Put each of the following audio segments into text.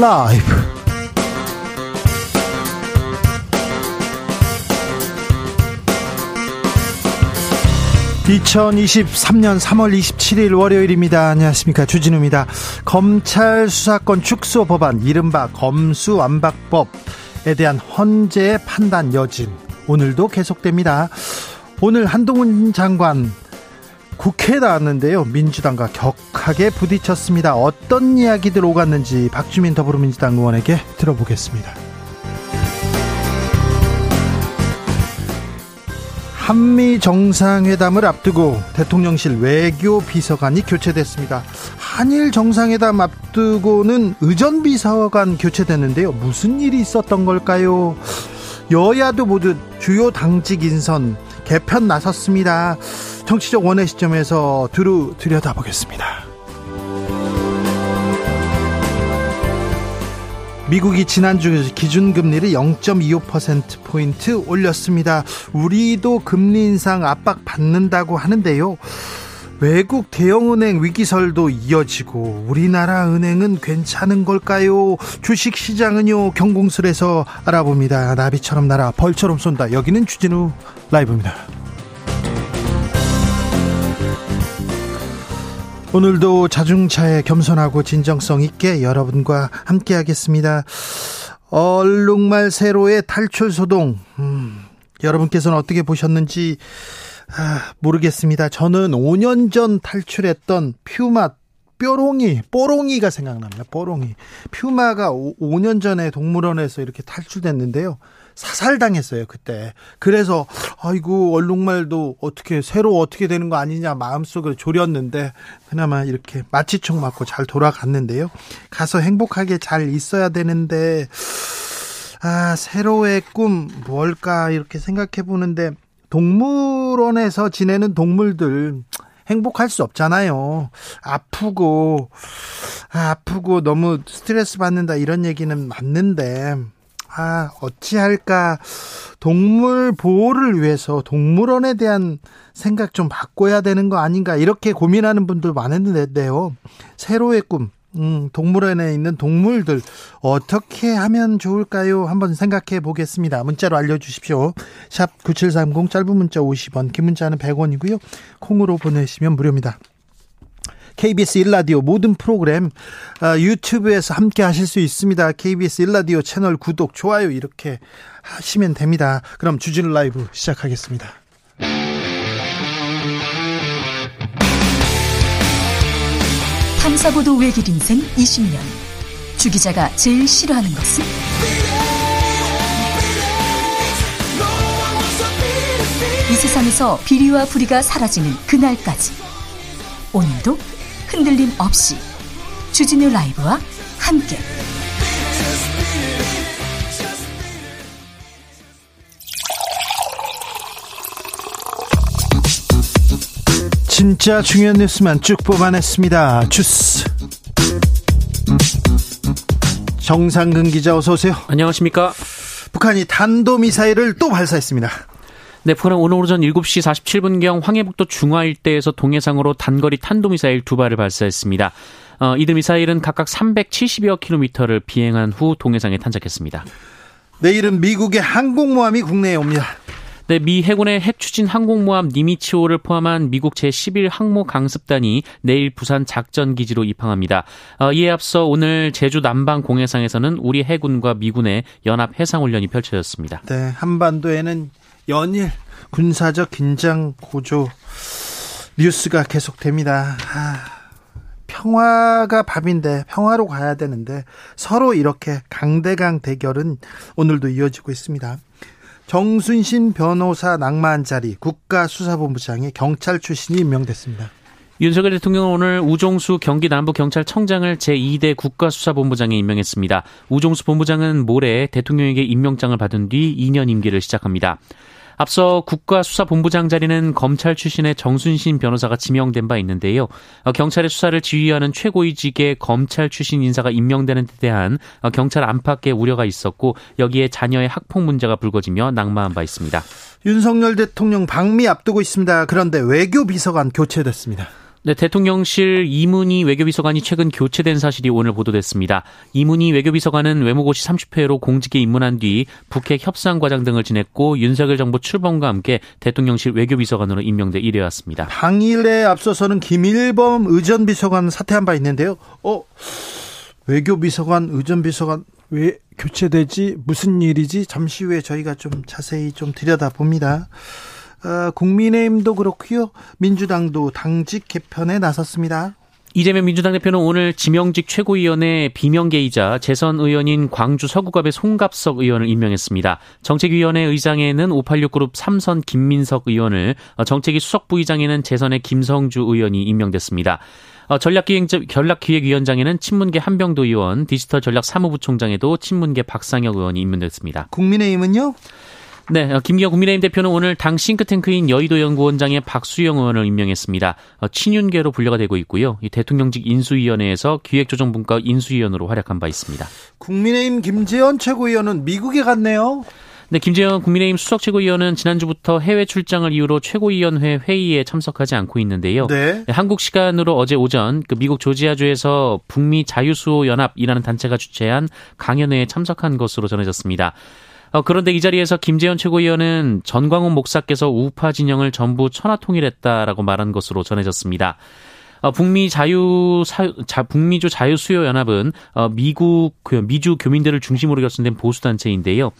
라이브 2023년 3월 27일 월요일입니다. 안녕하십니까. 주진우입니다. 검찰 수사권 축소 법안, 이른바 검수완박법에 대한 헌재의 판단 여진, 오늘도 계속됩니다. 오늘 한동훈 장관 국회에 나왔는데요. 민주당과 격하게 부딪혔습니다. 어떤 이야기들 오갔는지 박주민 더불어민주당 의원에게 들어보겠습니다. 한미 정상회담을 앞두고 대통령실 외교 비서관이 교체됐습니다. 한일 정상회담 앞두고는 의전 비서관 교체됐는데요. 무슨 일이 있었던 걸까요? 여야도 모두 주요 당직 인선 개편 나섰습니다. 정치적 원의 시점에서 두루 들여다보겠습니다. 미국이 지난주 기준금리를 0.25%포인트 올렸습니다. 우리도 금리 인상 압박 받는다고 하는데요. 외국 대형은행 위기설도 이어지고 우리나라 은행은 괜찮은 걸까요? 주식시장은요 경공술에서 알아봅니다. 나비처럼 날아 벌처럼 쏜다. 여기는 주진우 라이브입니다. 오늘도 자중차에 겸손하고 진정성 있게 여러분과 함께 하겠습니다. 얼룩말 세로의 탈출 소동. 음, 여러분께서는 어떻게 보셨는지 아, 모르겠습니다. 저는 5년 전 탈출했던 퓨마 뾰롱이, 뽀롱이가 생각납니다. 뽀롱이. 퓨마가 5, 년 전에 동물원에서 이렇게 탈출됐는데요. 사살당했어요, 그때. 그래서, 아이고, 얼룩말도 어떻게, 새로 어떻게 되는 거 아니냐 마음속으로 졸였는데, 그나마 이렇게 마취총 맞고 잘 돌아갔는데요. 가서 행복하게 잘 있어야 되는데, 아, 새로의 꿈, 뭘까, 이렇게 생각해 보는데, 동물원에서 지내는 동물들, 행복할 수 없잖아요. 아프고, 아, 아프고 너무 스트레스 받는다 이런 얘기는 맞는데, 아, 어찌할까. 동물 보호를 위해서 동물원에 대한 생각 좀 바꿔야 되는 거 아닌가. 이렇게 고민하는 분들 많은데요. 새로의 꿈. 음, 동물원에 있는 동물들 어떻게 하면 좋을까요? 한번 생각해 보겠습니다. 문자로 알려주십시오. 샵 9730 짧은 문자 50원, 긴 문자는 100원이고요. 콩으로 보내시면 무료입니다. KBS 1라디오 모든 프로그램 아, 유튜브에서 함께 하실 수 있습니다. KBS 1라디오 채널 구독, 좋아요 이렇게 하시면 됩니다. 그럼 주진 라이브 시작하겠습니다. 탐사보도 외길 인생 20년. 주 기자가 제일 싫어하는 것은? 이 세상에서 비리와 부리가 사라지는 그날까지. 오늘도 흔들림 없이 주진우 라이브와 함께 진짜 중요한 뉴스만 쭉 뽑아냈습니다. 주스 정상근 기자 어서 오세요. 안녕하십니까? 북한이 탄도미사일을 또 발사했습니다. 네, 북한은 오늘 오전 7시 47분경 황해북도 중화 일대에서 동해상으로 단거리 탄도미사일 두 발을 발사했습니다. 어, 이들 미사일은 각각 370여 킬로미터를 비행한 후 동해상에 탄착했습니다. 내일은 미국의 항공모함이 국내에 옵니다. 네, 미 해군의 핵추진 항공모함 니미치오를 포함한 미국 제11 항모 강습단이 내일 부산 작전기지로 입항합니다. 어, 이에 앞서 오늘 제주 남방 공해상에서는 우리 해군과 미군의 연합 해상훈련이 펼쳐졌습니다. 네, 한반도에는 연일 군사적 긴장 고조 뉴스가 계속됩니다. 아, 평화가 밥인데 평화로 가야 되는데 서로 이렇게 강대강 대결은 오늘도 이어지고 있습니다. 정순신 변호사 낭만 자리 국가수사본부장이 경찰 출신이 임명됐습니다. 윤석열 대통령은 오늘 우종수 경기 남부경찰청장을 제2대 국가수사본부장에 임명했습니다. 우종수 본부장은 모레 대통령에게 임명장을 받은 뒤 2년 임기를 시작합니다. 앞서 국가수사본부장 자리는 검찰 출신의 정순신 변호사가 지명된 바 있는데요. 어, 경찰의 수사를 지휘하는 최고위직의 검찰 출신 인사가 임명되는 데 대한 어, 경찰 안팎의 우려가 있었고 여기에 자녀의 학폭 문제가 불거지며 낙마한 바 있습니다. 윤석열 대통령 방미 앞두고 있습니다. 그런데 외교 비서관 교체됐습니다. 네, 대통령실 이문희 외교비서관이 최근 교체된 사실이 오늘 보도됐습니다. 이문희 외교비서관은 외무고시 30회로 공직에 입문한 뒤 북핵 협상과장 등을 지냈고 윤석열 정부 출범과 함께 대통령실 외교비서관으로 임명돼 이래왔습니다. 당일에 앞서서는 김일범 의전비서관 사퇴한 바 있는데요. 어, 외교비서관, 의전비서관 왜 교체되지? 무슨 일이지? 잠시 후에 저희가 좀 자세히 좀 들여다봅니다. 어, 국민의힘도 그렇고요. 민주당도 당직 개편에 나섰습니다. 이재명 민주당 대표는 오늘 지명직 최고위원회 비명계이자 재선 의원인 광주 서구갑의 송갑석 의원을 임명했습니다. 정책위원회 의장에는 586 그룹 삼선 김민석 의원을, 어, 정책위 수석부의장에는 재선의 김성주 의원이 임명됐습니다. 어, 전략기획, 전략기획 위원장에는 친문계 한병도 의원, 디지털 전략 사무부총장에도 친문계 박상혁 의원이 임명됐습니다. 국민의힘은요? 네, 어, 김기현 국민의힘 대표는 오늘 당 싱크탱크인 여의도 연구원장의 박수영 의원을 임명했습니다. 어, 친윤계로 분류가 되고 있고요. 이 대통령직 인수위원회에서 기획조정분과 인수위원으로 활약한 바 있습니다. 국민의힘 김재원 최고위원은 미국에 갔네요. 네, 김재현 국민의힘 수석 최고위원은 지난주부터 해외 출장을 이유로 최고위원회 회의에 참석하지 않고 있는데요. 네. 네 한국 시간으로 어제 오전 그 미국 조지아주에서 북미 자유수호 연합이라는 단체가 주최한 강연회에 참석한 것으로 전해졌습니다. 어, 그런데 이 자리에서 김재현 최고위원은 전광훈 목사께서 우파 진영을 전부 천하통일했다라고 말한 것으로 전해졌습니다. 어, 북미 자유 사, 자, 북미주 자유 수요 연합은 어, 미국 그 미주 교민들을 중심으로 결성된 보수 단체인데요.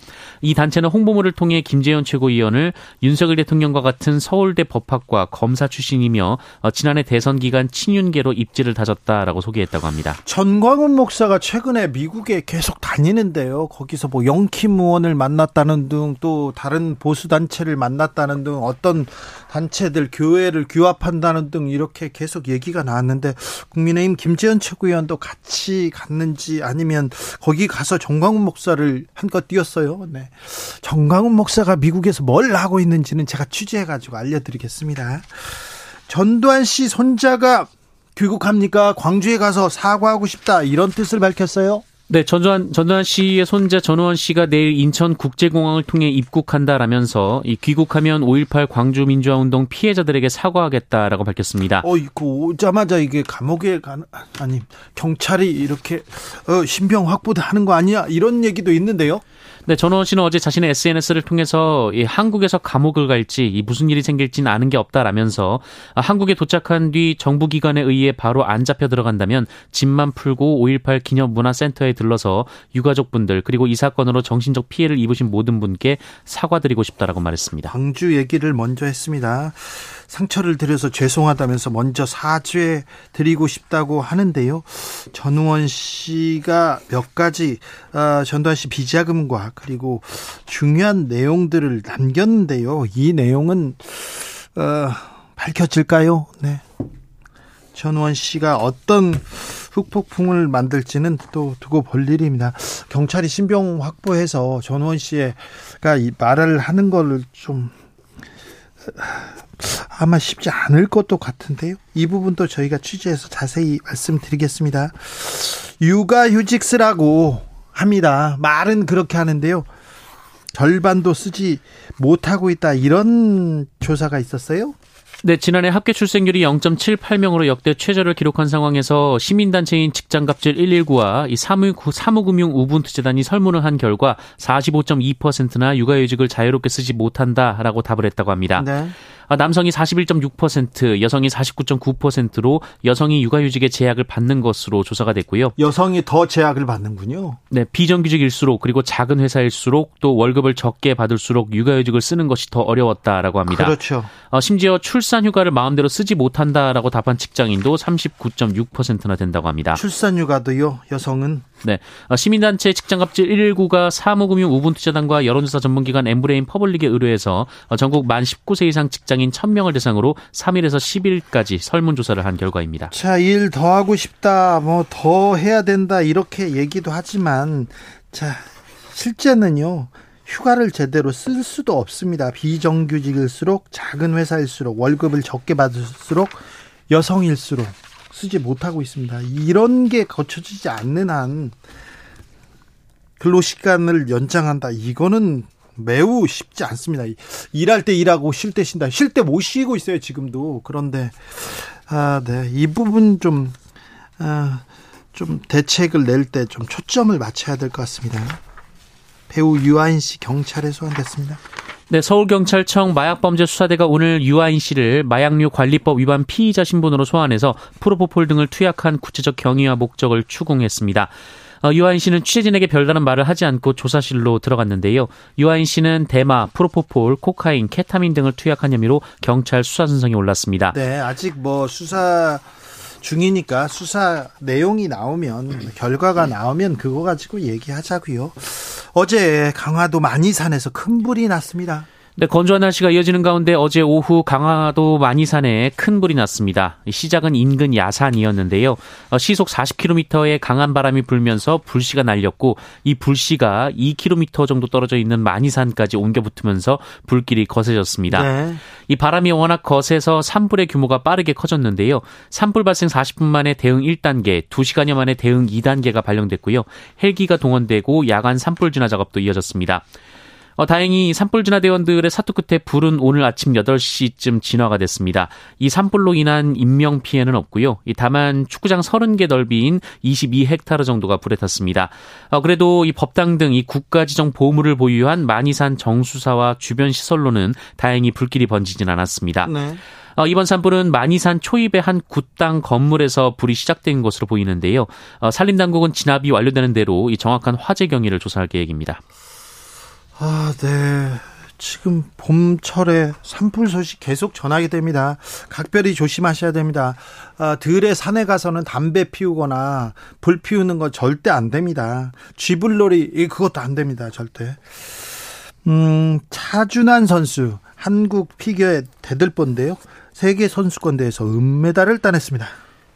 이 단체는 홍보물을 통해 김재현 최고위원을 윤석열 대통령과 같은 서울대 법학과 검사 출신이며 어, 지난해 대선 기간 친윤계로 입지를 다졌다라고 소개했다고 합니다. 전광훈 목사가 최근에 미국에 계속 다니는데요. 거기서 뭐 영킴 의원을 만났다는 등 또 다른 보수 단체를 만났다는 등 어떤 단체들 교회를 규합한다는 등 이렇게 계속 얘기 얘기가 나왔는데 국민의힘 김재현 최고위원도 같이 갔는지 아니면 거기 가서 정광훈 목사를 한껏 띄웠어요. 네. 정광훈 목사가 미국에서 뭘 하고 있는지는 제가 취재해 가지고 알려드리겠습니다. 전두환 씨 손자가 귀국합니까? 광주에 가서 사과하고 싶다 이런 뜻을 밝혔어요. 네, 전두환, 전두환 씨의 손자 전우원 씨가 내일 인천국제공항을 통해 입국한다라면서 이 귀국하면 5.18 광주민주화운동 피해자들에게 사과하겠다라고 밝혔습니다. 어, 그 오자마자 이게 감옥에 가 아니 경찰이 이렇게 어, 신병 확보하는 거 아니야? 이런 얘기도 있는데요. 네, 전원 씨는 어제 자신의 SNS를 통해서 이 한국에서 감옥을 갈지 이 무슨 일이 생길지는 아는 게 없다라면서 한국에 도착한 뒤 정부 기관에 의해 바로 안 잡혀 들어간다면 집만 풀고 5.18 기념 문화센터에 들러서 유가족분들 그리고 이 사건으로 정신적 피해를 입으신 모든 분께 사과드리고 싶다라고 말했습니다. 광주 얘기를 먼저 했습니다. 상처를 드려서 죄송하다면서 먼저 사죄 드리고 싶다고 하는데요. 전우원 씨가 몇 가지 어, 전두환 씨 비자금과 그리고 중요한 내용들을 남겼는데요. 이 내용은 어, 밝혀질까요? 네. 전우원 씨가 어떤 흑폭풍을 만들지는 또 두고 볼 일입니다. 경찰이 신병 확보해서 전우원 씨가 이 말을 하는 거를 좀 아마 쉽지 않을 것도 같은데요. 이 부분도 저희가 취재해서 자세히 말씀드리겠습니다. 육아휴직 쓰라고 합니다. 말은 그렇게 하는데요. 절반도 쓰지 못하고 있다. 이런 조사가 있었어요? 네, 지난해 합계 출생률이 0.78명으로 역대 최저를 기록한 상황에서 시민단체인 직장갑질 119와 이 사무, 사무금융 우분투재단이 설문을 한 결과 45.2%나 육아휴직을 자유롭게 쓰지 못한다라고 답을 했다고 합니다. 네. 아, 남성이 41.6%, 여성이 49.9%로 여성이 육아휴직의 제약을 받는 것으로 조사가 됐고요. 여성이 더 제약을 받는군요. 네, 비정규직일수록 그리고 작은 회사일수록 또 월급을 적게 받을수록 육아휴직을 쓰는 것이 더 어려웠다라고 합니다. 그렇죠. 어, 심지어 출산휴가를 마음대로 쓰지 못한다라고 답한 직장인도 39.6%나 된다고 합니다. 출산휴가도요, 여성은 네. 어, 시민단체 직장갑질 119가 사무금융 우분투자단과 여론조사 전문기관 엠브레인 퍼블릭에 의뢰해서 어, 전국 만 19세 이상 직장인 1000명을 대상으로 3일에서 10일까지 설문조사를 한 결과입니다. 자, 일 더 하고 싶다, 뭐 더 해야 된다, 이렇게 얘기도 하지만, 자, 실제는요, 휴가를 제대로 쓸 수도 없습니다. 비정규직일수록 작은 회사일수록 월급을 적게 받을수록 여성일수록 쓰지 못하고 있습니다. 이런 게 거쳐지지 않는 한 근로 시간을 연장한다. 이거는 매우 쉽지 않습니다. 일할 때 일하고 쉴 때 쉰다. 쉴 때 못 쉬고 있어요, 지금도. 그런데 아, 네. 이 부분 좀, 아, 좀 대책을 낼 때 좀 초점을 맞춰야 될 것 같습니다. 배우 유아인 씨 경찰에 소환됐습니다. 네, 서울경찰청 마약범죄수사대가 오늘 유아인 씨를 마약류 관리법 위반 피의자 신분으로 소환해서 프로포폴 등을 투약한 구체적 경위와 목적을 추궁했습니다. 어, 유아인 씨는 취재진에게 별다른 말을 하지 않고 조사실로 들어갔는데요. 유아인 씨는 대마, 프로포폴, 코카인, 케타민 등을 투약한 혐의로 경찰 수사 선상에 올랐습니다. 네, 아직 뭐 수사 중이니까 수사 내용이 나오면 결과가 나오면 그거 가지고 얘기하자고요. 어제 강화도 많이산에서 큰 불이 났습니다. 네, 건조한 날씨가 이어지는 가운데 어제 오후 강화도 만이산에 큰 불이 났습니다. 시작은 인근 야산이었는데요. 어, 시속 40km의 강한 바람이 불면서 불씨가 날렸고 이 불씨가 2km 정도 떨어져 있는 만이산까지 옮겨 붙으면서 불길이 거세졌습니다. 네. 이 바람이 워낙 거세서 산불의 규모가 빠르게 커졌는데요. 산불 발생 40분 만에 대응 1단계, 2시간여 만에 대응 2단계가 발령됐고요. 헬기가 동원되고 야간 산불 진화 작업도 이어졌습니다. 어, 다행히 산불 진화 대원들의 사투 끝에 불은 오늘 아침 8시쯤 진화가 됐습니다. 이 산불로 인한 인명 피해는 없고요. 다만 축구장 30개 넓이인 22헥타르 정도가 불에 탔습니다. 어, 그래도 이 법당 등 이 국가지정 보물을 보유한 만이산 정수사와 주변 시설로는 다행히 불길이 번지진 않았습니다. 네. 어, 이번 산불은 만이산 초입의 한 굿당 건물에서 불이 시작된 것으로 보이는데요. 어, 산림당국은 진압이 완료되는 대로 이 정확한 화재 경위를 조사할 계획입니다. 아, 네. 지금 봄철에 산불 소식 계속 전하게 됩니다. 각별히 조심하셔야 됩니다. 아, 들에 산에 가서는 담배 피우거나 불 피우는 건 절대 안 됩니다. 쥐불놀이 그것도 안 됩니다. 절대. 음, 차준환 선수 한국 피겨의 대들보인데요. 세계 선수권 대회에서 은메달을 따냈습니다.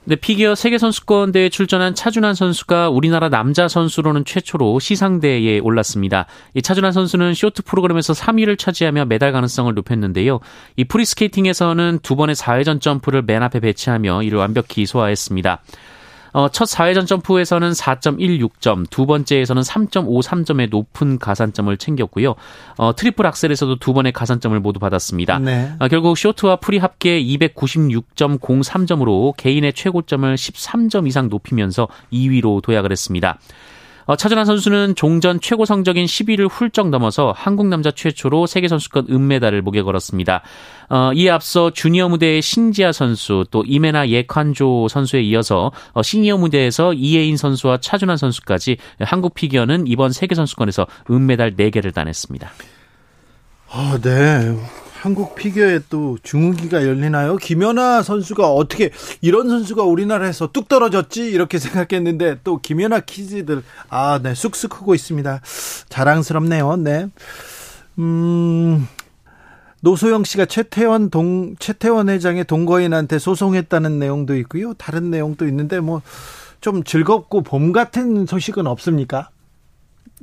네, 피겨 세계 선수권 대회에 출전한 차준환 선수가 우리나라 남자 선수로는 최초로 시상대에 올랐습니다. 이 차준환 선수는 쇼트 프로그램에서 3위를 차지하며 메달 가능성을 높였는데요. 이 프리스케이팅에서는 두 번의 4회전 점프를 맨 앞에 배치하며 이를 완벽히 소화했습니다. 어, 첫 4회전 점프에서는 4.16점, 두 번째에서는 3.53점의 높은 가산점을 챙겼고요. 어, 트리플 악셀에서도 두 번의 가산점을 모두 받았습니다. 네. 어, 결국 쇼트와 프리 합계 296.03점으로 개인의 최고점을 13점 이상 높이면서 2위로 도약을 했습니다. 어, 차준환 선수는 종전 최고 성적인 10위를 훌쩍 넘어서 한국 남자 최초로 세계 선수권 은메달을 목에 걸었습니다. 어, 이에 앞서 주니어 무대의 신지아 선수 또 이메나 예칸조 선수에 이어서 어, 시니어 무대에서 이혜인 선수와 차준환 선수까지 한국 피겨는 이번 세계 선수권에서 은메달 4개를 따냈습니다. 아, 네. 한국 피겨에 또 중후기가 열리나요? 김연아 선수가 어떻게 이런 선수가 우리나라에서 뚝 떨어졌지 이렇게 생각했는데 또 김연아 키즈들 아, 네 쑥쑥 크고 있습니다. 자랑스럽네요. 네. 음. 노소영 씨가 최태원 동 최태원 회장의 동거인한테 소송했다는 내용도 있고요. 다른 내용도 있는데 뭐 좀 즐겁고 봄 같은 소식은 없습니까?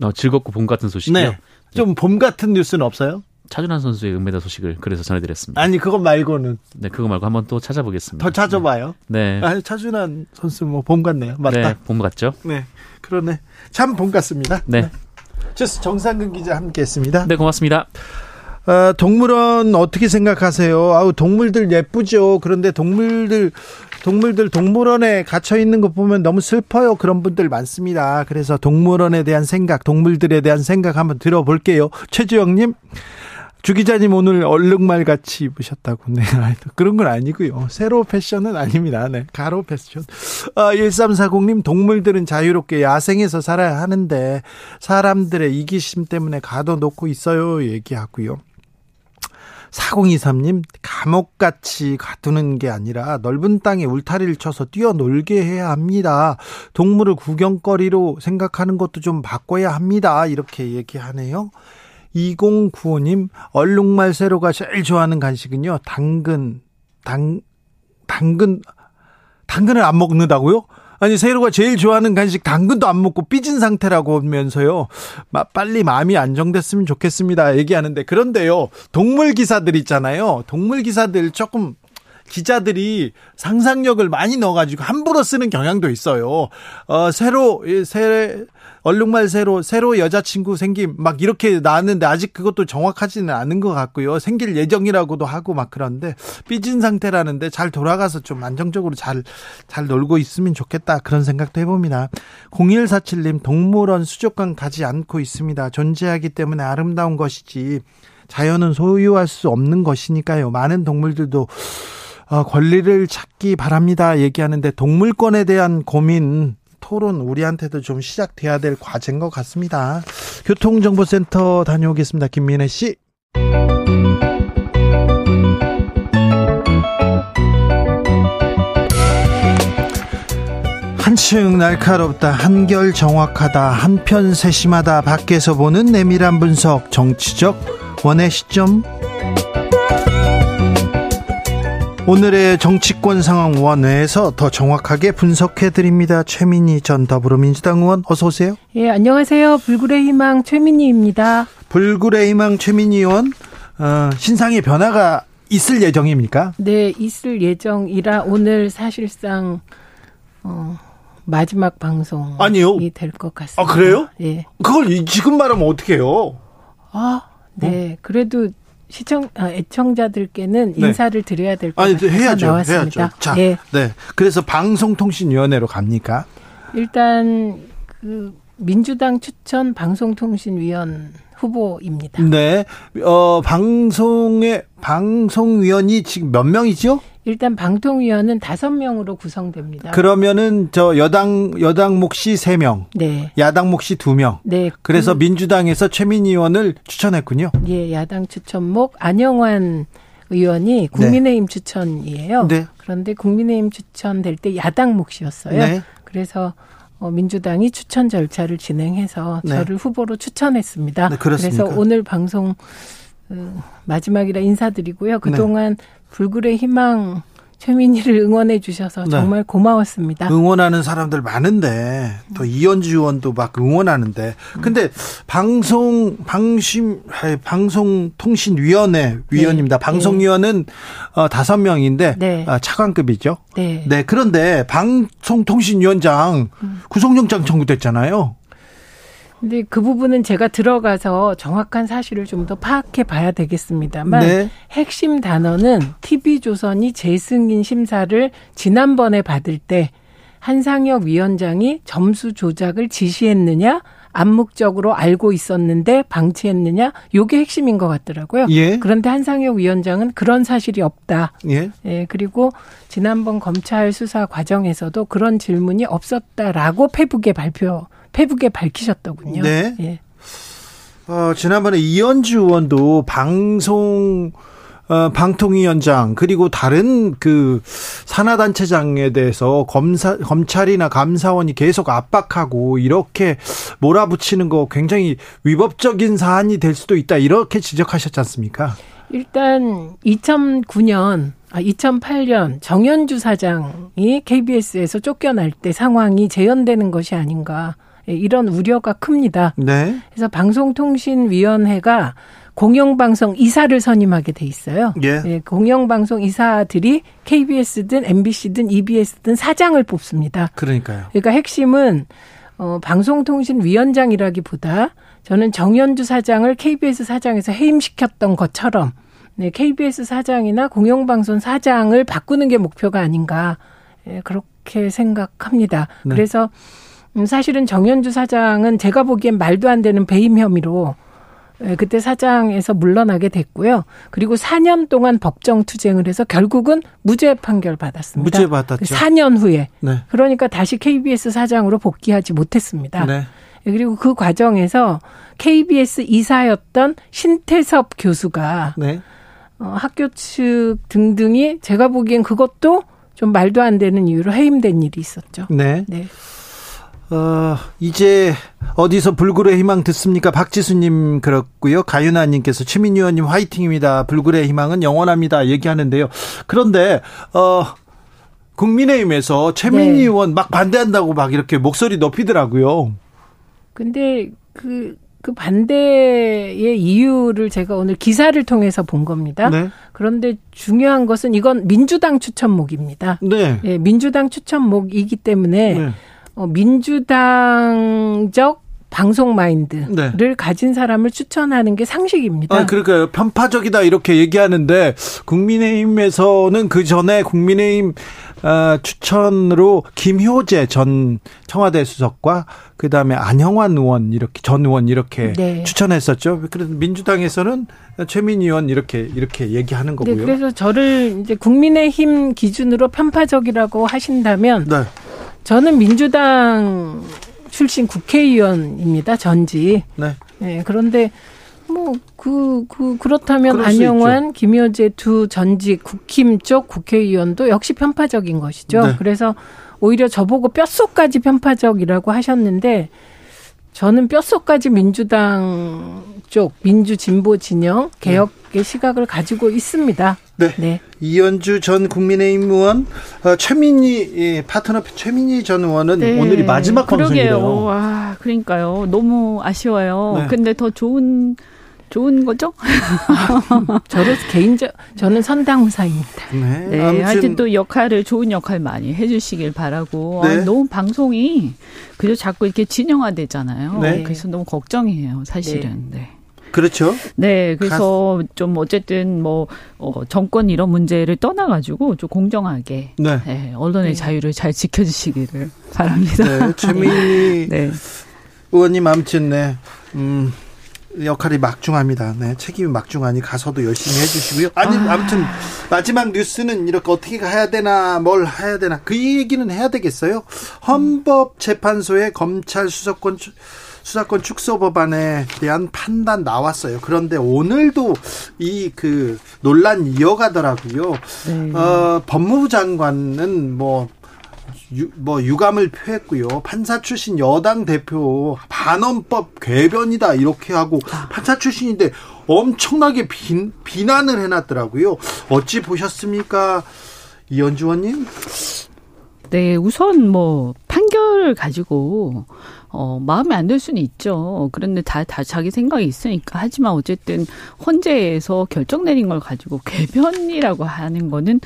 어, 즐겁고 봄 같은 소식이요? 네. 좀 봄 같은 뉴스는 없어요? 차준환 선수의 은메달 소식을 그래서 전해드렸습니다. 아니 그거 말고는 네 그거 말고 한번 또 찾아보겠습니다. 더 찾아봐요. 네. 아 차준환 선수 뭐 봄 같네요. 맞다. 네, 봄 같죠? 네, 그러네. 참 봄 같습니다. 네. 네. 주스 정상근 기자 함께했습니다. 네, 고맙습니다. 어, 동물원 어떻게 생각하세요? 아우 동물들 예쁘죠. 그런데 동물들 동물들 동물원에 갇혀 있는 거 보면 너무 슬퍼요. 그런 분들 많습니다. 그래서 동물원에 대한 생각, 동물들에 대한 생각 한번 들어볼게요. 최주영님. 주 기자님 오늘 얼룩말 같이 입으셨다고. 네. 그런 건 아니고요. 세로 패션은 아닙니다. 네. 가로 패션. 아, 1340님, 동물들은 자유롭게 야생에서 살아야 하는데, 사람들의 이기심 때문에 가둬놓고 있어요. 얘기하고요. 4023님, 감옥같이 가두는 게 아니라 넓은 땅에 울타리를 쳐서 뛰어놀게 해야 합니다. 동물을 구경거리로 생각하는 것도 좀 바꿔야 합니다. 이렇게 얘기하네요. 2095님, 얼룩말 세로가 제일 좋아하는 간식은요, 당근, 당, 당근, 당근을 안 먹는다고요? 아니 세로가 제일 좋아하는 간식 당근도 안 먹고 삐진 상태라고 하면서요. 빨리 마음이 안정됐으면 좋겠습니다. 얘기하는데 그런데요. 동물 기사들 있잖아요. 동물 기사들 조금 기자들이 상상력을 많이 넣어가지고 함부로 쓰는 경향도 있어요. 어, 새로, 새, 얼룩말 새로 새로 여자친구 생김 막 이렇게 나왔는데 아직 그것도 정확하지는 않은 것 같고요. 생길 예정이라고도 하고 막 그런데 삐진 상태라는데 잘 돌아가서 좀 안정적으로 잘 잘 놀고 있으면 좋겠다 그런 생각도 해봅니다. 0147님 동물원 수족관 가지 않고 있습니다. 존재하기 때문에 아름다운 것이지 자연은 소유할 수 없는 것이니까요. 많은 동물들도 어, 권리를 찾기 바랍니다. 얘기하는데 동물권에 대한 고민 토론 우리한테도 좀 시작돼야 될 과제인 것 같습니다. 교통정보센터 다녀오겠습니다. 김민혜 씨. 한층 날카롭다, 한결 정확하다, 한편 세심하다, 밖에서 보는 내밀한 분석, 정치적 원의 시점. 오늘의 정치권 상황 원회에서 더 정확하게 분석해 드립니다. 최민희 전 더불어민주당 의원 어서 오세요. 예, 안녕하세요. 불굴의 희망 최민희입니다. 불굴의 희망 최민희 의원 어, 신상의 변화가 있을 예정입니까? 네, 있을 예정이라 오늘 사실상 어, 마지막 방송이 아니요. 될것 같습니다. 아 그래요? 예. 그걸 지금 말하면 어떡해요? 아, 네. 어? 그래도 시청 아, 애청자들께는 네. 인사를 드려야 될 것 같아서 해야죠. 나왔습니다. 해야죠. 자, 네. 네. 그래서 방송통신위원회로 갑니까? 일단 그 민주당 추천 방송통신위원 후보입니다. 네. 어, 방송의 방송위원이 지금 몇 명이죠? 일단 방통위원은 다섯 명으로 구성됩니다. 그러면은 저 여당 여당 몫이 세 명, 네. 야당 몫이 두 명. 네. 그래서 그, 민주당에서 최민희 의원을 추천했군요. 예, 야당 추천목 안영환 의원이 국민의힘 네. 추천이에요. 네. 그런데 국민의힘 추천될 때 야당 몫이었어요. 네. 그래서 어, 민주당이 추천 절차를 진행해서 네. 저를 후보로 추천했습니다. 네? 그래서 오늘 방송 어, 마지막이라 인사드리고요. 그동안 불굴의 희망 최민희를 응원해 주셔서 네. 정말 고마웠습니다. 응원하는 사람들 많은데 또 이현주 의원도 막 응원하는데 근데 방송 방심 방송통신위원회 위원입니다. 네. 방송위원은 어, 다섯 명인데 네. 어, 차관급이죠. 네. 네. 그런데 방송통신위원장 구속영장 청구됐잖아요. 근데 그 부분은 제가 들어가서 정확한 사실을 좀 더 파악해 봐야 되겠습니다만 네. 핵심 단어는 TV조선이 재승인 심사를 지난번에 받을 때 한상혁 위원장이 점수 조작을 지시했느냐 암묵적으로 알고 있었는데 방치했느냐 요게 핵심인 것 같더라고요. 예. 그런데 한상혁 위원장은 그런 사실이 없다. 예. 예, 그리고 지난번 검찰 수사 과정에서도 그런 질문이 없었다라고 페북에 발표 페북에 밝히셨더군요. 네. 예. 어, 지난번에 이현주 의원도 방송 어, 방통위원장 그리고 다른 그 산하단체장에 대해서 검사 검찰이나 감사원이 계속 압박하고 이렇게 몰아붙이는 거 굉장히 위법적인 사안이 될 수도 있다 이렇게 지적하셨지 않습니까? 일단 2009년 아 2008년 정현주 사장이 KBS에서 쫓겨날 때 상황이 재현되는 것이 아닌가 예, 이런 우려가 큽니다. 네. 그래서 방송통신위원회가 공영방송 이사를 선임하게 돼 있어요. 예. 예, 공영방송 이사들이 KBS든 MBC든 EBS든 사장을 뽑습니다. 그러니까요. 그러니까 핵심은 어, 방송통신위원장이라기보다 저는 정현주 사장을 KBS 사장에서 해임시켰던 것처럼 네, KBS 사장이나 공영방송 사장을 바꾸는 게 목표가 아닌가 예, 그렇게 생각합니다. 네. 그래서 음, 사실은 정현주 사장은 제가 보기엔 말도 안 되는 배임 혐의로 예, 그때 사장에서 물러나게 됐고요. 그리고 4년 동안 법정 투쟁을 해서 결국은 무죄 판결 받았습니다. 무죄 받았죠. 4년 후에. 네. 그러니까 다시 KBS 사장으로 복귀하지 못했습니다. 네. 예, 그리고 그 과정에서 KBS 이사였던 신태섭 교수가 네. 어, 학교 측 등등이 제가 보기엔 그것도 좀 말도 안 되는 이유로 해임된 일이 있었죠. 네. 네. 어, 이제 어디서 불굴의 희망 듣습니까? 박지수님 그렇고요. 가윤아님께서 최민희 의원님 화이팅입니다. 불굴의 희망은 영원합니다. 얘기하는데요. 그런데 어 국민의힘에서 최민희 네. 의원 막 반대한다고 막 이렇게 목소리 높이더라고요. 근데 그그 반대의 이유를 제가 오늘 기사를 통해서 본 겁니다. 네. 그런데 중요한 것은 이건 민주당 추천목입니다. 네. 예, 민주당 추천목이기 때문에 네. 어, 민주당적 방송 마인드를 네. 가진 사람을 추천하는 게 상식입니다. 아, 그러니까요. 편파적이다 이렇게 얘기하는데 국민의힘에서는 그 전에 국민의힘 어, 추천으로 김효재 전 청와대 수석과 그다음에 안형환 의원 이렇게 전 의원 이렇게 네. 추천했었죠. 그래서 민주당에서는 최민희 의원 이렇게 이렇게 얘기하는 네, 거고요. 네, 그래서 저를 이제 국민의힘 기준으로 편파적이라고 하신다면 네. 저는 민주당 출신 국회의원입니다. 전지. 네. 네 그런데 뭐, 그, 그, 그렇다면 안영환, 김효재 두 전직 국힘 쪽 국회의원도 역시 편파적인 것이죠. 네. 그래서 오히려 저보고 뼛속까지 편파적이라고 하셨는데 저는 뼛속까지 민주당 쪽 민주 진보 진영 개혁의 네. 시각을 가지고 있습니다. 네. 네. 이현주 전 국민의힘 의원, 어, 최민희 예, 파트너 최민희 전 의원은 네. 오늘이 마지막 방송이에요. 와, 그러니까요. 너무 아쉬워요. 네. 근데 더 좋은 좋은 거죠? 저로 개인적 저는 선당후사입니다. 네. 네 하여튼 또 역할을 좋은 역할 많이 해주시길 바라고 네. 아, 너무 방송이 그저 자꾸 이렇게 진영화되잖아요. 네. 그래서 너무 걱정이에요, 사실은. 네. 네. 그렇죠. 네, 그래서 가... 좀 어쨌든 뭐 어, 정권 이런 문제를 떠나가지고 좀 공정하게 네. 네 언론의 네. 자유를 잘 지켜주시기를 바랍니다. 네, 최민희 네. 의원님 아무튼 네, 음. 역할이 막중합니다. 네, 책임이 막중하니 가서도 열심히 해주시고요. 아니 아. 아무튼 마지막 뉴스는 이렇게 어떻게 해야 되나 뭘 해야 되나 그 얘기는 해야 되겠어요. 헌법재판소의 검찰 수사권 수사권 축소 법안에 대한 판단 나왔어요. 그런데 오늘도 이 그 논란 이어가더라고요. 네. 어, 법무부 장관은 뭐 유, 뭐 유감을 표했고요. 판사 출신 여당 대표 반헌법 궤변이다 이렇게 하고 판사 출신인데 엄청나게 비, 비난을 해놨더라고요. 어찌 보셨습니까, 이현주 원님? 네, 우선 뭐 판결을 가지고 어, 마음에 안 들 수는 있죠. 그런데 다, 다 자기 생각이 있으니까. 하지만 어쨌든 헌재에서 결정 내린 걸 가지고 궤변이라고 하는 거는,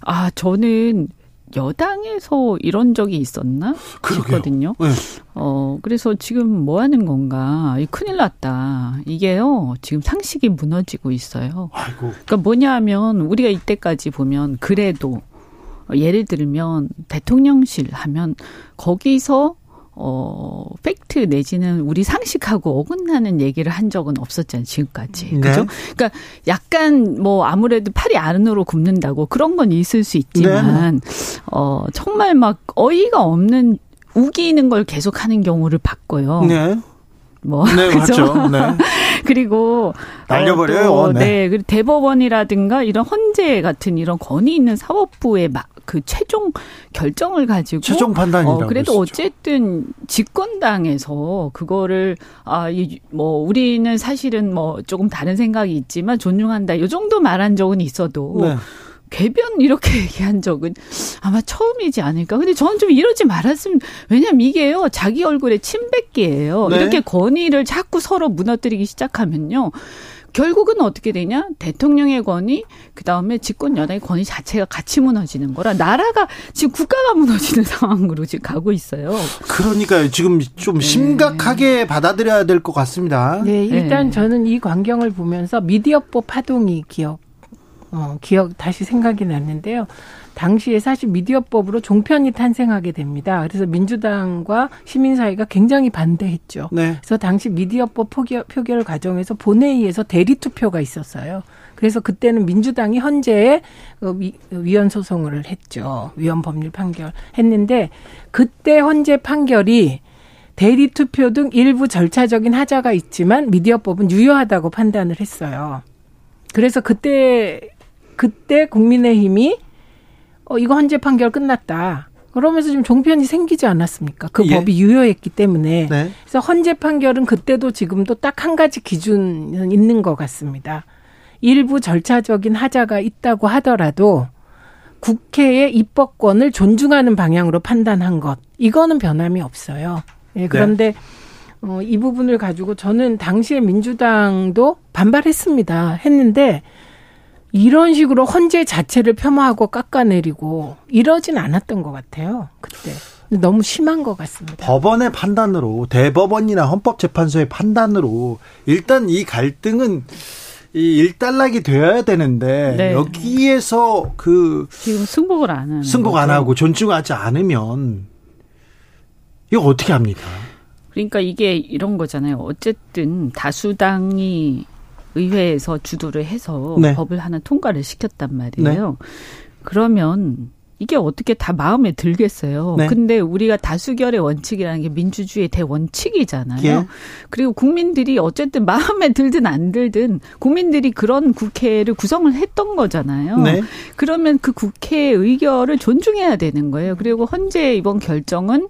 아, 저는 여당에서 이런 적이 있었나 싶거든요. 네. 어 그래서 지금 뭐 하는 건가? 이 큰일 났다. 이게요 지금 상식이 무너지고 있어요. 아이고. 그러니까 뭐냐하면 우리가 이때까지 보면 그래도 예를 들면 대통령실 하면 거기서 어, 팩트 내지는 우리 상식하고 어긋나는 얘기를 한 적은 없었잖아요, 지금까지. 네. 그죠? 그러니까 약간 뭐 아무래도 팔이 안으로 굽는다고 그런 건 있을 수 있지만, 네. 어, 정말 막 어이가 없는 우기는 걸 계속 하는 경우를 봤고요. 네. 뭐 네, 그죠? 네. 그리고 날려버려요. 어, 또, 네. 네. 그리고 대법원이라든가 이런 헌재 같은 이런 권위 있는 사법부의 막 그 최종 결정을 가지고 최종 판단이라고 어, 그래도 어쨌든 집권당에서 그거를 아뭐 우리는 사실은 뭐 조금 다른 생각이 있지만 존중한다. 이 정도 말한 적은 있어도 네. 궤변 이렇게 얘기한 적은 아마 처음이지 않을까. 근데 저는 좀 이러지 말았으면 왜냐면 이게요 자기 얼굴에 침뱉기예요. 네. 이렇게 권위를 자꾸 서로 무너뜨리기 시작하면요. 결국은 어떻게 되냐? 대통령의 권위, 그 다음에 집권 여당의 권위 자체가 같이 무너지는 거라 나라가 지금 국가가 무너지는 상황으로 지금 가고 있어요. 그러니까요. 지금 좀 네. 심각하게 받아들여야 될 것 같습니다. 네, 일단 네. 저는 이 광경을 보면서 미디어법 파동이 기억 어, 기억 다시 생각이 났는데요. 당시에 사실 미디어법으로 종편이 탄생하게 됩니다. 그래서 민주당과 시민사회가 굉장히 반대했죠. 네. 그래서 당시 미디어법 표결, 표결 과정에서 본회의에서 대리 투표가 있었어요. 그래서 그때는 민주당이 헌재에 어, 위헌 소송을 했죠. 위헌 법률 판결 했는데 그때 헌재 판결이 대리 투표 등 일부 절차적인 하자가 있지만 미디어법은 유효하다고 판단을 했어요. 그래서 그때 그때 국민의힘이 어, 이거 헌재 판결 끝났다. 그러면서 지금 종편이 생기지 않았습니까? 그 예. 법이 유효했기 때문에. 네. 그래서 헌재 판결은 그때도 지금도 딱 한 가지 기준은 있는 것 같습니다. 일부 절차적인 하자가 있다고 하더라도 국회의 입법권을 존중하는 방향으로 판단한 것. 이거는 변함이 없어요. 예, 그런데 네. 어, 이 부분을 가지고 저는 당시에 민주당도 반발했습니다. 했는데 이런 식으로 헌재 자체를 폄하하고 깎아내리고 이러진 않았던 것 같아요. 그때. 너무 심한 것 같습니다. 법원의 판단으로 대법원이나 헌법재판소의 판단으로 일단 이 갈등은 이 일단락이 되어야 되는데 네. 여기에서 그 지금 승복을 안 하는 승복 안 하고 존중하지 않으면 이거 어떻게 합니까? 그러니까 이게 이런 거잖아요. 어쨌든 다수당이 의회에서 주도를 해서 네. 법을 하나 통과를 시켰단 말이에요. 네. 그러면 이게 어떻게 다 마음에 들겠어요. 네. 근데 우리가 다수결의 원칙이라는 게 민주주의의 대원칙이잖아요. 예. 그리고 국민들이 어쨌든 마음에 들든 안 들든 국민들이 그런 국회를 구성을 했던 거잖아요. 네. 그러면 그 국회의 의결을 존중해야 되는 거예요. 그리고 헌재 이번 결정은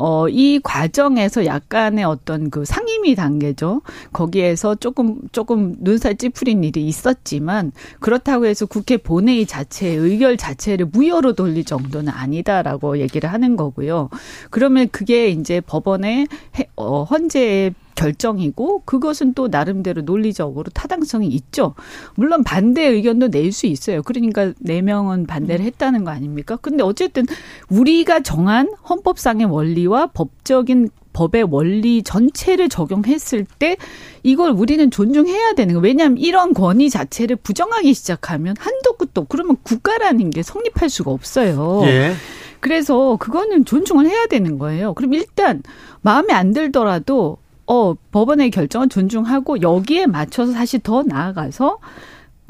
어, 이 과정에서 약간의 어떤 그 상임위 단계죠. 거기에서 조금, 조금 눈살 찌푸린 일이 있었지만 그렇다고 해서 국회 본회의 자체의 의결 자체를 무효로 돌릴 정도는 아니다라고 얘기를 하는 거고요. 그러면 그게 이제 법원의 어, 헌재의 결정이고 그것은 또 나름대로 논리적으로 타당성이 있죠. 물론 반대 의견도 낼 수 있어요. 그러니까 네 명은 반대를 했다는 거 아닙니까? 근데 어쨌든 우리가 정한 헌법상의 원리와 법적인 법의 원리 전체를 적용했을 때 이걸 우리는 존중해야 되는 거예요. 왜냐하면 이런 권위 자체를 부정하기 시작하면 한도 끝도 그러면 국가라는 게 성립할 수가 없어요. 예. 그래서 그거는 존중을 해야 되는 거예요. 그럼 일단 마음에 안 들더라도 어, 법원의 결정을 존중하고 여기에 맞춰서 사실 더 나아가서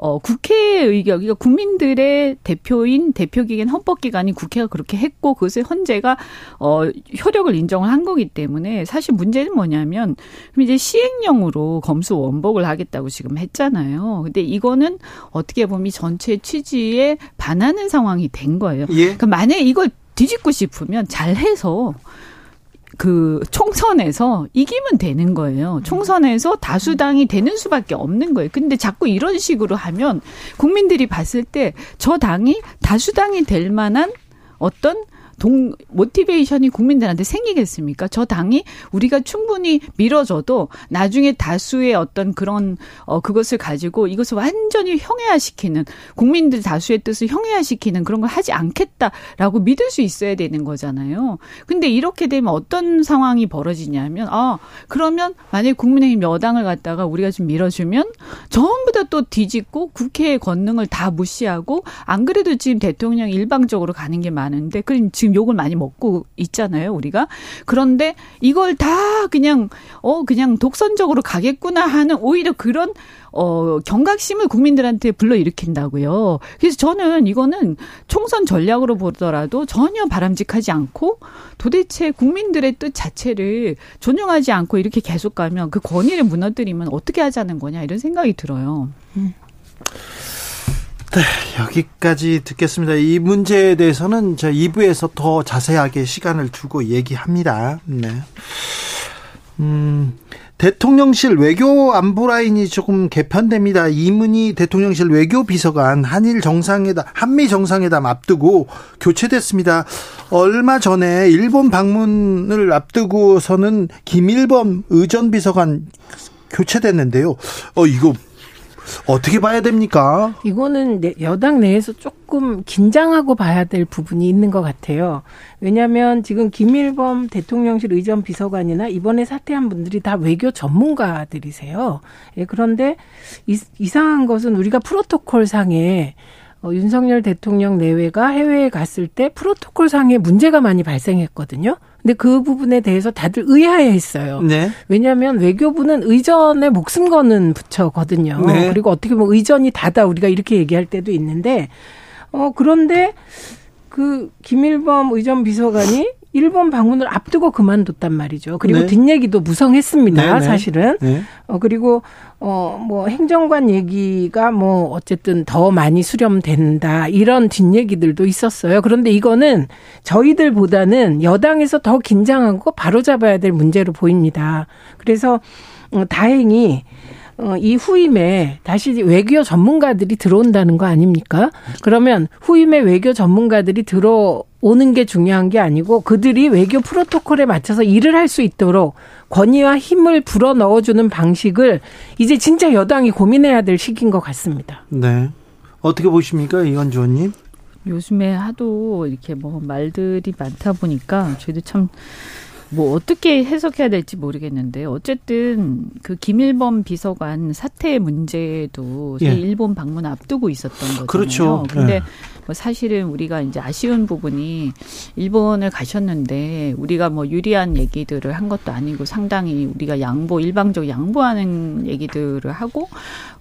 어, 국회의 의견, 그러니까 국민들의 대표인 대표기관 헌법기관이 국회가 그렇게 했고 그것을 헌재가 어, 효력을 인정을 한 거기 때문에 사실 문제는 뭐냐면 그럼 이제 시행령으로 검수 원복을 하겠다고 지금 했잖아요. 근데 이거는 어떻게 보면 전체 취지에 반하는 상황이 된 거예요. 예. 그러니까 만약에 이걸 뒤집고 싶으면 잘해서 그 총선에서 이기면 되는 거예요. 총선에서 다수당이 되는 수밖에 없는 거예요. 근데 자꾸 이런 식으로 하면 국민들이 봤을 때 저 당이 다수당이 될 만한 어떤 동 모티베이션이 국민들한테 생기겠습니까? 저 당이 우리가 충분히 밀어줘도 나중에 다수의 어떤 그런 어 그것을 가지고 이것을 완전히 형해화시키는 국민들 다수의 뜻을 형해화시키는 그런 걸 하지 않겠다라고 믿을 수 있어야 되는 거잖아요. 근데 이렇게 되면 어떤 상황이 벌어지냐면 아 그러면 만약에 국민의힘 여당을 갖다가 우리가 좀 밀어주면 전부 다 또 뒤집고 국회의 권능을 다 무시하고 안 그래도 지금 대통령 일방적으로 가는 게 많은데 그럼 지금 지금 욕을 많이 먹고 있잖아요, 우리가. 그런데 이걸 다 그냥 어 그냥 독선적으로 가겠구나 하는 오히려 그런 어 경각심을 국민들한테 불러일으킨다고요. 그래서 저는 이거는 총선 전략으로 보더라도 전혀 바람직하지 않고 도대체 국민들의 뜻 자체를 존중하지 않고 이렇게 계속 가면 그 권위를 무너뜨리면 어떻게 하자는 거냐 이런 생각이 들어요. 음. 네, 여기까지 듣겠습니다. 이 문제에 대해서는 저 2부에서 더 자세하게 시간을 두고 얘기합니다. 네. 음, 대통령실 외교 안보 라인이 조금 개편됩니다. 이문희 대통령실 외교 비서관 한일 정상회담, 한미 정상회담 앞두고 교체됐습니다. 얼마 전에 일본 방문을 앞두고서는 김일범 의전 비서관 교체됐는데요. 어, 이거 어떻게 봐야 됩니까? 이거는 여당 내에서 조금 긴장하고 봐야 될 부분이 있는 것 같아요. 왜냐하면 지금 김일범 대통령실 의전 비서관이나 이번에 사퇴한 분들이 다 외교 전문가들이세요. 예, 그런데 이, 이상한 것은 우리가 프로토콜 상에 어, 윤석열 대통령 내외가 해외에 갔을 때 프로토콜 상에 문제가 많이 발생했거든요. 근데 그 부분에 대해서 다들 의아해 했어요. 네. 왜냐하면 외교부는 의전에 목숨 거는 부처거든요. 네. 그리고 어떻게 보면 의전이 다다 우리가 이렇게 얘기할 때도 있는데, 어, 그런데 그 김일범 의전 비서관이 일본 방문을 앞두고 그만뒀단 말이죠. 그리고 네. 뒷얘기도 무성했습니다. 네, 네. 사실은. 네. 어 그리고 어뭐 행정관 얘기가 뭐 어쨌든 더 많이 수렴된다 이런 뒷얘기들도 있었어요. 그런데 이거는 저희들보다는 여당에서 더 긴장하고 바로잡아야 될 문제로 보입니다. 그래서 어, 다행히 어, 이 후임에 다시 외교 전문가들이 들어온다는 거 아닙니까? 그러면 후임에 외교 전문가들이 들어 오는 게 중요한 게 아니고 그들이 외교 프로토콜에 맞춰서 일을 할 수 있도록 권위와 힘을 불어 넣어주는 방식을 이제 진짜 여당이 고민해야 될 시기인 것 같습니다. 네. 어떻게 보십니까, 이현주 의원님? 요즘에 하도 이렇게 뭐 말들이 많다 보니까 저희도 참 뭐 어떻게 해석해야 될지 모르겠는데 어쨌든 그 김일범 비서관 사태 문제도 예. 일본 방문 앞두고 있었던 거잖아요. 그렇죠. 근데 예. 뭐 사실은 우리가 이제 아쉬운 부분이 일본을 가셨는데 우리가 뭐 유리한 얘기들을 한 것도 아니고 상당히 우리가 양보 일방적 양보하는 얘기들을 하고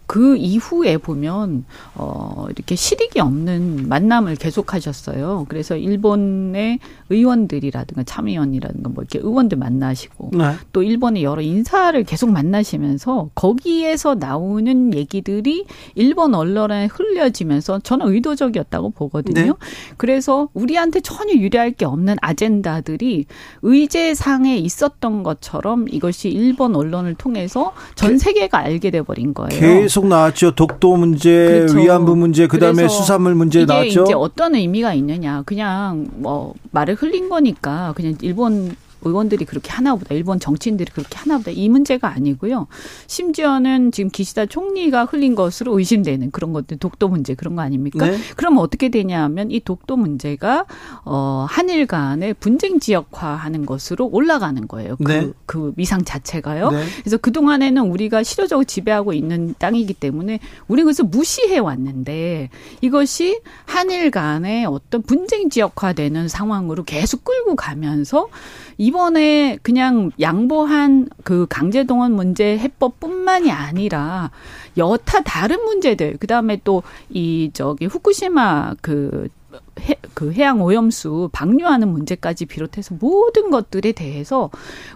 그 이후에 보면 어 이렇게 실익이 없는 만남을 계속하셨어요. 그래서 일본의 의원들이라든가 참의원이라든가 뭐 이렇게 의원들 만나시고 네. 또 일본의 여러 인사를 계속 만나시면서 거기에서 나오는 얘기들이 일본 언론에 흘려지면서 저는 의도적이었다고 보거든요. 네. 그래서 우리한테 전혀 유리할 게 없는 아젠다들이 의제상에 있었던 것처럼 이것이 일본 언론을 통해서 전 세계가 알게 돼 버린 거예요. 계속 나왔죠. 독도 문제, 그렇죠. 위안부 문제, 그다음에 수산물 문제 이게 나왔죠. 이제 어떤 의미가 있느냐. 그냥 뭐 말을 흘린 거니까 그냥 일본 의원들이 그렇게 하나보다 일본 정치인들이 그렇게 하나보다 이 문제가 아니고요. 심지어는 지금 기시다 총리가 흘린 것으로 의심되는 그런 것들 독도 문제 그런 거 아닙니까? 네. 그럼 어떻게 되냐면 이 독도 문제가 어 한일 간의 분쟁 지역화하는 것으로 올라가는 거예요. 그, 네. 그 위상 자체가요. 네. 그래서 그 동안에는 우리가 실효적으로 지배하고 있는 땅이기 때문에 우리 그래서 무시해 왔는데 이것이 한일 간의 어떤 분쟁 지역화되는 상황으로 계속 끌고 가면서 이 번에 그냥 양보한 그 강제동원 문제 해법뿐만이 아니라 여타 다른 문제들 그다음에 또 이 저기 후쿠시마 그 해, 그 해양 오염수 방류하는 문제까지 비롯해서 모든 것들에 대해서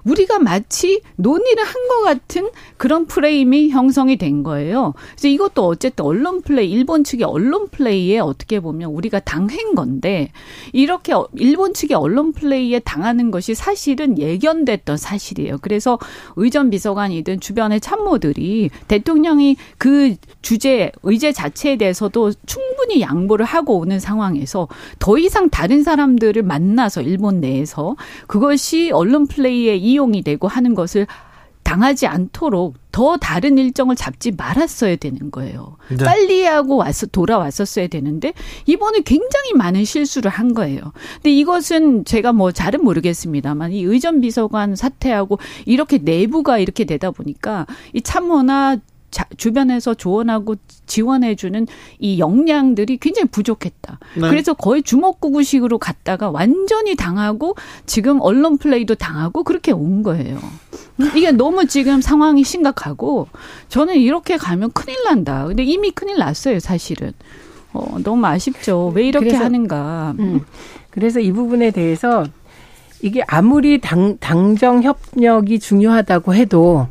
우리가 마치 논의를 한 것 같은 그런 프레임이 형성이 된 거예요. 그래서 이것도 어쨌든 언론 플레이, 일본 측의 언론 플레이에 어떻게 보면 우리가 당한 건데 이렇게 일본 측의 언론 플레이에 당하는 것이 사실은 예견됐던 사실이에요. 그래서 의전 비서관이든 주변의 참모들이 대통령이 그 주제, 의제 자체에 대해서도 충분히 양보를 하고 오는 상황에서 더 이상 다른 사람들을 만나서 일본 내에서 그것이 언론 플레이에 이용이 되고 하는 것을 당하지 않도록 더 다른 일정을 잡지 말았어야 되는 거예요. 네. 빨리 하고 와서 돌아왔었어야 되는데 이번에 굉장히 많은 실수를 한 거예요. 근데 이것은 제가 뭐 잘은 모르겠습니다만 이 의전 비서관 사태하고 이렇게 내부가 이렇게 되다 보니까 이 참모나 자, 주변에서 조언하고 지원해주는 이 역량들이 굉장히 부족했다. 네. 그래서 거의 주먹구구식으로 갔다가 완전히 당하고 지금 언론 플레이도 당하고 그렇게 온 거예요. 이게 너무 지금 상황이 심각하고 저는 이렇게 가면 큰일 난다. 근데 이미 큰일 났어요, 사실은. 어, 너무 아쉽죠. 왜 이렇게 그래서, 하는가. 음. 그래서 이 부분에 대해서 이게 아무리 당, 당정 협력이 중요하다고 해도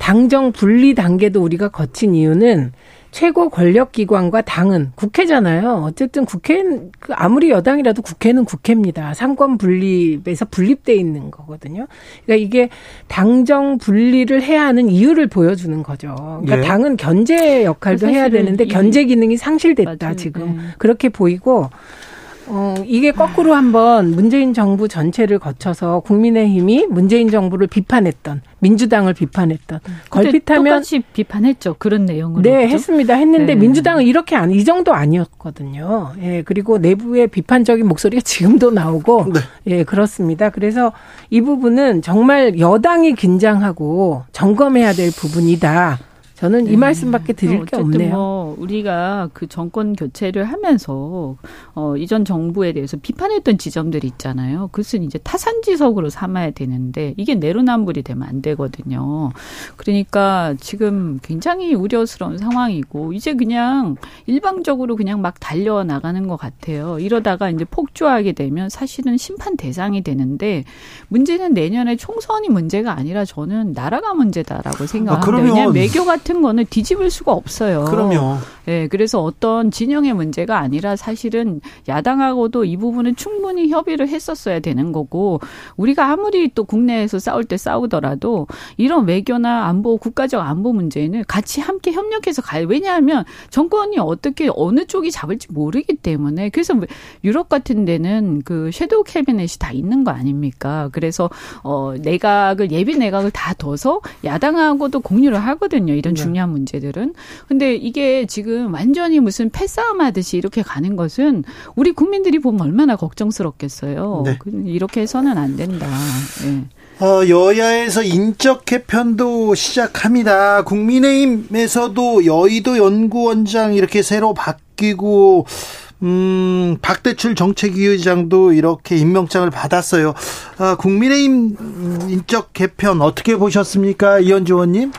당정 분리 단계도 우리가 거친 이유는 최고 권력 기관과 당은 국회잖아요. 어쨌든 국회는 그 아무리 여당이라도 국회는 국회입니다. 상권 분립에서 분립돼 있는 거거든요. 그러니까 이게 당정 분리를 해야 하는 이유를 보여주는 거죠. 그러니까 네. 당은 견제 역할도 해야 되는데 견제 기능이 상실됐다 맞아요. 지금 네. 그렇게 보이고 어, 이게 거꾸로 한번 문재인 정부 전체를 거쳐서 국민의힘이 문재인 정부를 비판했던 민주당을 비판했던 걸핏하면 똑같이 비판했죠 그런 내용으로 네 그렇죠? 했습니다 했는데 네. 민주당은 이렇게 안 이 정도 아니었거든요 예 그리고 내부의 비판적인 목소리가 지금도 나오고 네. 예 그렇습니다 그래서 이 부분은 정말 여당이 긴장하고 점검해야 될 부분이다 저는 이 네. 말씀밖에 드릴 게 없네요. 뭐 우리가 그 정권 교체를 하면서 어 이전 정부에 대해서 비판했던 지점들이 있잖아요. 그것은 이제 타산지석으로 삼아야 되는데 이게 내로남불이 되면 안 되거든요. 그러니까 지금 굉장히 우려스러운 상황이고 이제 그냥 일방적으로 그냥 막 달려 나가는 것 같아요. 이러다가 이제 폭주하게 되면 사실은 심판 대상이 되는데 문제는 내년에 총선이 문제가 아니라 저는 나라가 문제다라고 생각합니다. 아, 왜냐하면 외교 같은 같은 거는 뒤집을 수가 없어요. 그럼요. 예, 그래서 어떤 진영의 문제가 아니라 사실은 야당하고도 이 부분은 충분히 협의를 했었어야 되는 거고 우리가 아무리 또 국내에서 싸울 때 싸우더라도 이런 외교나 안보 국가적 안보 문제는 같이 함께 협력해서 가요. 왜냐하면 정권이 어떻게 어느 쪽이 잡을지 모르기 때문에 그래서 유럽 같은 데는 그 섀도우 캐비넷이 다 있는 거 아닙니까? 그래서 어 내각을 예비 내각을 다 둬서 야당하고도 공유를 하거든요. 이런 네. 중요한 문제들은. 근데 이게 지금 완전히 무슨 패싸움 하듯이 이렇게 가는 것은 우리 국민들이 보면 얼마나 걱정스럽겠어요. 네. 이렇게 해서는 안 된다. 네. 어, 여야에서 인적 개편도 시작합니다. 국민의힘에서도 여의도 연구원장 이렇게 새로 바뀌고 음, 박대출 정책위 의장도 이렇게 임명장을 받았어요. 아, 국민의힘 인적 개편 어떻게 보셨습니까? 이현주 의원님?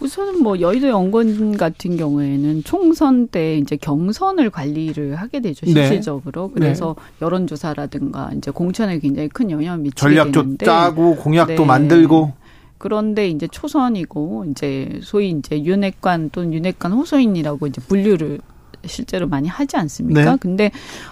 우선은 뭐 여의도 연구원 같은 경우에는 총선 때 이제 경선을 관리를 하게 되죠 네. 실질적으로 네. 그래서 네. 여론조사라든가 이제 공천에 굉장히 큰 영향을 미치게 전략도 되는데 짜고 공약도 네. 만들고 그런데 이제 초선이고 이제 소위 이제 윤핵관 또는 윤핵관 호소인이라고 이제 분류를 실제로 많이 하지 않습니까? 네. 근데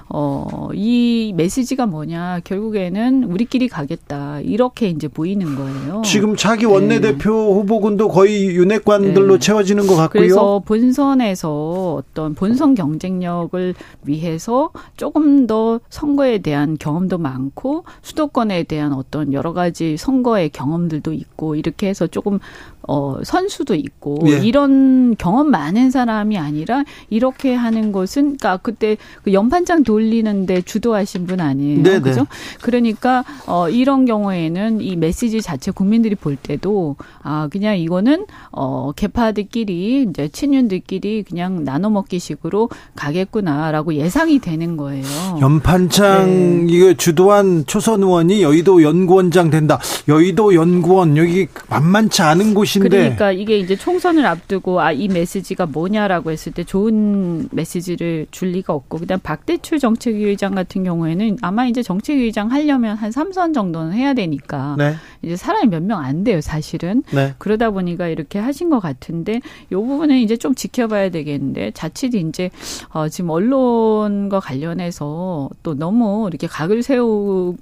어, 이 메시지가 뭐냐? 결국에는 우리끼리 가겠다. 이렇게 이제 보이는 거예요. 지금 자기 원내대표 네. 후보군도 거의 윤핵관들로 네. 채워지는 것 같고요. 그래서 본선에서 어떤 본선 경쟁력을 위해서 조금 더 선거에 대한 경험도 많고 수도권에 대한 어떤 여러 가지 선거의 경험들도 있고 이렇게 해서 조금 어, 선수도 있고 예. 이런 경험 많은 사람이 아니라 이렇게 하는 것은 그러니까 그때 그 연판장 돌리는데 주도하신 분 아니에요. 네네. 그죠? 그러니까 어, 이런 경우에는 이 메시지 자체 국민들이 볼 때도 아 그냥 이거는 어, 개파들끼리 이제 친윤들끼리 그냥 나눠 먹기식으로 가겠구나라고 예상이 되는 거예요. 연판장 네. 이거 주도한 초선 의원이 여의도 연구원장 된다. 여의도 연구원 여기 만만치 않은 곳이 것인데. 그러니까 이게 이제 총선을 앞두고 아 이 메시지가 뭐냐라고 했을 때 좋은 메시지를 줄 리가 없고 그다음 박대출 정책위 의장 같은 경우에는 아마 이제 정책위 의장 하려면 한 3선 정도는 해야 되니까 네. 이제 사람이 몇 명 안 돼요, 사실은. 네. 그러다 보니까 이렇게 하신 것 같은데 요 부분은 이제 좀 지켜봐야 되겠는데 자칫 이제 어 지금 언론과 관련해서 또 너무 이렇게 각을 세우고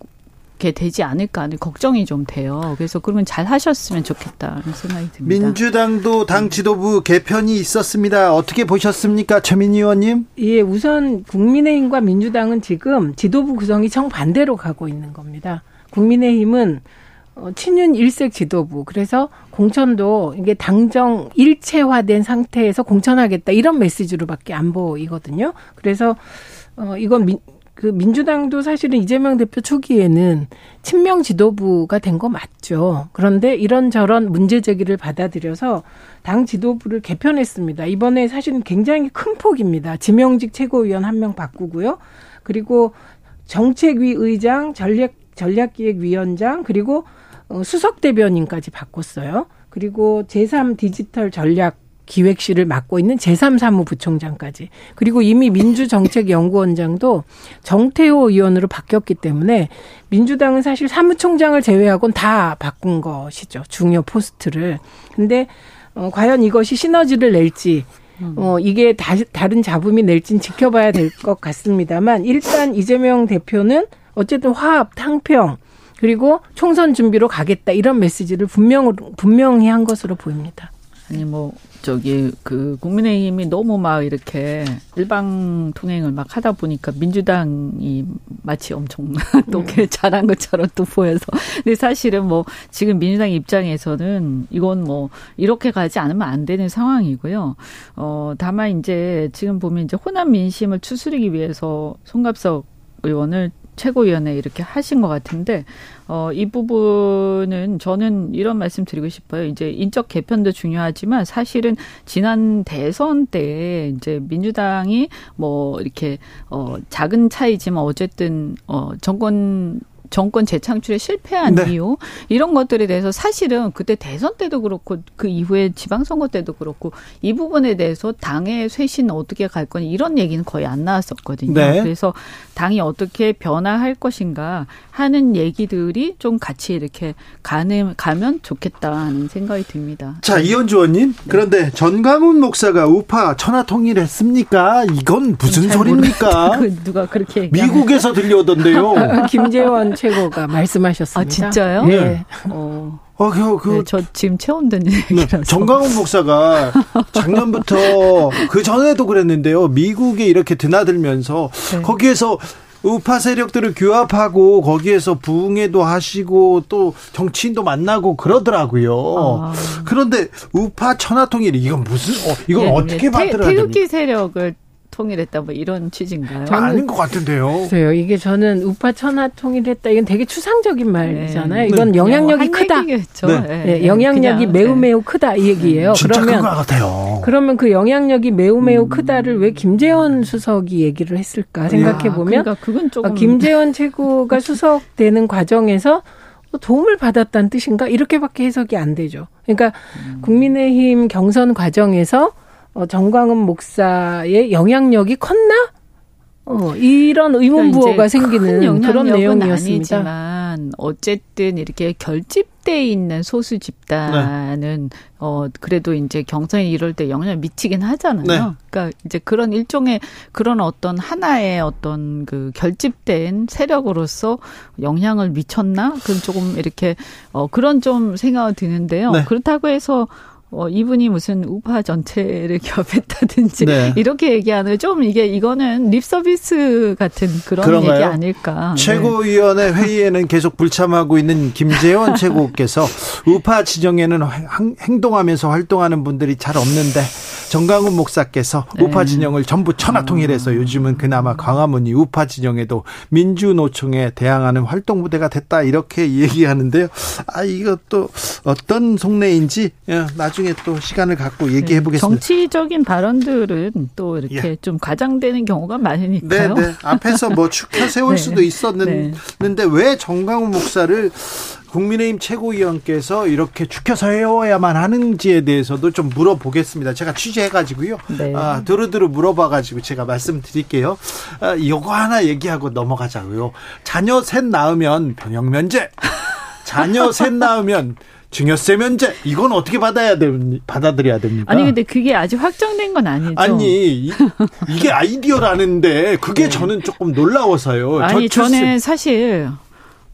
게 되지 않을까 하는 걱정이 좀 돼요. 그래서 그러면 잘 하셨으면 좋겠다는 생각이 듭니다. 민주당도 당 지도부 개편이 있었습니다. 어떻게 보셨습니까? 최민희 의원님? 예, 우선 국민의힘과 민주당은 지금 지도부 구성이 정반대로 가고 있는 겁니다. 국민의힘은 어, 친윤 일색 지도부. 그래서 공천도 이게 당정 일체화된 상태에서 공천하겠다. 이런 메시지로밖에 안 보이거든요. 그래서 어, 이건 민, 그 민주당도 사실은 이재명 대표 초기에는 친명 지도부가 된 거 맞죠. 그런데 이런저런 문제 제기를 받아들여서 당 지도부를 개편했습니다. 이번에 사실은 굉장히 큰 폭입니다. 지명직 최고위원 한 명 바꾸고요. 그리고 정책위 의장, 전략 전략기획위원장 그리고 어, 수석 대변인까지 바꿨어요. 그리고 제3 디지털 전략 기획실을 맡고 있는 제3사무부총장까지. 그리고 이미 민주정책연구원장도 정태호 의원으로 바뀌었기 때문에 민주당은 사실 사무총장을 제외하고는 다 바꾼 것이죠. 중요 포스트를. 근데 어, 과연 이것이 시너지를 낼지 어, 이게 다, 다른 잡음이 낼진 지켜봐야 될 것 같습니다만 일단 이재명 대표는 어쨌든 화합, 탕평 그리고 총선 준비로 가겠다 이런 메시지를 분명 분명히 한 것으로 보입니다. 아니 뭐 저기 그 국민의힘이 너무 막 이렇게 일방 통행을 막 하다 보니까 민주당이 마치 엄청 또 네. 잘한 것처럼 또 보여서 근데 사실은 뭐 지금 민주당 입장에서는 이건 뭐 이렇게 가지 않으면 안 되는 상황이고요. 어 다만 이제 지금 보면 이제 호남 민심을 추스르기 위해서 송갑석 의원을 최고위원회 이렇게 하신 것 같은데 어, 이 부분은 저는 이런 말씀 드리고 싶어요. 이제 인적 개편도 중요하지만 사실은 지난 대선 때 이제 민주당이 뭐 이렇게 어 작은 차이지만 어쨌든 어 정권 정권 재창출에 실패한 네. 이유 이런 것들에 대해서 사실은 그때 대선 때도 그렇고 그 이후에 지방선거 때도 그렇고 이 부분에 대해서 당의 쇄신 어떻게 갈 거니 이런 얘기는 거의 안 나왔었거든요. 네. 그래서 당이 어떻게 변화할 것인가 하는 얘기들이 좀 같이 이렇게 가는 가면 좋겠다 하는 생각이 듭니다. 자, 이현주 의원님. 그런데 전광훈 목사가 우파 천하 통일했습니까? 이건 무슨 잘 소리입니까? 그 누가 그렇게 얘기하면- 미국에서 들려오던데요. 김재원 최고가 말씀하셨습니다. 아 진짜요? 네. 어, 어, 그, 그, 네, 저 지금 듣는 네, 얘기라서. 정광훈 목사가 작년부터 그 전에도 그랬는데요. 미국에 이렇게 드나들면서 네. 거기에서 우파 세력들을 규합하고 거기에서 부흥회도 하시고 또 정치인도 만나고 그러더라고요. 아. 그런데 우파 천하통일 이건 무슨 어, 이건 예, 어떻게 예, 태- 받들어야 태극기 됩니까? 세력을 통일했다 뭐 이런 취지인가요? 저는- 아닌 것 같은데요. 글쎄요. 이게 저는 우파 천하 통일했다. 이건 되게 추상적인 말이잖아요. 네. 이건 영향력이 한 크다. 얘기겠죠. 네. 예, 네, 예, 영향력이 그냥, 매우 예. 매우 크다 이 얘기예요. 그러면 것 같아요. 그러면 그 영향력이 매우 매우 크다를 왜 김재원 수석이 얘기를 했을까 생각해 보면 그러니까 그건 조금 김재원 최고가 수석 되는 과정에서 도움을 받았다는 뜻인가 이렇게밖에 해석이 안 되죠. 그러니까 국민의힘 경선 과정에서 어, 정광훈 목사의 영향력이 컸나? 어, 이런 의문부호가 그러니까 큰 생기는 그런 내용이었습니다. 아니지만 어쨌든 이렇게 결집돼 있는 소수 집단은 네. 어 그래도 이제 경선이 이럴 때 영향을 미치긴 하잖아요. 네. 그러니까 이제 그런 일종의 그런 어떤 하나의 어떤 그 결집된 세력으로서 영향을 미쳤나? 그건 조금 이렇게 어 그런 좀 생각이 드는데요. 네. 그렇다고 해서 어, 이분이 무슨 우파 전체를 기업했다든지 네. 이렇게 얘기하는 좀 이게 이거는 립 서비스 같은 그런 그런가요? 얘기 아닐까. 네. 최고위원회 회의에는 계속 불참하고 있는 김재원 최고께서 우파 진영에는 행- 행동하면서 활동하는 분들이 잘 없는데 정강훈 목사께서 네. 우파 진영을 전부 천하 통일해서 요즘은 그나마 광화문이 우파 진영에도 민주노총에 대항하는 활동 무대가 됐다 이렇게 얘기하는데요. 아 이것도 어떤 속내인지 예, 나중에 또 시간을 갖고 얘기해 네. 보겠습니다. 정치적인 발언들은 또 이렇게 예. 좀 과장되는 경우가 네, 많으니까요. 네. 앞에서 뭐 축혀 세울 네. 수도 있었는데 왜 정강훈 목사를 국민의힘 최고위원께서 이렇게 축혀 세워야만 하는지에 대해서도 좀 물어보겠습니다. 제가 취재해가지고요. 네. 아, 두루두루 물어봐가지고 제가 말씀드릴게요. 아, 이거 하나 얘기하고 넘어가자고요. 자녀 셋 낳으면 병역 면제. 자녀 셋 낳으면 증여세 면제. 이건 어떻게 받아야 됩, 받아들여야 됩니까? 아니 근데 그게 아직 확정된 건 아니죠. 아니 이, 게 아이디어라는데 그게 저는 조금 놀라워서요. 네. 아니 저출생- 저는 사실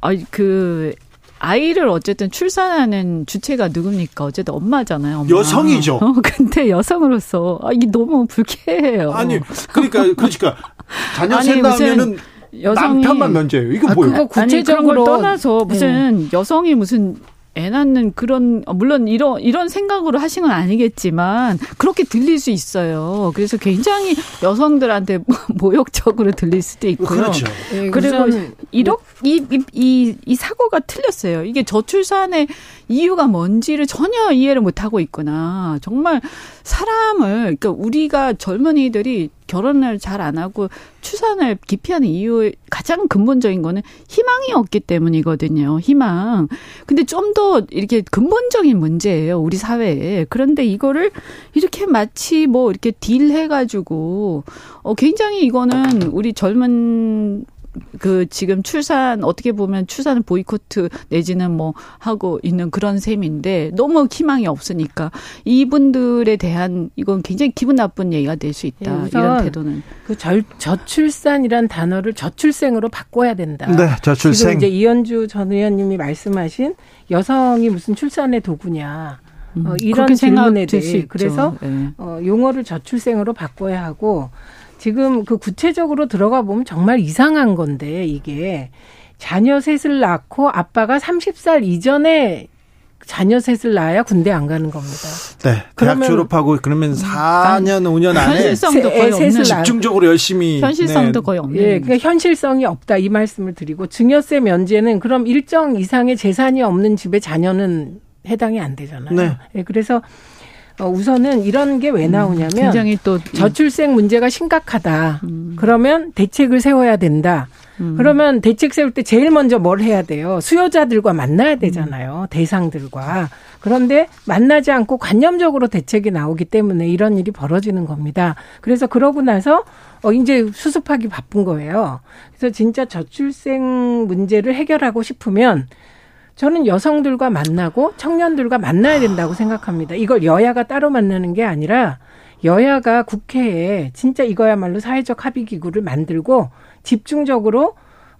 아니 그 아이를 어쨌든 출산하는 주체가 누굽니까? 어쨌든 엄마잖아요. 엄마. 여성이죠. 어, 근데 여성으로서 아, 이게 너무 불쾌해요. 아니 그러니까 그러니까 자녀 아니, 낳으면은 여성이 남편만 면제예요. 이거 아, 뭐예요? 그거 아니 구체적으로 떠나서 무슨 여성이 무슨 애 낳는 그런 어, 물론 이런 이런 생각으로 하신 건 아니겠지만 그렇게 들릴 수 있어요. 그래서 굉장히 여성들한테 모욕적으로 들릴 수도 있고요. 그렇죠. 예, 그리고 우선 이렇 이이 이, 이 사고가 틀렸어요. 이게 저출산의 이유가 뭔지를 전혀 이해를 못 하고 있구나. 정말 사람을 그러니까 우리가 젊은이들이 결혼을 잘 안 하고 출산을 기피하는 이유의 가장 근본적인 거는 희망이 없기 때문이거든요. 희망. 근데 좀 더 이렇게 근본적인 문제예요. 우리 사회에. 그런데 이거를 이렇게 마치 뭐 이렇게 딜 해 가지고 어 굉장히 이거는 우리 젊은 그 지금 출산 어떻게 보면 출산을 보이코트 내지는 뭐 하고 있는 그런 셈인데 너무 희망이 없으니까 이분들에 대한 이건 굉장히 기분 나쁜 얘기가 될 수 있다. 예, 우선 이런 태도는. 그 절, 저출산이란 단어를 저출생으로 바꿔야 된다. 네, 저출생. 지금 이제 이현주 전 의원님이 말씀하신 여성이 무슨 출산의 도구냐. 어, 이런 그렇게 질문에 대해. 그래서 예. 어, 용어를 저출생으로 바꿔야 하고 지금 그 구체적으로 들어가 보면 정말 이상한 건데 이게 자녀 셋을 낳고 아빠가 30살 이전에 자녀 셋을 낳아야 군대 안 가는 겁니다. 네, 대학 그러면- 졸업하고 그러면 4년 5년 안에 현실성도 세- 거의 없는 낳- 집중적으로 열심히 현실성도 네, 거의 없는. 예, 그러니까 현실성이 없다 이 말씀을 드리고 증여세 면제는 그럼 일정 이상의 재산이 없는 집에 자녀는 해당이 안 되잖아요. 네. 예, 그래서 어, 우선은 이런 게 왜 나오냐면 굉장히 또 저출생 문제가 심각하다. 음. 그러면 대책을 세워야 된다. 음. 그러면 대책 세울 때 제일 먼저 뭘 해야 돼요? 수요자들과 만나야 되잖아요. 음. 대상들과. 그런데 만나지 않고 관념적으로 대책이 나오기 때문에 이런 일이 벌어지는 겁니다. 그래서 그러고 나서 어 이제 수습하기 바쁜 거예요. 그래서 진짜 저출생 문제를 해결하고 싶으면 저는 여성들과 만나고 청년들과 만나야 된다고 생각합니다. 이걸 여야가 따로 만나는 게 아니라 여야가 국회에 진짜 이거야말로 사회적 합의 기구를 만들고 집중적으로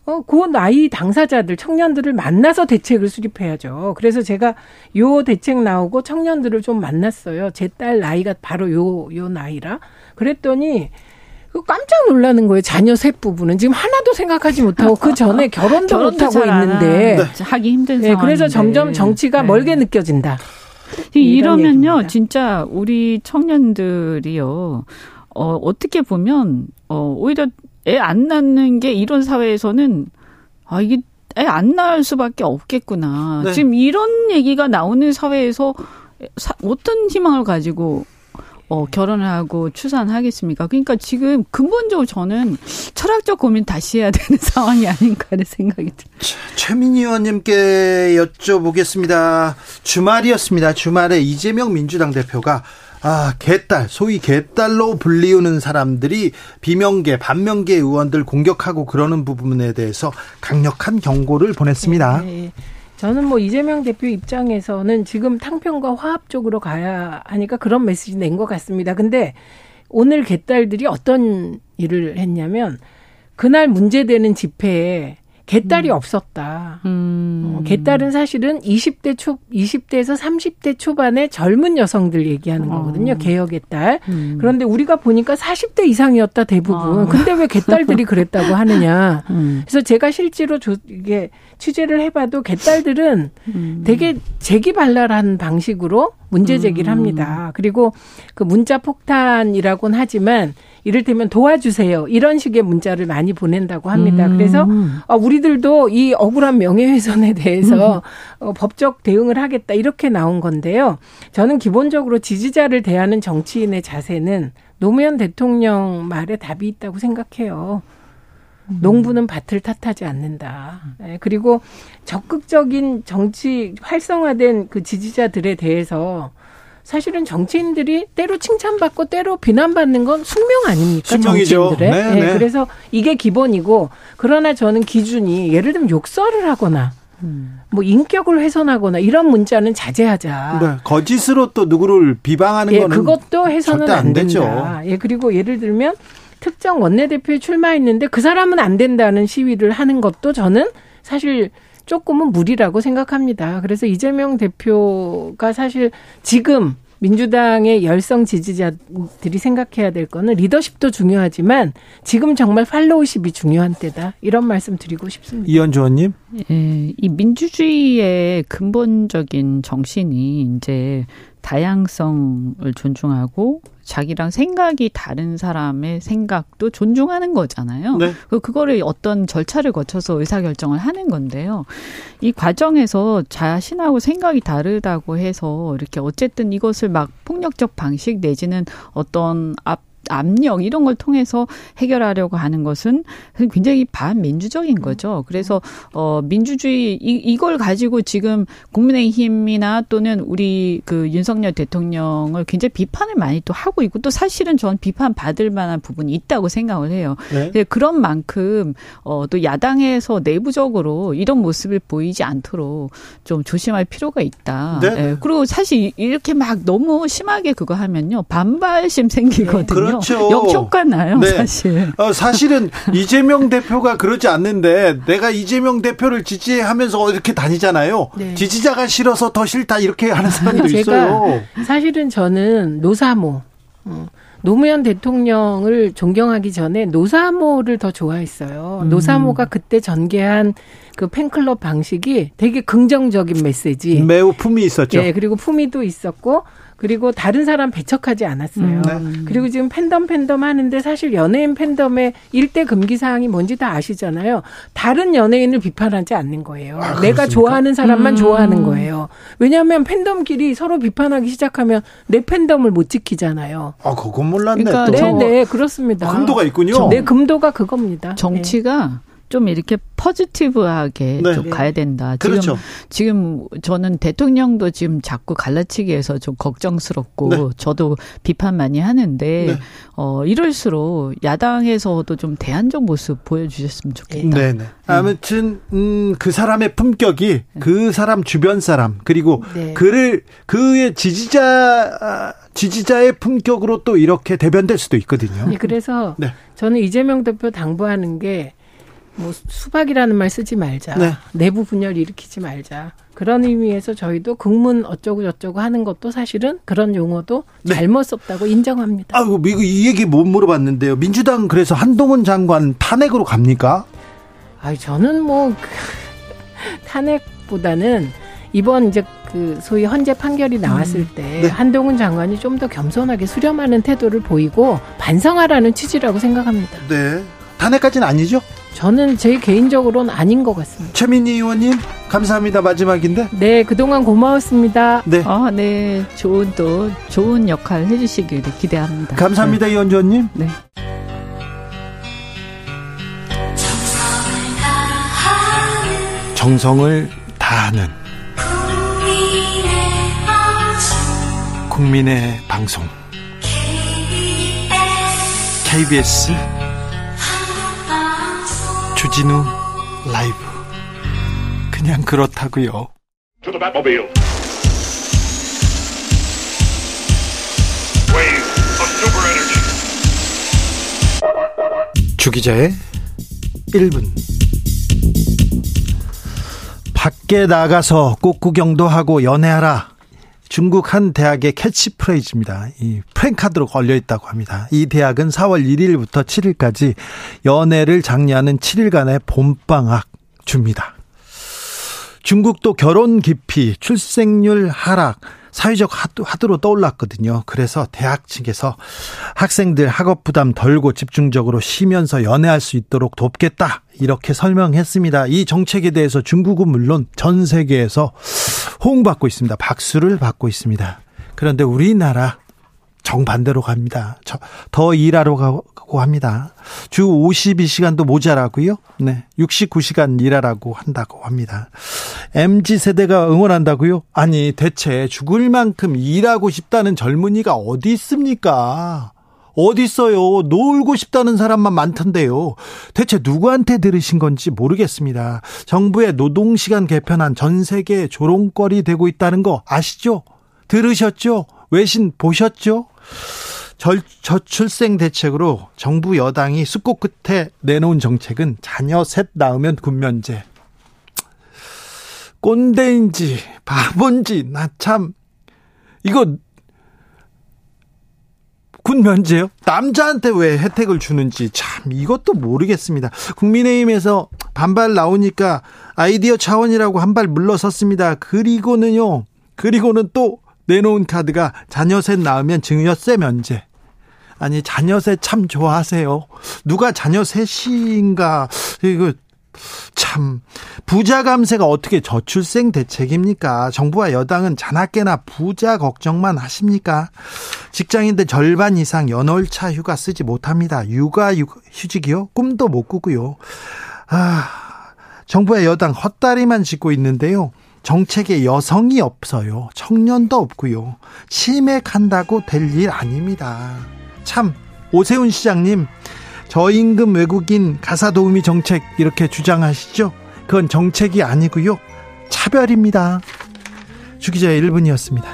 어, 그 나이 당사자들, 청년들을 만나서 대책을 수립해야죠. 그래서 제가 요 대책 나오고 청년들을 좀 만났어요. 제 딸 나이가 바로 요, 요 나이라. 그랬더니 그 깜짝 놀라는 거예요. 자녀 셋 부부는 지금 하나도 생각하지 못하고 그 전에 결혼도, 결혼도 못하고 있는데 네. 하기 힘든 네, 그래서 점점 정치가 네. 멀게 느껴진다. 이러면요, 진짜 우리 청년들이요, 어, 어떻게 보면, 어, 오히려 애 안 낳는 게 이런 사회에서는, 아, 이게 애 안 낳을 수밖에 없겠구나. 네. 지금 이런 얘기가 나오는 사회에서 사, 어떤 희망을 가지고 어, 결혼을 하고 출산하겠습니까? 그러니까 지금 근본적으로 저는 철학적 고민 다시 해야 되는 상황이 아닌가 하는 생각이 듭니다. 최민희 의원님께 여쭤보겠습니다. 주말이었습니다. 주말에 이재명 민주당 대표가 아, 개딸, 소위 개딸로 불리우는 사람들이 비명계, 반명계 의원들 공격하고 그러는 부분에 대해서 강력한 경고를 보냈습니다. 네, 네. 저는 뭐 이재명 대표 입장에서는 지금 탕평과 화합 쪽으로 가야 하니까 그런 메시지 낸 것 같습니다. 근데 오늘 개딸들이 어떤 일을 했냐면 그날 문제되는 집회에 개딸이 음. 없었다. 음. 어, 개딸은 사실은 20대 초 20대에서 30대 초반의 젊은 여성들 얘기하는 거거든요. 어. 개혁의 딸. 음. 그런데 우리가 보니까 40대 이상이었다 대부분. 어. 근데 왜 개딸들이 그랬다고 하느냐. 음. 그래서 제가 실제로 조, 이게 취재를 해봐도 개딸들은 음. 되게 재기발랄한 방식으로 문제 제기를 음. 합니다. 그리고 그 문자 폭탄이라고는 하지만 이를테면 도와주세요. 이런 식의 문자를 많이 보낸다고 합니다. 음. 그래서 어, 우리들도 이 억울한 명예훼손에 대해서 음. 법적 대응을 하겠다. 이렇게 나온 건데요. 저는 기본적으로 지지자를 대하는 정치인의 자세는 노무현 대통령 말에 답이 있다고 생각해요. 음. 농부는 밭을 탓하지 않는다. 네, 그리고 적극적인 정치 활성화된 그 지지자들에 대해서 사실은 정치인들이 때로 칭찬받고 때로 비난받는 건 숙명 아닙니까? 숙명이죠. 정치인들의. 네, 네, 네. 그래서 이게 기본이고 그러나 저는 기준이 예를 들면 욕설을 하거나 음. 뭐 인격을 훼손하거나 이런 문자는 자제하자. 네, 거짓으로 또 누구를 비방하는 예, 거는 그것도 해서는 안, 안 된다. 예, 그리고 예를 들면 특정 원내대표에 출마했는데 그 사람은 안 된다는 시위를 하는 것도 저는 사실 조금은 무리라고 생각합니다. 그래서 이재명 대표가 사실 지금 민주당의 열성 지지자들이 생각해야 될 거는 리더십도 중요하지만 지금 정말 팔로우십이 중요한 때다. 이런 말씀 드리고 싶습니다. 이현주 의원님. 예, 이 민주주의의 근본적인 정신이 이제 다양성을 존중하고 자기랑 생각이 다른 사람의 생각도 존중하는 거잖아요. 네. 그 그거를 어떤 절차를 거쳐서 의사 결정을 하는 건데요. 이 과정에서 자신하고 생각이 다르다고 해서 이렇게 어쨌든 이것을 막 폭력적 방식 내지는 어떤 앞 압력 이런 걸 통해서 해결하려고 하는 것은 굉장히 반민주적인 거죠. 그래서 어 민주주의 이, 이걸 가지고 지금 국민의힘이나 또는 우리 그 윤석열 대통령을 굉장히 비판을 많이 또 하고 있고 또 사실은 전 비판 받을 만한 부분이 있다고 생각을 해요. 네. 그런 만큼 어또 야당에서 내부적으로 이런 모습을 보이지 않도록 좀 조심할 필요가 있다. 네. 네. 그리고 사실 이렇게 막 너무 심하게 그거 하면요 반발심 생기거든요. 그렇죠. 역효과 나요, 네. 사실. 어, 사실은 이재명 대표가 그러지 않는데 내가 이재명 대표를 지지하면서 이렇게 다니잖아요. 네. 지지자가 싫어서 더 싫다 이렇게 하는 사람도 있어요. 사실은 저는 노사모 어, 노무현 대통령을 존경하기 전에 노사모를 더 좋아했어요. 음. 노사모가 그때 전개한 그 팬클럽 방식이 되게 긍정적인 메시지. 매우 품이 있었죠. 네, 그리고 품위도 있었고 그리고 다른 사람 배척하지 않았어요. 음, 네. 그리고 지금 팬덤 팬덤 하는데 사실 연예인 팬덤의 일대 금기 사항이 뭔지 다 아시잖아요. 다른 연예인을 비판하지 않는 거예요. 아, 내가 좋아하는 사람만 음. 좋아하는 거예요. 왜냐하면 팬덤끼리 서로 비판하기 시작하면 내 팬덤을 못 지키잖아요. 아, 그건 몰랐네. 그러니까 네, 네, 그렇습니다. 금도가 있군요. 네, 금도가 그겁니다. 정치가 네. 좀 이렇게 포지티브하게 네. 좀 가야 된다. 그렇죠. 지금 지금 저는 대통령도 지금 자꾸 갈라치기해서 좀 걱정스럽고 네. 저도 비판 많이 하는데 네. 어 이럴수록 야당에서도 좀 대안적 모습 보여주셨으면 좋겠다. 네 네. 아무튼 음, 그 사람의 품격이 그 사람 주변 사람 그리고 네. 그를 그의 지지자 아, 지지자의 품격으로 또 이렇게 대변될 수도 있거든요. 예, 그래서 네. 저는 이재명 대표 당부하는 게 뭐 수박이라는 말 쓰지 말자. 네. 내부 분열 일으키지 말자. 그런 의미에서 저희도 국문 어쩌고 저쩌고 하는 것도 사실은 그런 용어도 네. 잘못 썼다고 인정합니다. 아이고 미국 이 얘기 못 물어봤는데요. 민주당 그래서 한동훈 장관 탄핵으로 갑니까? 아, 저는 뭐 그, 탄핵보다는 이번 이제 그 소위 헌재 판결이 나왔을 때 네. 한동훈 장관이 좀 더 겸손하게 수렴하는 태도를 보이고 반성하라는 취지라고 생각합니다. 네. 탄핵까지는 아니죠? 저는 제 개인적으로는 아닌 것 같습니다. 최민희 의원님 감사합니다. 마지막인데. 네, 그동안 고마웠습니다. 네. 아, 네. 좋은 또 좋은 역할 해주시길 기대합니다. 감사합니다. 이원주 의원님. 네. 정성을 다하는 국민의 방송 KBS 주진우 라이브 그냥 그렇다고요. 주기자의 1분 밖에 나가서 꽃구경도 하고 연애하라. 중국 한 대학의 캐치프레이즈입니다. 이 프랭카드로 걸려 있다고 합니다. 이 대학은 4월 1일부터 7일까지 연애를 장려하는 7일간의 봄방학 줍니다. 중국도 결혼 기피, 출생률 하락, 사회적 하도로 떠올랐거든요. 그래서 대학 측에서 학생들 학업 부담 덜고 집중적으로 쉬면서 연애할 수 있도록 돕겠다. 이렇게 설명했습니다. 이 정책에 대해서 중국은 물론 전 세계에서 호응받고 있습니다. 박수를 받고 있습니다. 그런데 우리나라 정반대로 갑니다. 저, 더 일하러 가고 합니다. 주 52시간도 모자라고요. 네. 69시간 일하라고 한다고 합니다. MZ 세대가 응원한다고요? 아니, 대체 죽을 만큼 일하고 싶다는 젊은이가 어디 있습니까? 어디 있어요? 놀고 싶다는 사람만 많던데요. 대체 누구한테 들으신 건지 모르겠습니다. 정부의 노동시간 개편안 전 세계에 조롱거리 되고 있다는 거 아시죠? 들으셨죠? 외신 보셨죠? 절, 저출생 대책으로 정부 여당이 숙고 끝에 내놓은 정책은 자녀 셋 낳으면 군면제. 꼰대인지 바본지 나 참 이거 군 면제요? 남자한테 왜 혜택을 주는지 참 이것도 모르겠습니다. 국민의힘에서 반발 나오니까 아이디어 차원이라고 한 발 물러섰습니다. 그리고는요. 그리고는 또 내놓은 카드가 자녀 셋 낳으면 증여세 면제. 아니 자녀 셋 참 좋아하세요. 누가 자녀 셋인가 이거 참 부자 감세가 어떻게 저출생 대책입니까? 정부와 여당은 자나깨나 부자 걱정만 하십니까? 직장인들 절반 이상 연월차 휴가 쓰지 못합니다. 육아 휴직이요? 꿈도 못 꾸고요. 아, 정부와 여당 헛다리만 짚고 있는데요. 정책에 여성이 없어요. 청년도 없고요. 치맥한다고 될 일 아닙니다. 참 오세훈 시장님 저임금 외국인 가사 도우미 정책 이렇게 주장하시죠? 그건 정책이 아니고요. 차별입니다. 주기자의 1분이었습니다.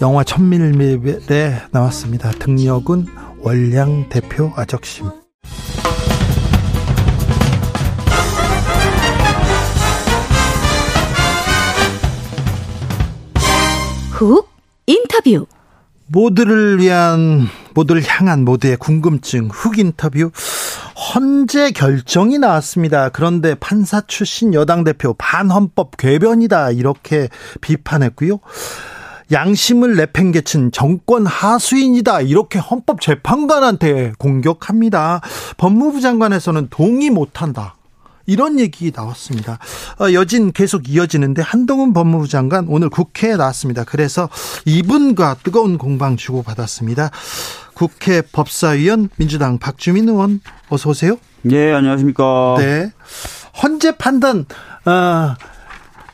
영화 천밀밀에 나왔습니다. 등력은 월량 대표 아적심. 훅 인터뷰. 모두를 위한 모두를 향한 모두의 궁금증 훅 인터뷰 헌재 결정이 나왔습니다. 그런데 판사 출신 여당 대표 반헌법 궤변이다 이렇게 비판했고요. 양심을 내팽개친 정권 하수인이다 이렇게 헌법재판관한테 공격합니다. 법무부 장관에서는 동의 못한다. 이런 얘기 나왔습니다. 어, 여진 계속 이어지는데 한동훈 법무부 장관 오늘 국회에 나왔습니다. 그래서 이분과 뜨거운 공방 주고받았습니다. 국회 법사위원 민주당 박주민 의원 어서 오세요. 네, 안녕하십니까. 네. 헌재 판단 어,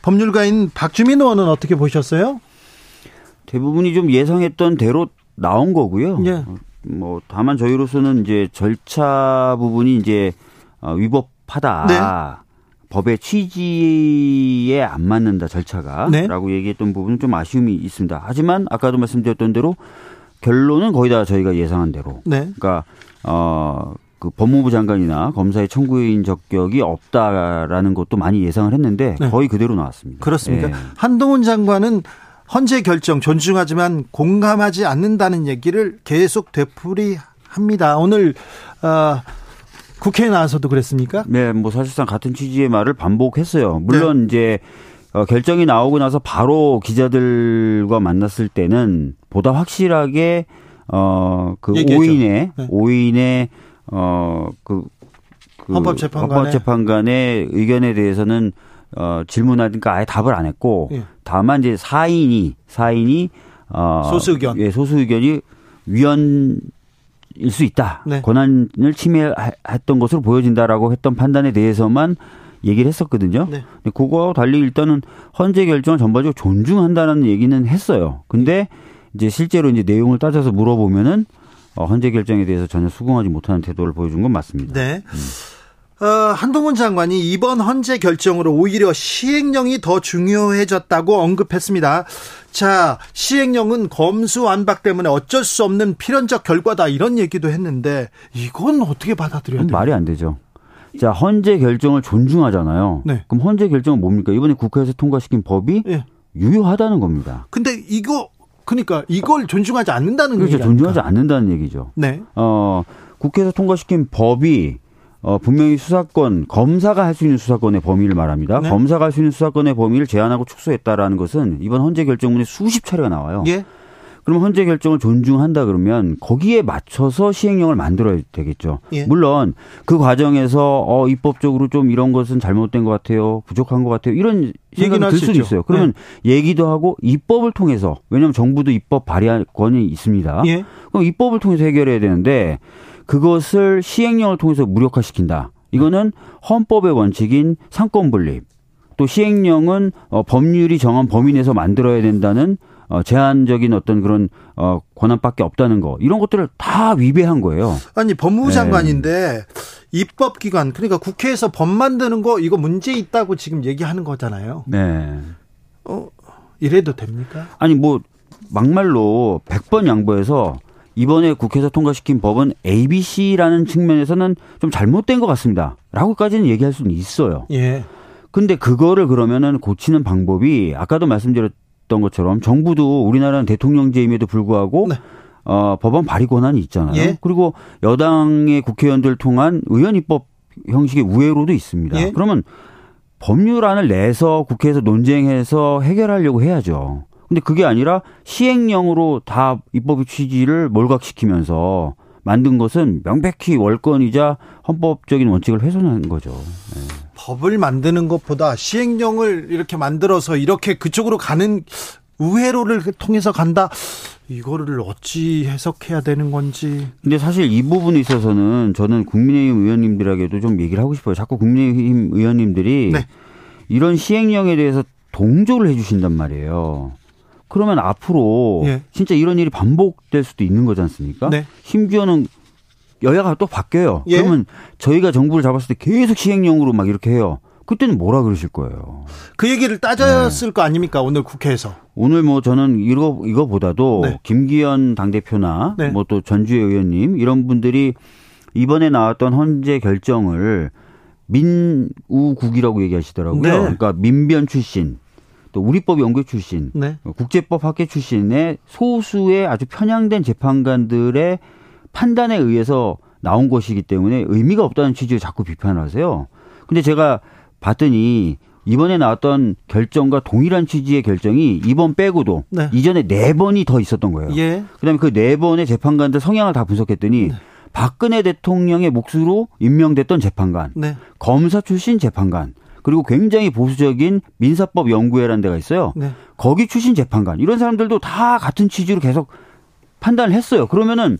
법률가인 박주민 의원은 어떻게 보셨어요? 대부분이 좀 예상했던 대로 나온 거고요. 예. 뭐 다만 저희로서는 이제 절차 부분이 이제 어, 위법 하다. 네. 법의 취지에 안 맞는다 절차가 네. 라고 얘기했던 부분은 좀 아쉬움이 있습니다. 하지만 아까도 말씀드렸던 대로 결론은 거의 다 저희가 예상한 대로 네. 그러니까 어 그 법무부 장관이나 검사의 청구인 적격이 없다라는 것도 많이 예상을 했는데 네. 거의 그대로 나왔습니다. 그렇습니까? 예. 한동훈 장관은 헌재 결정 존중하지만 공감하지 않는다는 얘기를 계속 되풀이합니다. 오늘 어, 국회에 나와서도 그랬습니까? 네, 뭐 사실상 같은 취지의 말을 반복했어요. 물론 이제 어, 결정이 나오고 나서 바로 기자들과 만났을 때는 보다 확실하게 어그. 5인의 네. 5인의 어그 그 헌법재판관의- 헌법재판관의 의견에 대해서는 어 질문하니까 아예 답을 안 했고 예. 다만 이제 4인이 4인이 어 소수 의견. 예, 소수 의견이 위헌 일수 있다. 네. 권한을 침해했던 것으로 보여진다라고 했던 판단에 대해서만 얘기를 했었거든요. 네. 근데 그거와 달리 일단은 헌재 결정을 전반적으로 존중한다는 얘기는 했어요. 근데 이제 실제로 이제 내용을 따져서 물어보면은 어, 헌재 결정에 대해서 전혀 수긍하지 못하는 태도를 보여준 건 맞습니다. 네. 어, 한동훈 장관이 이번 헌재 결정으로 오히려 시행령이 더 중요해졌다고 언급했습니다. 자, 시행령은 검수완박 때문에 어쩔 수 없는 필연적 결과다 이런 얘기도 했는데 이건 어떻게 받아들여야 돼요? 말이 안 되죠. 자, 헌재 결정을 존중하잖아요. 네. 그럼 헌재 결정은 뭡니까? 이번에 국회에서 통과시킨 법이 예. 유효하다는 겁니다. 근데 이거 그러니까 이걸 존중하지 않는다는 그렇죠. 얘기 존중하지 아닙니까? 않는다는 얘기죠. 네. 어, 국회에서 통과시킨 법이 어, 분명히 수사권, 검사가 할 수 있는 수사권의 범위를 말합니다. 네. 검사가 할 수 있는 수사권의 범위를 제한하고 축소했다라는 것은 이번 헌재 결정문에 수십 차례가 나와요. 예. 그럼 헌재 결정을 존중한다 그러면 거기에 맞춰서 시행령을 만들어야 되겠죠. 예. 물론 그 과정에서 어 입법적으로 좀 이런 것은 잘못된 것 같아요, 부족한 것 같아요 이런 얘기는 들수 수도 있죠. 있어요. 그러면 얘기도 하고 입법을 통해서 왜냐하면 정부도 입법 발의권이 있습니다. 예. 그럼 입법을 통해서 해결해야 되는데 그것을 시행령을 통해서 무력화시킨다. 이거는 헌법의 원칙인 삼권 분립. 또 시행령은 어, 법률이 정한 범위 내에서 만들어야 된다는 어, 제한적인 어떤 그런 어, 권한밖에 없다는 거 이런 것들을 다 위배한 거예요. 아니 법무부 네. 장관인데 입법기관 그러니까 국회에서 법 만드는 거 이거 문제 있다고 지금 얘기하는 거잖아요. 네. 어, 이래도 됩니까? 아니 뭐 막말로 100번 양보해서 이번에 국회에서 통과시킨 법은 ABC라는 측면에서는 좀 잘못된 것 같습니다. 라고까지는 얘기할 수는 있어요. 예. 근데 그거를 그러면은 고치는 방법이 아까도 말씀드렸던 것처럼 정부도 우리나라는 대통령제임에도 불구하고 네. 어, 법안 발의 권한이 있잖아요. 예. 그리고 여당의 국회의원들 통한 의원 입법 형식의 우회로도 있습니다. 예. 그러면 법률안을 내서 국회에서 논쟁해서 해결하려고 해야죠. 근데 그게 아니라 시행령으로 다 입법의 취지를 몰각시키면서 만든 것은 명백히 월권이자 헌법적인 원칙을 훼손한 거죠. 네. 법을 만드는 것보다 시행령을 이렇게 만들어서 이렇게 그쪽으로 가는 우회로를 통해서 간다. 이거를 어찌 해석해야 되는 건지. 근데 사실 이 부분에 있어서는 저는 국민의힘 의원님들에게도 좀 얘기를 하고 싶어요. 자꾸 국민의힘 의원님들이 네. 이런 시행령에 대해서 동조를 해주신단 말이에요. 그러면 앞으로 예. 진짜 이런 일이 반복될 수도 있는 거지 않습니까? 네. 심지어는 여야가 또 바뀌어요. 예. 그러면 저희가 정부를 잡았을 때 계속 시행령으로 막 이렇게 해요. 그때는 뭐라 그러실 거예요. 그 얘기를 따졌을 거 아닙니까? 오늘 국회에서. 오늘 뭐 저는 이거 이거보다도 네. 김기현 당 대표나 네. 뭐또 전주의 의원님 이런 분들이 이번에 나왔던 헌재 결정을 민우국이라고 얘기하시더라고요. 네. 그러니까 민변 출신 또 우리법 연구 출신 네. 국제법 학계 출신의 소수의 아주 편향된 재판관들의 판단에 의해서 나온 것이기 때문에 의미가 없다는 취지로 자꾸 비판을 하세요. 근데 제가 봤더니 이번에 나왔던 결정과 동일한 취지의 결정이 이번 빼고도 네. 이전에 네 번이 더 있었던 거예요. 예. 그다음에 그 네 번의 재판관들 성향을 다 분석했더니 박근혜 대통령의 몫으로 임명됐던 재판관, 네. 검사 출신 재판관, 그리고 굉장히 보수적인 민사법 연구회라는 데가 있어요. 네. 거기 출신 재판관 이런 사람들도 다 같은 취지로 계속 판단을 했어요. 그러면은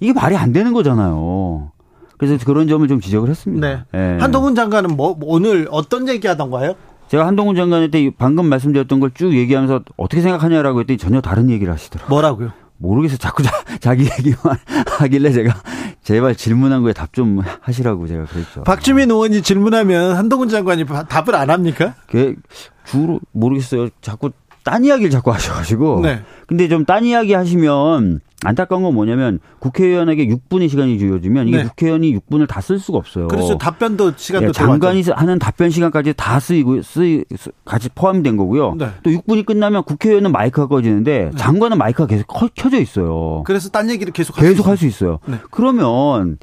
이게 말이 안 되는 거잖아요. 그래서 그런 점을 좀 지적을 했습니다. 네. 예. 한동훈 장관은 뭐 오늘 어떤 얘기 하던가요? 제가 한동훈 장관한테 방금 말씀드렸던 걸 쭉 얘기하면서 어떻게 생각하냐라고 했더니 전혀 다른 얘기를 하시더라고요. 뭐라고요? 모르겠어요. 자꾸 자, 기 얘기만 하길래 제가 제발 질문한 거에 답 좀 하시라고 제가 그랬죠. 박주민 의원이 질문하면 한동훈 장관이 바- 답을 안 합니까? 그 주로 모르겠어요. 자꾸 딴 이야기를 자꾸 하셔가지고. 네. 근데 좀 딴 이야기 하시면 안타까운 건 뭐냐면 국회의원에게 6분의 시간이 주어지면 이게 네. 국회의원이 6분을 다 쓸 수가 없어요. 그래서 답변도 시간도 예, 장관이 하는 답변 시간까지 다 쓰이고 쓰이 쓰- 같이 포함된 거고요. 네. 또 6분이 끝나면 국회의원은 마이크가 꺼지는데 장관은 마이크가 계속 커- 켜져 있어요. 그래서 딴 얘기를 계속 할수 계속 할 있어요. 수 있어요. 네. 그러면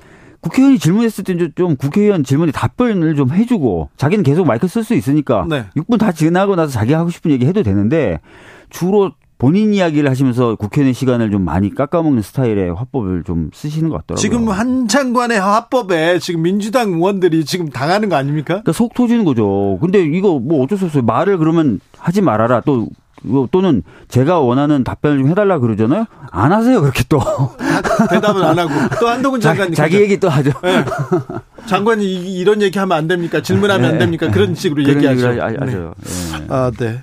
국회의원이 질문했을 때좀 국회의원 질문에 답변을 좀 해주고 자기는 계속 마이크 쓸 수 있으니까 네. 6분 다 지나고 나서 자기 하고 싶은 얘기 해도 되는데 주로 본인 이야기를 하시면서 국회의원 시간을 좀 많이 깎아먹는 스타일의 화법을 좀 쓰시는 것 같더라고요. 지금 한 장관의 화법에 지금 민주당 의원들이 지금 당하는 거 아닙니까? 그러니까 속 터지는 거죠. 근데 이거 뭐 어쩔 수 없어요. 말을 그러면 하지 말아라. 또 또는 제가 원하는 답변을 좀 해달라 그러잖아요. 안 하세요 그렇게 또 대답을 안 하고 또 한동훈 자, 장관이 자기 얘기 또 하죠. 네. 장관이 이- 이런 얘기 하면 안 됩니까? 질문하면 안 됩니까? 그런 식으로 그런 얘기하죠. 얘기를 하- 네. 아, 네.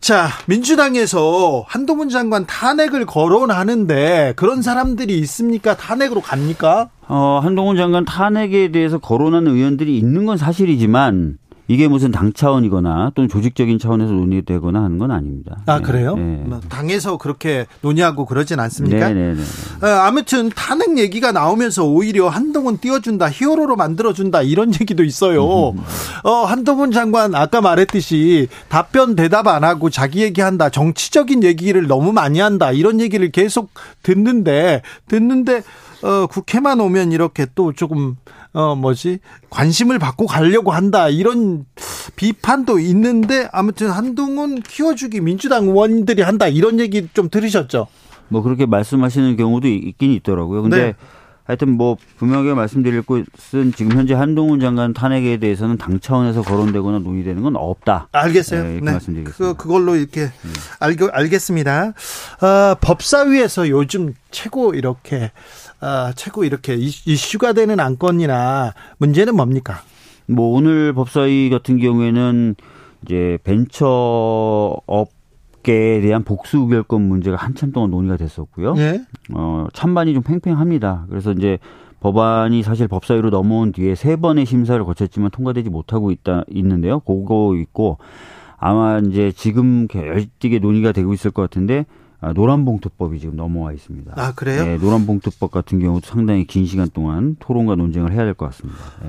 자, 민주당에서 한동훈 장관 탄핵을 거론하는데 그런 사람들이 있습니까? 탄핵으로 갑니까? 어, 한동훈 장관 탄핵에 대해서 거론하는 의원들이 있는 건 사실이지만 이게 무슨 당 차원이거나 또는 조직적인 차원에서 논의되거나 하는 건 아닙니다. 아, 네. 그래요? 네. 뭐 당에서 그렇게 논의하고 그러진 않습니까? 네네네. 어, 아무튼 탄핵 얘기가 나오면서 오히려 한동훈 띄워준다, 히어로로 만들어준다 이런 얘기도 있어요. 어, 한동훈 장관 아까 말했듯이 답변 대답 안 하고 자기 얘기한다, 정치적인 얘기를 너무 많이 한다 이런 얘기를 계속 듣는데 듣는데 어, 국회만 오면 이렇게 또 조금 어 뭐지 관심을 받고 가려고 한다 이런 비판도 있는데 아무튼 한동훈 키워주기 민주당 의원들이 한다 이런 얘기 좀 들으셨죠? 뭐 그렇게 말씀하시는 경우도 있긴 있더라고요. 근데 네. 하여튼 뭐 분명하게 말씀드릴 것은 지금 현재 한동훈 장관 탄핵에 대해서는 당 차원에서 거론되거나 논의되는 건 없다. 알겠어요. 네, 네. 말씀드리겠습니다. 그, 그걸로 이렇게 알고, 알겠습니다. 어, 법사위에서 요즘 최고 이렇게, 어, 최고 이렇게 이슈- 이슈가 되는 안건이나 문제는 뭡니까? 뭐 오늘 법사위 같은 경우에는 이제 벤처업계에 대한 복수 우결권 문제가 한참 동안 논의가 됐었고요. 예. 어, 찬반이 좀 팽팽합니다. 그래서 이제 법안이 사실 법사위로 넘어온 뒤에 세 번의 심사를 거쳤지만 통과되지 못하고 있다 있는데요. 그거 있고 아마 이제 지금 열띠게 논의가 되고 있을 것 같은데 아, 노란봉투법이 지금 넘어와 있습니다. 아, 그래요? 네, 노란봉투법 같은 경우도 상당히 긴 시간 동안 토론과 논쟁을 해야 될 것 같습니다. 예.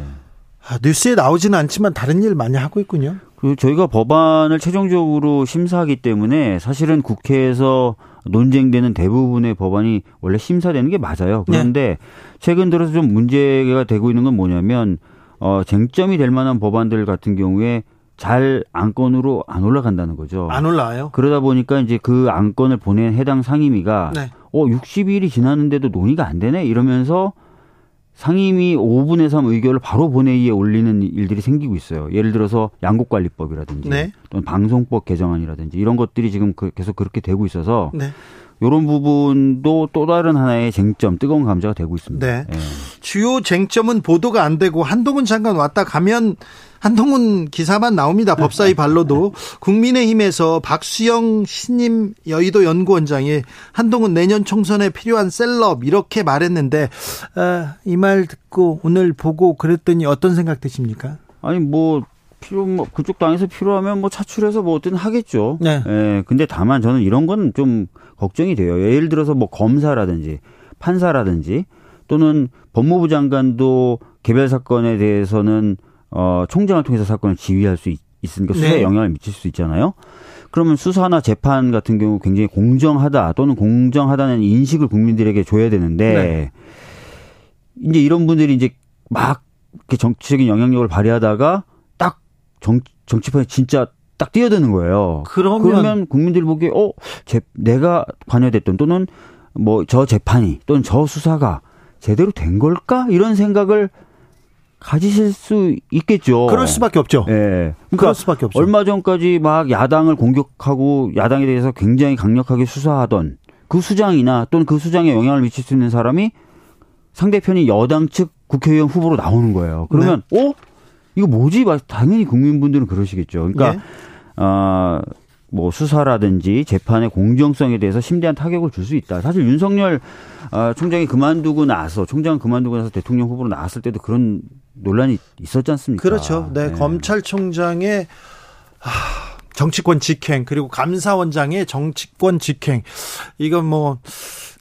아, 뉴스에 나오지는 않지만 다른 일 많이 하고 있군요. 그리고 저희가 법안을 최종적으로 심사하기 때문에 사실은 국회에서 논쟁되는 대부분의 법안이 원래 심사되는 게 맞아요. 그런데 최근 들어서 좀 문제가 되고 있는 건 뭐냐면 어 쟁점이 될 만한 법안들 같은 경우에 잘 안건으로 안 올라간다는 거죠. 안 올라와요? 그러다 보니까 이제 그 안건을 보낸 해당 상임위가 네. 어 60일이 지났는데도 논의가 안 되네 이러면서 상임위 5분의 3 의결을 바로 본회의에 올리는 일들이 생기고 있어요. 예를 들어서 양국관리법이라든지 네. 또는 방송법 개정안이라든지 이런 것들이 지금 그- 계속 그렇게 되고 있어서 네. 이런 부분도 또 다른 하나의 쟁점, 뜨거운 감자가 되고 있습니다. 네. 예. 주요 쟁점은 보도가 안 되고 한동훈 장관 왔다 가면 한동훈 기사만 나옵니다. 법사위 발로도 국민의힘에서 박수영 신임 여의도 연구원장이 한동훈 내년 총선에 필요한 셀럽 이렇게 말했는데 아, 이말 듣고 오늘 보고 그랬더니 어떤 생각 드십니까? 아니 뭐 필요 뭐 그쪽 당에서 필요하면 뭐 차출해서 뭐 어떤 하겠죠. 네. 예. 근데 다만 저는 이런 건 좀 걱정이 돼요. 예를 들어서 뭐 검사라든지 판사라든지 또는 법무부 장관도 개별 사건에 대해서는 어 총장을 통해서 사건을 지휘할 수 있, 있으니까 수사에 네. 영향을 미칠 수 있잖아요. 그러면 수사나 재판 같은 경우 굉장히 공정하다 또는 공정하다는 인식을 국민들에게 줘야 되는데 네. 이제 이런 분들이 이제 막 이렇게 정치적인 영향력을 발휘하다가 딱 정, 정치판에 진짜 딱 뛰어드는 거예요. 그러면, 그러면 국민들이 보기에 어, 제, 내가 관여됐던 또는 뭐 저 재판이 또는 저 수사가 제대로 된 걸까? 이런 생각을 가지실 수 있겠죠. 그럴 수밖에 없죠. 예. 그러니까 그럴 수밖에 없죠. 얼마 전까지 막 야당을 공격하고 야당에 대해서 굉장히 강력하게 수사하던 그 수장이나 또는 그 수장에 영향을 미칠 수 있는 사람이 상대편이 여당 측 국회의원 후보로 나오는 거예요. 그러면 어? 이거 뭐지? 막 당연히 국민분들은 그러시겠죠. 그러니까 예. 어, 뭐 수사라든지 재판의 공정성에 대해서 심대한 타격을 줄 수 있다. 사실 윤석열 어, 총장이 그만두고 나서 총장 그만두고 나서 대통령 후보로 나왔을 때도 그런 논란이 있었지 않습니까? 그렇죠. 네, 네. 검찰총장의 하, 정치권 직행 그리고 감사원장의 정치권 직행 이건 뭐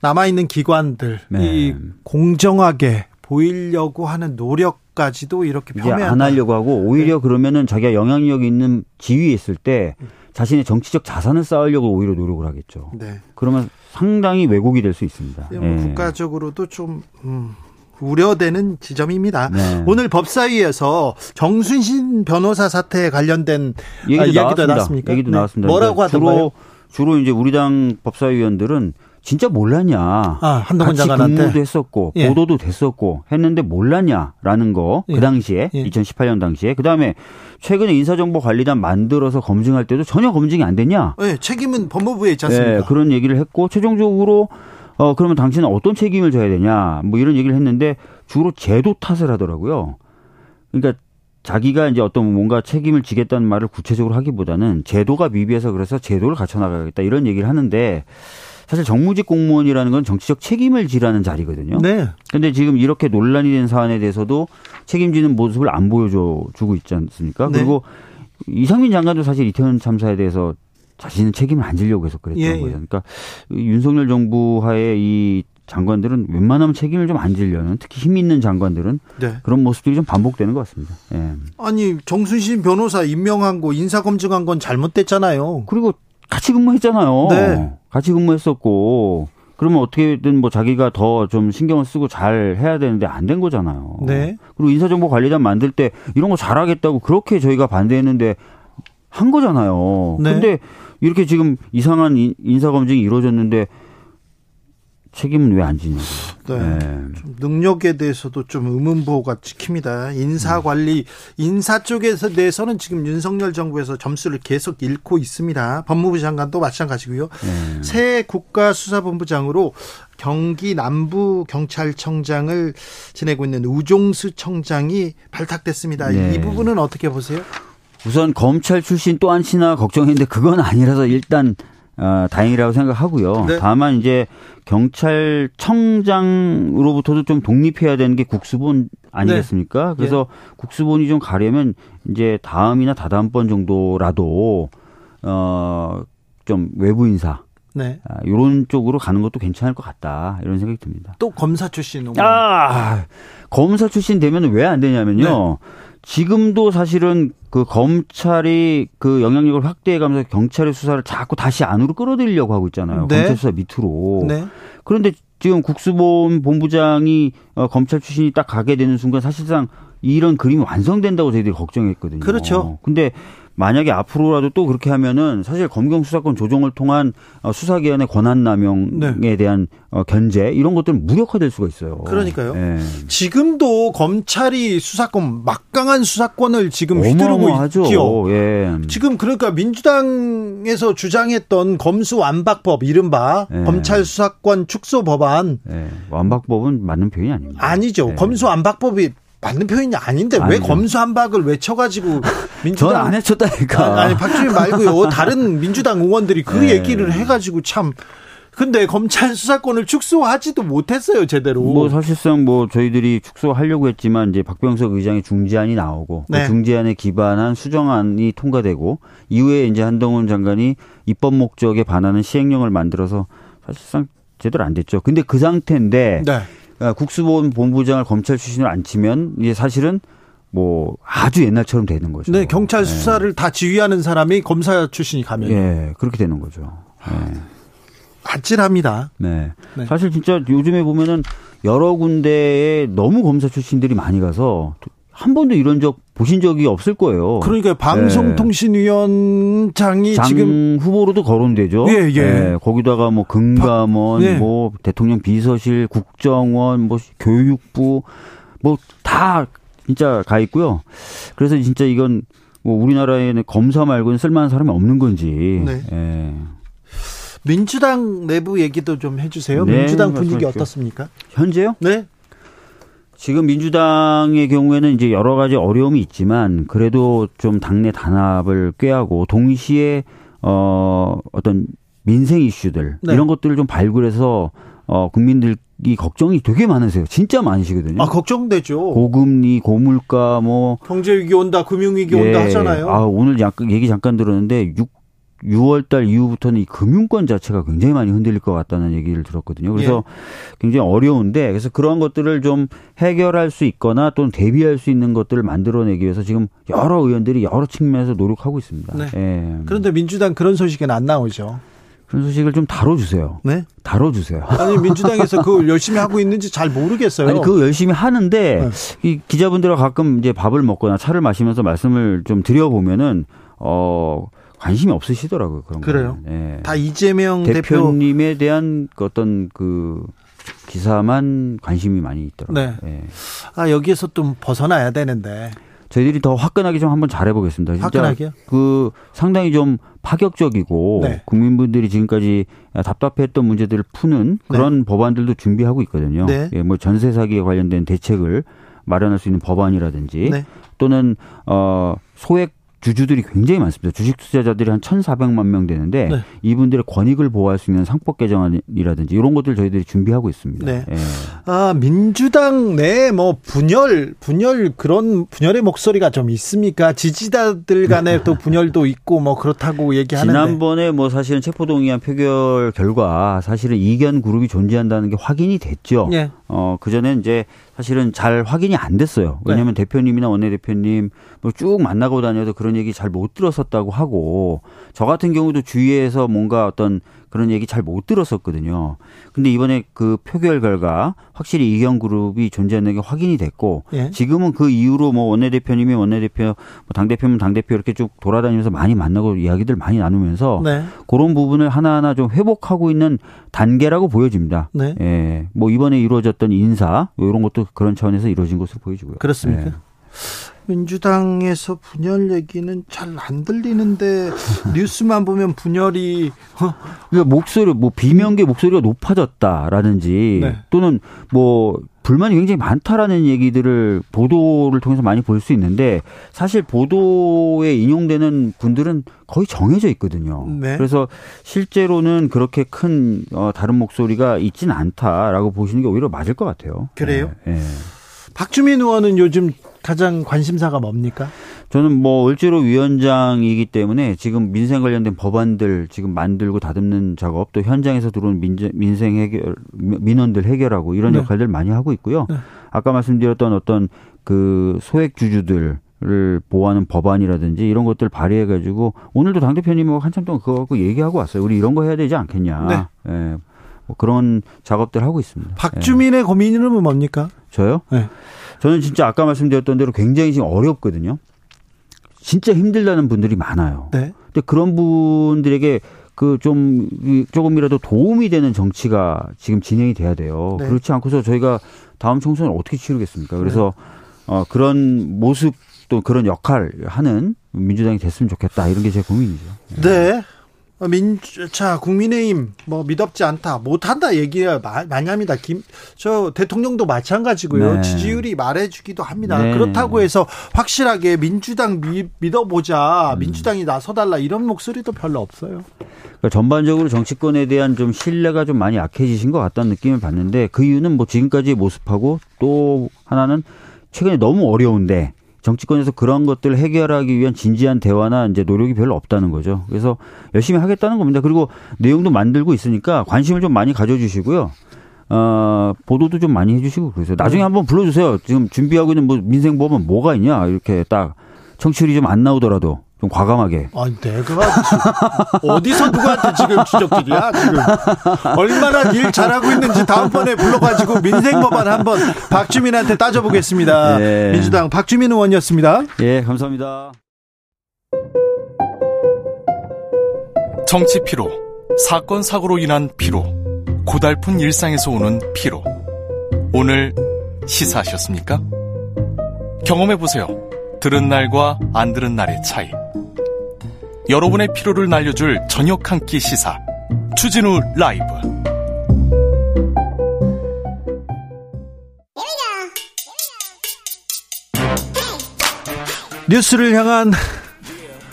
남아 있는 기관들 네. 이 공정하게 보이려고 하는 노력까지도 이렇게 이제 폄훼한다. 안 하려고 하고 오히려 네. 그러면은 자기가 영향력이 있는 지위에 있을 때 자신의 정치적 자산을 쌓으려고 오히려 노력을 하겠죠. 네. 그러면 상당히 왜곡이 될 수 있습니다. 뭐 국가적으로도 좀 음, 우려되는 지점입니다. 네. 오늘 법사위에서 정순신 변호사 사태에 관련된 얘기도, 아, 얘기도. 나왔습니까? 얘기도 네. 나왔습니다. 뭐라고 그러니까 하던가요? 주로 주로 이제 우리 당 법사위원들은 진짜 몰랐냐. 아, 한동훈 같이 장관한테? 근무도 했었고 예. 보도도 됐었고 했는데 몰랐냐라는 거그 예. 당시에 예. 2018년 당시에 그 다음에 최근에 인사정보관리단 만들어서 검증할 때도 전혀 검증이 안 됐냐. 네, 책임은 법무부에 있지 않습니까? 예, 그런 얘기를 했고 최종적으로 어 그러면 당신은 어떤 책임을 져야 되냐 뭐 이런 얘기를 했는데 주로 제도 탓을 하더라고요. 그러니까 자기가 이제 어떤 뭔가 책임을 지겠다는 말을 구체적으로 하기보다는 제도가 미비해서 그래서 제도를 갖춰 나가겠다 이런 얘기를 하는데 사실 정무직 공무원이라는 건 정치적 책임을 지라는 자리거든요. 네. 근데 지금 이렇게 논란이 된 사안에 대해서도 책임지는 모습을 안 보여줘 주고 있지 않습니까? 네. 그리고 이상민 장관도 사실 이태원 참사에 대해서 자신은 책임을 안 지려고 해서 그랬던 예, 예. 거죠. 그러니까 이 윤석열 정부 하에 이 장관들은 웬만하면 책임을 좀 안 지려는 특히 힘 있는 장관들은 네. 그런 모습들이 좀 반복되는 것 같습니다. 예. 아니 정순신 변호사 임명한 거 인사 검증한 건 잘못됐잖아요. 그리고 같이 근무했잖아요. 네. 같이 근무했었고 그러면 어떻게든 뭐 자기가 더 좀 신경을 쓰고 잘 해야 되는데 안 된 거잖아요. 네. 그리고 인사정보관리단 만들 때 이런 거 잘하겠다고 그렇게 저희가 반대했는데 한 거잖아요. 네. 근데 이렇게 지금 이상한 인- 인사 검증이 이루어졌는데 책임은 왜 안 지냐고. 네. 네. 좀 능력에 대해서도 좀 의문부호가 찍힙니다. 인사 관리, 인사 쪽에서 대해서는 지금 윤석열 정부에서 점수를 계속 잃고 있습니다. 법무부 장관도 마찬가지고요. 네. 새 국가수사본부장으로 경기 남부 경찰청장을 지내고 있는 우종수 청장이 발탁됐습니다. 네. 이 부분은 어떻게 보세요? 우선 검찰 출신 또 한치나 걱정했는데 그건 아니라서 일단 어, 다행이라고 생각하고요. 네. 다만 이제 경찰청장으로부터도 좀 독립해야 되는 게 국수본 아니겠습니까? 그래서 국수본이 좀 가려면 이제 다음이나 다다음번 정도라도 어, 좀 외부 인사 네. 아, 이런 쪽으로 가는 것도 괜찮을 것 같다 이런 생각이 듭니다. 또 검사 출신 의원. 아, 검사 출신 되면 왜 안 되냐면요. 네. 지금도 사실은 그 검찰이 그 영향력을 확대해가면서 경찰의 수사를 자꾸 다시 안으로 끌어들이려고 하고 있잖아요. 네. 검찰 수사 밑으로. 네. 그런데 지금 국수본 본부장이 어, 검찰 출신이 딱 가게 되는 순간 사실상 이런 그림이 완성된다고 저희들이 걱정했거든요. 그렇죠. 근데 만약에 앞으로라도 또 그렇게 하면은 사실 검경 수사권 조정을 통한 어, 수사기관의 권한 남용에 네. 대한 어, 견제 이런 것들은 무력화될 수가 있어요. 그러니까요. 예. 지금도 검찰이 수사권 막강한 수사권을 지금 휘두르고. 있죠. 예. 지금 그러니까 민주당에서 주장했던 검수 완박법 이른바 예. 검찰 수사권 축소 법안 예. 완박법은 맞는 표현이 아닙니다. 아니죠. 예. 검수 완박법이 맞는 표현이 아닌데 왜 아니죠. 검수완박을 외쳐가지고 민주당 전안 해쳤다니까. 아니, 아니 박주민 말고요. 다른 민주당 의원들이 그 예. 얘기를 해가지고 참. 근데 검찰 수사권을 축소하지도 못했어요 제대로. 뭐 사실상 뭐 저희들이 축소하려고 했지만 이제 박병석 의장의 중재안이 나오고 네. 그 중재안에 기반한 수정안이 통과되고 이후에 이제 한동훈 장관이 입법 목적에 반하는 시행령을 만들어서 사실상 제대로 안 됐죠. 근데 그 상태인데 네. 아, 국수본 본부장을 검찰 출신으로 앉히면 이제 사실은 뭐 아주 옛날처럼 되는 거죠. 네 경찰 예. 수사를 다 지휘하는 사람이 검사 출신이 가면 예, 그렇게 되는 거죠. 예. 아찔합니다. 네. 네. 사실 진짜 요즘에 보면은 여러 군데에 너무 검사 출신들이 많이 가서 한 번도 이런 적 보신 적이 없을 거예요. 그러니까 방송통신위원장이 장 지금 후보로도 거론되죠. 예, 예. 거기다가 뭐 금감원, 예. 뭐 대통령 비서실, 국정원, 뭐 교육부, 뭐 다 진짜 가 있고요. 그래서 진짜 이건 뭐 우리나라에는 검사 말고는 쓸만한 사람이 없는 건지. 네. 예. 민주당 내부 얘기도 좀 해주세요. 네, 민주당 분위기 말씀하십시오. 어떻습니까? 현재요? 네. 지금 민주당의 경우에는 이제 여러 가지 어려움이 있지만 그래도 좀 당내 단합을 꾀하고 동시에 어 어떤 민생 이슈들 네. 이런 것들을 좀 발굴해서 어 국민들이 걱정이 되게 많으세요. 진짜 많으시거든요. 아 걱정되죠. 고금리, 고물가 뭐 경제 위기 온다, 금융 위기 온다 예. 하잖아요. 아, 오늘 약간 얘기 잠깐 들었는데 6 6월 달 이후부터는 이 금융권 자체가 굉장히 많이 흔들릴 것 같다는 얘기를 들었거든요. 그래서 예. 굉장히 어려운데 그래서 그런 것들을 좀 해결할 수 있거나 또는 대비할 수 있는 것들을 만들어내기 위해서 지금 여러 의원들이 여러 측면에서 노력하고 있습니다. 네. 예. 그런데 민주당 그런 소식은 안 나오죠. 그런 소식을 좀 다뤄주세요. 네. 다뤄주세요. 아니 민주당에서 그걸 열심히 하고 있는지 잘 모르겠어요. 아니 그거 열심히 하는데 네. 이 기자분들과 가끔 이제 밥을 먹거나 차를 마시면서 말씀을 좀 드려 보면은 어 관심이 없으시더라고요 그런 거. 그래요? 예. 다 이재명 대표 대표님에 대한 그 어떤 그 기사만 관심이 많이 있더라고요. 네. 예. 아 여기에서 좀 벗어나야 되는데 저희들이 더 화끈하게 좀 한번 잘해보겠습니다. 진짜 화끈하게요? 그 상당히 좀 파격적이고 네. 국민분들이 지금까지 답답했던 문제들을 푸는 그런 법안들도 준비하고 있거든요. 네. 예, 뭐 전세 사기에 관련된 대책을 마련할 수 있는 법안이라든지 네. 또는 어 소액 주주들이 굉장히 많습니다. 주식 투자자들이 한 1,400만 명 되는데 네. 이분들의 권익을 보호할 수 있는 상법 개정안이라든지 이런 것들 저희들이 준비하고 있습니다. 네. 예. 아 민주당 내 뭐 분열 분열 그런 분열의 목소리가 좀 있습니까? 지지자들 간에 또 분열도 있고 뭐 그렇다고 얘기하는데 지난번에 뭐 사실은 체포동의안 표결 결과 사실은 이견 그룹이 존재한다는 게 확인이 됐죠. 예. 어, 그전에 이제 사실은 잘 확인이 안 됐어요. 네. 왜냐하면 대표님이나 원내대표님 뭐 쭉 만나고 다녀도 그런 얘기 잘 못 들었었다고 하고 저 같은 경우도 주위에서 뭔가 어떤 그런 얘기 잘 못 들었었거든요. 근데 이번에 그 표결 결과 확실히 이견 그룹이 존재하는 게 확인이 됐고 예. 지금은 그 이후로 뭐 원내대표님이 원내대표, 뭐 당대표면 당대표 이렇게 쭉 돌아다니면서 많이 만나고 이야기들 많이 나누면서 네. 그런 부분을 하나하나 좀 회복하고 있는 단계라고 보여집니다. 네. 예. 뭐 이번에 이루어졌던 인사 이런 것도 그런 차원에서 이루어진 것으로 보여지고요. 그렇습니까? 예. 민주당에서 분열 얘기는 잘 안 들리는데 뉴스만 보면 분열이 어, 그러니까 목소리 뭐 비명계 목소리가 높아졌다라든지 네. 또는 뭐 불만이 굉장히 많다라는 얘기들을 보도를 통해서 많이 볼 수 있는데 사실 보도에 인용되는 분들은 거의 정해져 있거든요. 네. 그래서 실제로는 그렇게 큰 어, 다른 목소리가 있지는 않다라고 보시는 게 오히려 맞을 것 같아요. 그래요? 예, 예. 박주민 의원은 요즘 가장 관심사가 뭡니까? 저는 뭐 을지로 위원장이기 때문에 지금 민생 관련된 법안들 지금 만들고 다듬는 작업 또 현장에서 들어온 민재- 민생 해결 민원들 해결하고 이런 네. 역할들 많이 하고 있고요. 네. 아까 말씀드렸던 어떤 그 소액 주주들을 보호하는 법안이라든지 이런 것들 발의해 가지고 오늘도 당 대표님하고 한참 동안 그거 갖고 얘기하고 왔어요. 우리 이런 거 해야 되지 않겠냐. 네. 예. 뭐 그런 작업들 하고 있습니다. 예. 박주민의 고민은 뭡니까? 저요? 네. 저는 진짜 아까 말씀드렸던 대로 굉장히 지금 어렵거든요. 진짜 힘들다는 분들이 많아요. 네. 근데 그런 분들에게 그좀 조금이라도 도움이 되는 정치가 지금 진행이 돼야 돼요. 네. 그렇지 않고서 저희가 다음 총선을 어떻게 치르겠습니까? 그래서 어 그런 모습 또 그런 역할 하는 민주당이 됐으면 좋겠다 이런 게 제 고민이죠. 네. 어, 민주, 자, 국민의힘, 뭐, 믿업지 않다, 못한다 얘기가 마- 많이 합니다. 김, 저, 대통령도 마찬가지고요. 네. 지지율이 말해주기도 합니다. 네. 그렇다고 해서 확실하게 민주당 미, 믿어보자, 음. 민주당이 나서달라, 이런 목소리도 별로 없어요. 그러니까 전반적으로 정치권에 대한 좀 신뢰가 좀 많이 약해지신 것 같다는 느낌을 받는데 그 이유는 뭐 지금까지의 모습하고 또 하나는 최근에 너무 어려운데 정치권에서 그런 것들을 해결하기 위한 진지한 대화나 이제 노력이 별로 없다는 거죠. 그래서 열심히 하겠다는 겁니다. 그리고 내용도 만들고 있으니까 관심을 좀 많이 가져주시고요. 어, 보도도 좀 많이 해주시고 그래서 나중에 한번 불러주세요. 지금 준비하고 있는 뭐 민생법은 뭐가 있냐 이렇게 딱 청취율이 좀 안 나오더라도 좀 과감하게. 아니, 내가 지금 어디서 누구한테 지금 주적질이야? 지금 얼마나 일 잘하고 있는지 다음번에 불러가지고 민생 법안 한번 박주민한테 따져보겠습니다. 예. 민주당 박주민 의원이었습니다. 예, 감사합니다. 정치 피로, 사건 사고로 인한 피로, 고달픈 일상에서 오는 피로. 오늘 시사하셨습니까? 경험해 보세요. 들은 날과 안 들은 날의 차이. 여러분의 피로를 날려줄 저녁 한 끼 시사. 추진우 라이브. 뉴스를 향한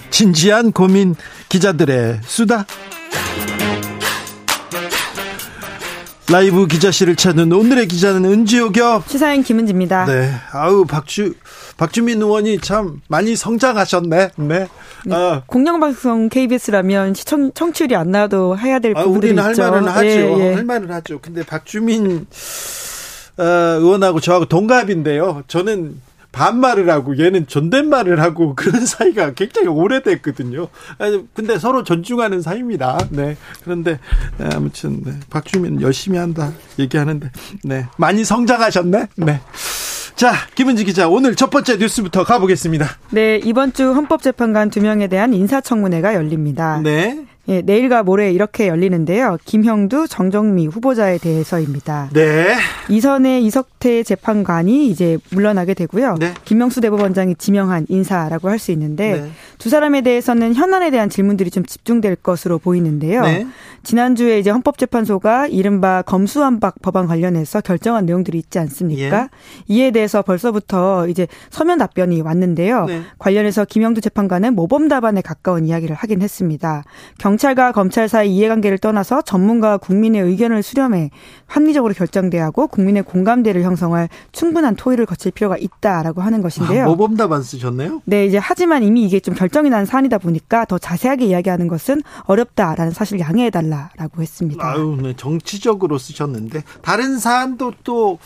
진지한 고민 기자들의 수다. 라이브 기자실을 찾는 오늘의 기자는 은지옥이요. 시사인 김은지입니다. 네. 아우 박주 박주민 의원이 참 많이 성장하셨네. 네. 아, 공영방송 KBS라면 시청 청취율이 안 나와도 해야 될 아, 부분들이 우리는 할 있죠. 말은 하죠. 예, 예. 할 말은 하죠. 근데 박주민 어, 의원하고 저하고 동갑인데요. 저는 반말을 하고 얘는 존댓말을 하고 그런 사이가 굉장히 오래됐거든요. 근데 서로 존중하는 사이입니다. 네. 그런데 네, 아무튼 네. 박주민 열심히 한다 얘기하는데 네 많이 성장하셨네. 네. 자 김은지 기자 오늘 첫 번째 뉴스부터 가보겠습니다. 네, 이번 주 헌법재판관 두 명에 대한 인사청문회가 열립니다. 네. 예, 내일과 모레 이렇게 열리는데요. 김형두, 정정미 후보자에 대해서입니다. 네. 이선의 이석태 재판관이 이제 물러나게 되고요. 네. 김명수 대법원장이 지명한 인사라고 할 수 있는데 네. 두 사람에 대해서는 현안에 대한 질문들이 좀 집중될 것으로 보이는데요. 네. 지난주에 이제 헌법재판소가 이른바 검수완박 법안 관련해서 결정한 내용들이 있지 않습니까? 예. 이에 대해서 벌써부터 이제 서면 답변이 왔는데요. 네. 관련해서 김영두 재판관은 모범 답안에 가까운 이야기를 하긴 했습니다. 경 찰과 검찰 사이 이해관계를 떠나서 전문가와 국민의 의견을 수렴해 합리적으로 결정돼야 하고 국민의 공감대를 형성할 충분한 토의를 거칠 필요가 있다라고 하는 것인데요. 아, 모범답 안 쓰셨네요. 네, 이제 하지만 이미 이게 좀 결정이 난 사안이다 보니까 더 자세하게 이야기하는 것은 어렵다라는 사실 양해해 달라라고 했습니다. 아유, 네, 정치적으로 쓰셨는데 다른 사안도 또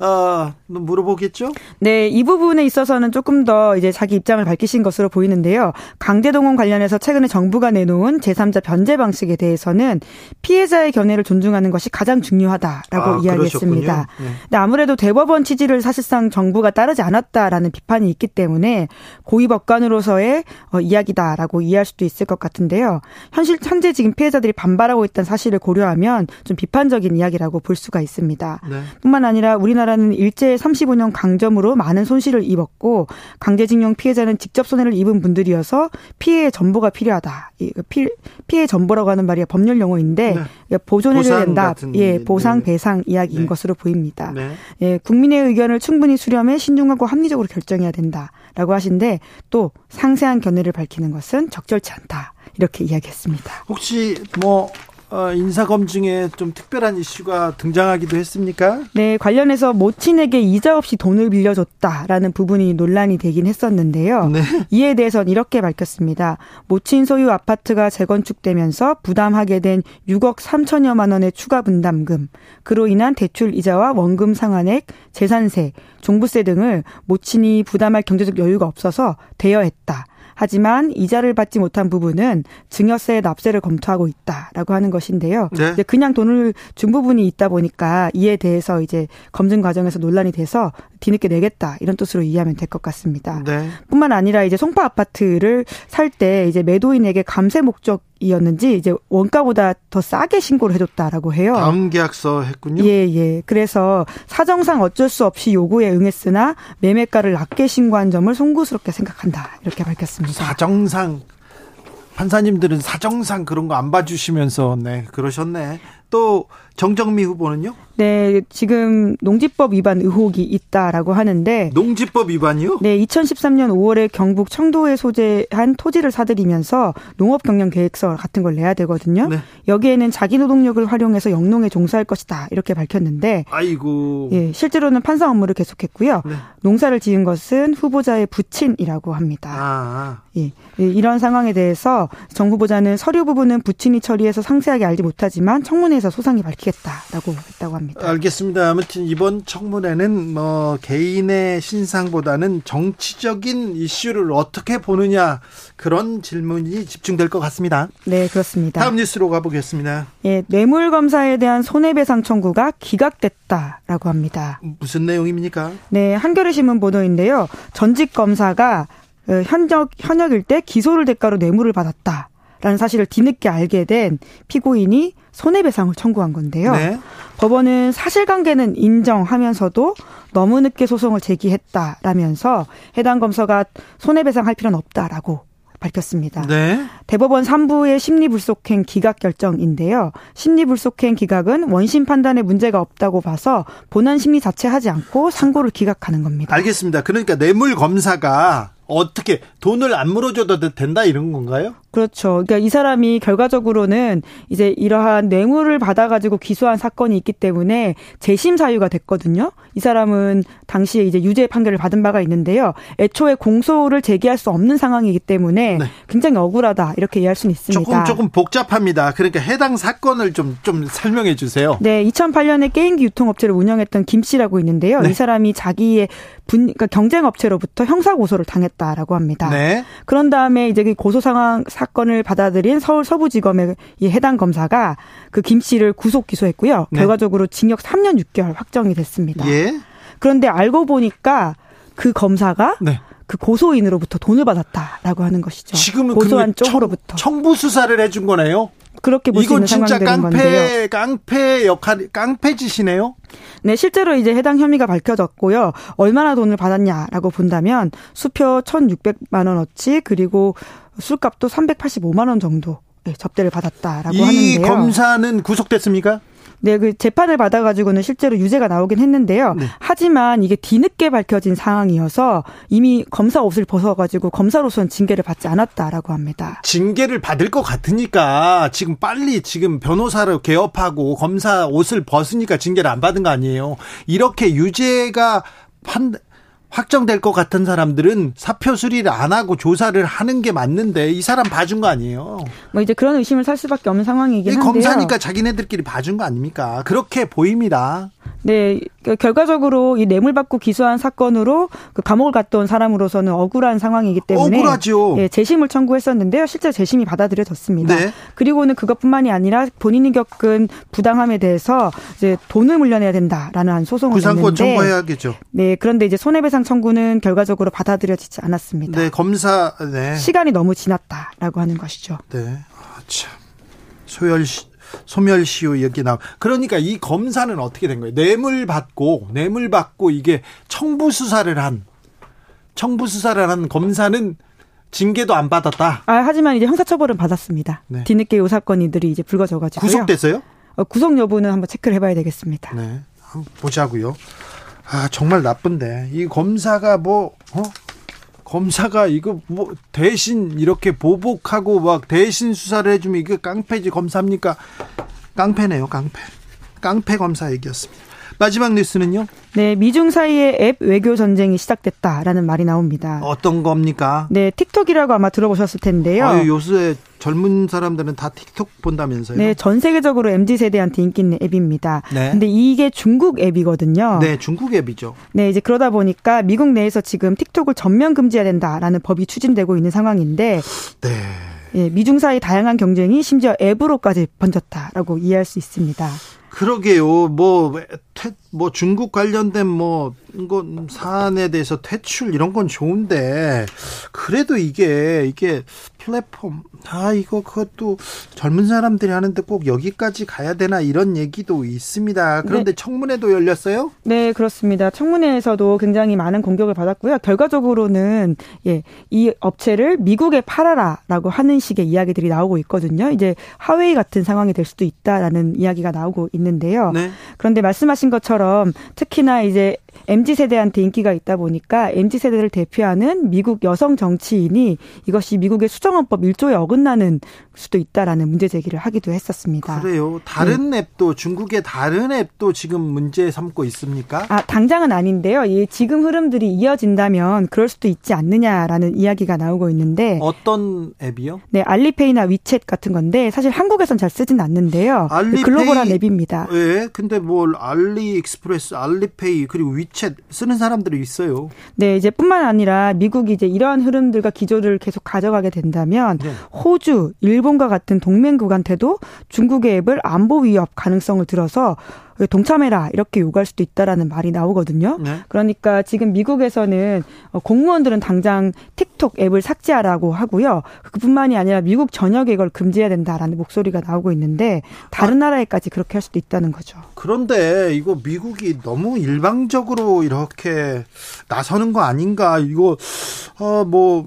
어, 물어보겠죠? 네, 이 부분에 있어서는 조금 더 이제 자기 입장을 밝히신 것으로 보이는데요. 강제동원 관련해서 최근에 정부가 내놓은 제3자 변제 방식에 대해서는 피해자의 견해를 존중하는 것이 가장 중요하다라고 아, 이야기했습니다. 네. 근데 아무래도 대법원 취지를 사실상 정부가 따르지 않았다라는 비판이 있기 때문에 고위 법관으로서의 어, 이야기다라고 이해할 수도 있을 것 같은데요. 현실 현재 지금 피해자들이 반발하고 있다는 사실을 고려하면 좀 비판적인 이야기라고 볼 수가 있습니다. 네. 뿐만 아니라 우리나라는 일제 35년 강점으로 많은 손실을 입었고 강제징용 피해자는 직접 손해를 입은 분들이어서 피해의 전보가 필요하다. 이 피, 피해 전보라고 하는 말이 법률 용어인데 보존해줘야 보상 된다. 예, 네. 보상 배상 이야기인 네. 것으로 보입니다. 네. 예, 국민의 의견을 충분히 수렴해 신중하고 합리적으로 결정해야 된다라고 하신데 또 상세한 견해를 밝히는 것은 적절치 않다. 이렇게 이야기했습니다. 혹시 뭐 어, 인사검증에 좀 특별한 이슈가 등장하기도 했습니까? 네, 관련해서 모친에게 이자 없이 돈을 빌려줬다라는 부분이 논란이 되긴 했었는데요. 네. 이에 대해서는 이렇게 밝혔습니다. 모친 소유 아파트가 재건축되면서 부담하게 된 6억 3천여만 원의 추가 분담금, 그로 인한 대출 이자와 원금 상환액, 재산세, 종부세 등을 모친이 부담할 경제적 여유가 없어서 대여했다. 하지만 이자를 받지 못한 부분은 증여세 납세를 검토하고 있다라고 하는 것인데요. 네. 이제 그냥 돈을 준 부분이 있다 보니까 이에 대해서 이제 검증 과정에서 논란이 돼서 뒤늦게 내겠다 이런 뜻으로 이해하면 될 것 같습니다. 네. 뿐만 아니라 이제 송파 아파트를 살 때 이제 매도인에게 감세 목적 이었는지 이제 원가보다 더 싸게 신고를 해줬다라고 해요. 다음 계약서 했군요. 예, 예. 그래서 사정상 어쩔 수 없이 요구에 응했으나 매매가를 낮게 신고한 점을 송구스럽게 생각한다. 이렇게 밝혔습니다. 사정상 판사님들은 사정상 그런 거 안 봐주시면서 네 그러셨네. 또 정정미 후보는요? 네, 지금 농지법 위반 의혹이 있다라고 하는데 농지법 위반이요? 네, 2013년 5월에 경북 청도에 소재한 토지를 사들이면서 농업 경영 계획서 같은 걸 내야 되거든요. 네. 여기에는 자기 노동력을 활용해서 영농에 종사할 것이다 이렇게 밝혔는데 아이고. 예, 실제로는 판사 업무를 계속했고요. 네. 농사를 지은 것은 후보자의 부친이라고 합니다. 아, 예, 예, 이런 상황에 대해서 정 후보자는 서류 부분은 부친이 처리해서 상세하게 알지 못하지만 청문회에서 소송에서 소상히 밝히겠다라고 했다고 합니다. 알겠습니다. 아무튼 이번 청문회는 뭐 개인의 신상보다는 정치적인 이슈를 어떻게 보느냐 그런 질문이 집중될 것 같습니다. 네, 그렇습니다. 다음 뉴스로 가보겠습니다. 예, 뇌물 검사에 대한 손해배상 청구가 기각됐다라고 합니다. 무슨 내용입니까? 네, 한겨레 신문 보도인데요. 전직 검사가 어, 현역 현역일 때 기소를 대가로 뇌물을 받았다. 라는 사실을 뒤늦게 알게 된 피고인이 손해배상을 청구한 건데요. 네. 법원은 사실관계는 인정하면서도 너무 늦게 소송을 제기했다라면서 해당 검사가 손해배상할 필요는 없다라고 밝혔습니다. 네. 대법원 3부의 심리불속행 기각 결정인데요. 심리불속행 기각은 원심 판단에 문제가 없다고 봐서 본안 심리 자체 하지 않고 상고를 기각하는 겁니다. 알겠습니다. 그러니까 뇌물 검사가 어떻게 돈을 안 물어줘도 된다 이런 건가요? 그렇죠. 그러니까 이 사람이 결과적으로는 이제 이러한 뇌물을 받아가지고 기소한 사건이 있기 때문에 재심 사유가 됐거든요. 이 사람은 당시에 이제 유죄 판결을 받은 바가 있는데요. 애초에 공소를 제기할 수 없는 상황이기 때문에 네. 굉장히 억울하다 이렇게 이해할 수는 있습니다. 조금 조금 복잡합니다. 그러니까 해당 사건을 좀 좀 설명해 주세요. 네, 2008년에 게임기 유통업체를 운영했던 김 씨라고 있는데요. 네. 이 사람이 자기의 분, 그러니까 경쟁업체로부터 형사 고소를 당했다라고 합니다. 네. 그런 다음에 이제 그 고소 상황 사건을 받아들인 서울 서부지검의 이 해당 검사가 그 김 씨를 구속 기소했고요. 네. 결과적으로 징역 3년 6개월 확정이 됐습니다. 예. 그런데 알고 보니까 그 검사가 네. 그 고소인으로부터 돈을 받았다라고 하는 것이죠. 지금은 고소한 쪽으로부터 청, 부 수사를 해준 거네요. 그렇게 볼 수 있는 상황이 되는 건데요. 깡패 깡패 역할 깡패 짓이네요. 네, 실제로 이제 해당 혐의가 밝혀졌고요. 얼마나 돈을 받았냐라고 본다면 수표 1,600만 원어치 그리고 술값도 385만 원 정도 네, 접대를 받았다라고 이 하는데요. 검사는 구속됐습니까? 네, 그 재판을 받아가지고는 실제로 유죄가 나오긴 했는데요. 네. 하지만 이게 뒤늦게 밝혀진 상황이어서 이미 검사 옷을 벗어가지고 검사로서는 징계를 받지 않았다라고 합니다. 징계를 받을 것 같으니까 지금 빨리 지금 변호사를 개업하고 검사 옷을 벗으니까 징계를 안 받은 거 아니에요. 이렇게 유죄가 판 확정될 것 같은 사람들은 사표 수리를 안 하고 조사를 하는 게 맞는데 이 사람 봐준 거 아니에요. 뭐 이제 그런 의심을 살 수밖에 없는 상황이긴 이 한데요. 검사니까 자기네들끼리 봐준 거 아닙니까? 그렇게 보입니다. 네, 그 결과적으로 이 뇌물 받고 기소한 사건으로 그 감옥을 온 사람으로서는 억울한 상황이기 때문에 억울하죠. 예, 재심을 청구했었는데요. 실제 재심이 받아들여졌습니다. 네. 그리고는 그것뿐만이 아니라 본인이 겪은 부당함에 대해서 이제 돈을 물려내야 된다라는 한 소송을 구상권 냈는데 청구해야겠죠. 네, 그런데 이제 손해배상 청구는 결과적으로 받아들여지지 않았습니다. 네, 검사 네. 시간이 너무 지났다라고 하는 것이죠. 네. 아, 참. 소멸시, 소멸시효 여기 나. 그러니까 이 검사는 어떻게 된 거예요? 뇌물 받고, 뇌물 받고 이게 청부 수사를 한, 청부 수사를 한 검사는 징계도 안 받았다. 아, 하지만 이제 형사처벌은 받았습니다. 네. 뒤늦게 요 사건이들이 이제 불거져가지고요. 구속됐어요? 어, 구속 여부는 한번 체크를 해봐야 되겠습니다. 네. 한번 보자고요. 아, 정말 나쁜데. 이 검사가 뭐, 어? 검사가 이거 뭐 대신 이렇게 보복하고 막 대신 수사를 해주면 이게 깡패지 검사입니까? 깡패네요, 깡패. 깡패 검사 얘기였습니다. 마지막 뉴스는요? 네, 미중 사이의 앱 외교 전쟁이 시작됐다라는 말이 나옵니다. 어떤 겁니까? 네, 틱톡이라고 아마 들어보셨을 텐데요. 아유, 요새 젊은 사람들은 다 틱톡 본다면서요? 네, 전 세계적으로 MZ 세대한테 인기 있는 앱입니다. 네. 근데 이게 중국 앱이거든요. 네, 중국 앱이죠. 네, 이제 그러다 보니까 미국 내에서 지금 틱톡을 전면 금지해야 된다라는 법이 추진되고 있는 상황인데 네. 예, 미중 사이 다양한 경쟁이 심지어 앱으로까지 번졌다라고 이해할 수 있습니다. 그러게요. 뭐, 퇴, 뭐 중국 관련된 뭐이 건 사안에 대해서 퇴출 이런 건 좋은데 그래도 이게 이게 플랫폼 아 이거 그것도 젊은 사람들이 하는데 꼭 여기까지 가야 되나 이런 얘기도 있습니다. 그런데 청문회도 열렸어요? 네, 그렇습니다. 청문회에서도 굉장히 많은 공격을 받았고요. 결과적으로는 예, 이 업체를 미국에 팔아라라고 하는 식의 이야기들이 나오고 있거든요. 이제 하웨이 같은 상황이 될 수도 있다라는 이야기가 나오고 있는데요. 네. 그런데 말씀하신 것처럼 특히나 이제 MZ MZ 세대한테 인기가 있다 보니까 MZ 세대를 대표하는 미국 여성 정치인이 이것이 미국의 수정헌법 1조에 어긋나는 수도 있다라는 문제 제기를 하기도 했었습니다. 그래요. 다른 앱도 중국의 다른 앱도 지금 문제 삼고 있습니까? 아, 당장은 아닌데요. 이 지금 흐름들이 이어진다면 그럴 수도 있지 않느냐라는 이야기가 나오고 있는데 어떤 앱이요? 네, 알리페이나 위챗 같은 건데 사실 한국에선 잘 쓰진 않는데요. 알리페이- 글로벌한 앱입니다. 예, 근데 뭘 알리익스프레스, 알리페이 그리고 위챗 쓰는 사람들이 있어요. 네, 이제 뿐만 아니라 미국이 이제 이러한 흐름들과 기조를 계속 가져가게 된다면 네. 호주, 일본과 같은 동맹국한테도 중국의 앱을 안보 위협 가능성을 들어서 동참해라 이렇게 요구할 수도 있다라는 말이 나오거든요. 네. 그러니까 지금 미국에서는 어, 공무원들은 당장 틱톡 앱을 삭제하라고 하고요. 그뿐만이 아니라 미국 전역에 이걸 금지해야 된다라는 목소리가 나오고 있는데 다른 나라에까지 그렇게 할 수도 있다는 거죠. 그런데 이거 미국이 너무 일방적으로 이렇게 나서는 거 아닌가? 이거 어뭐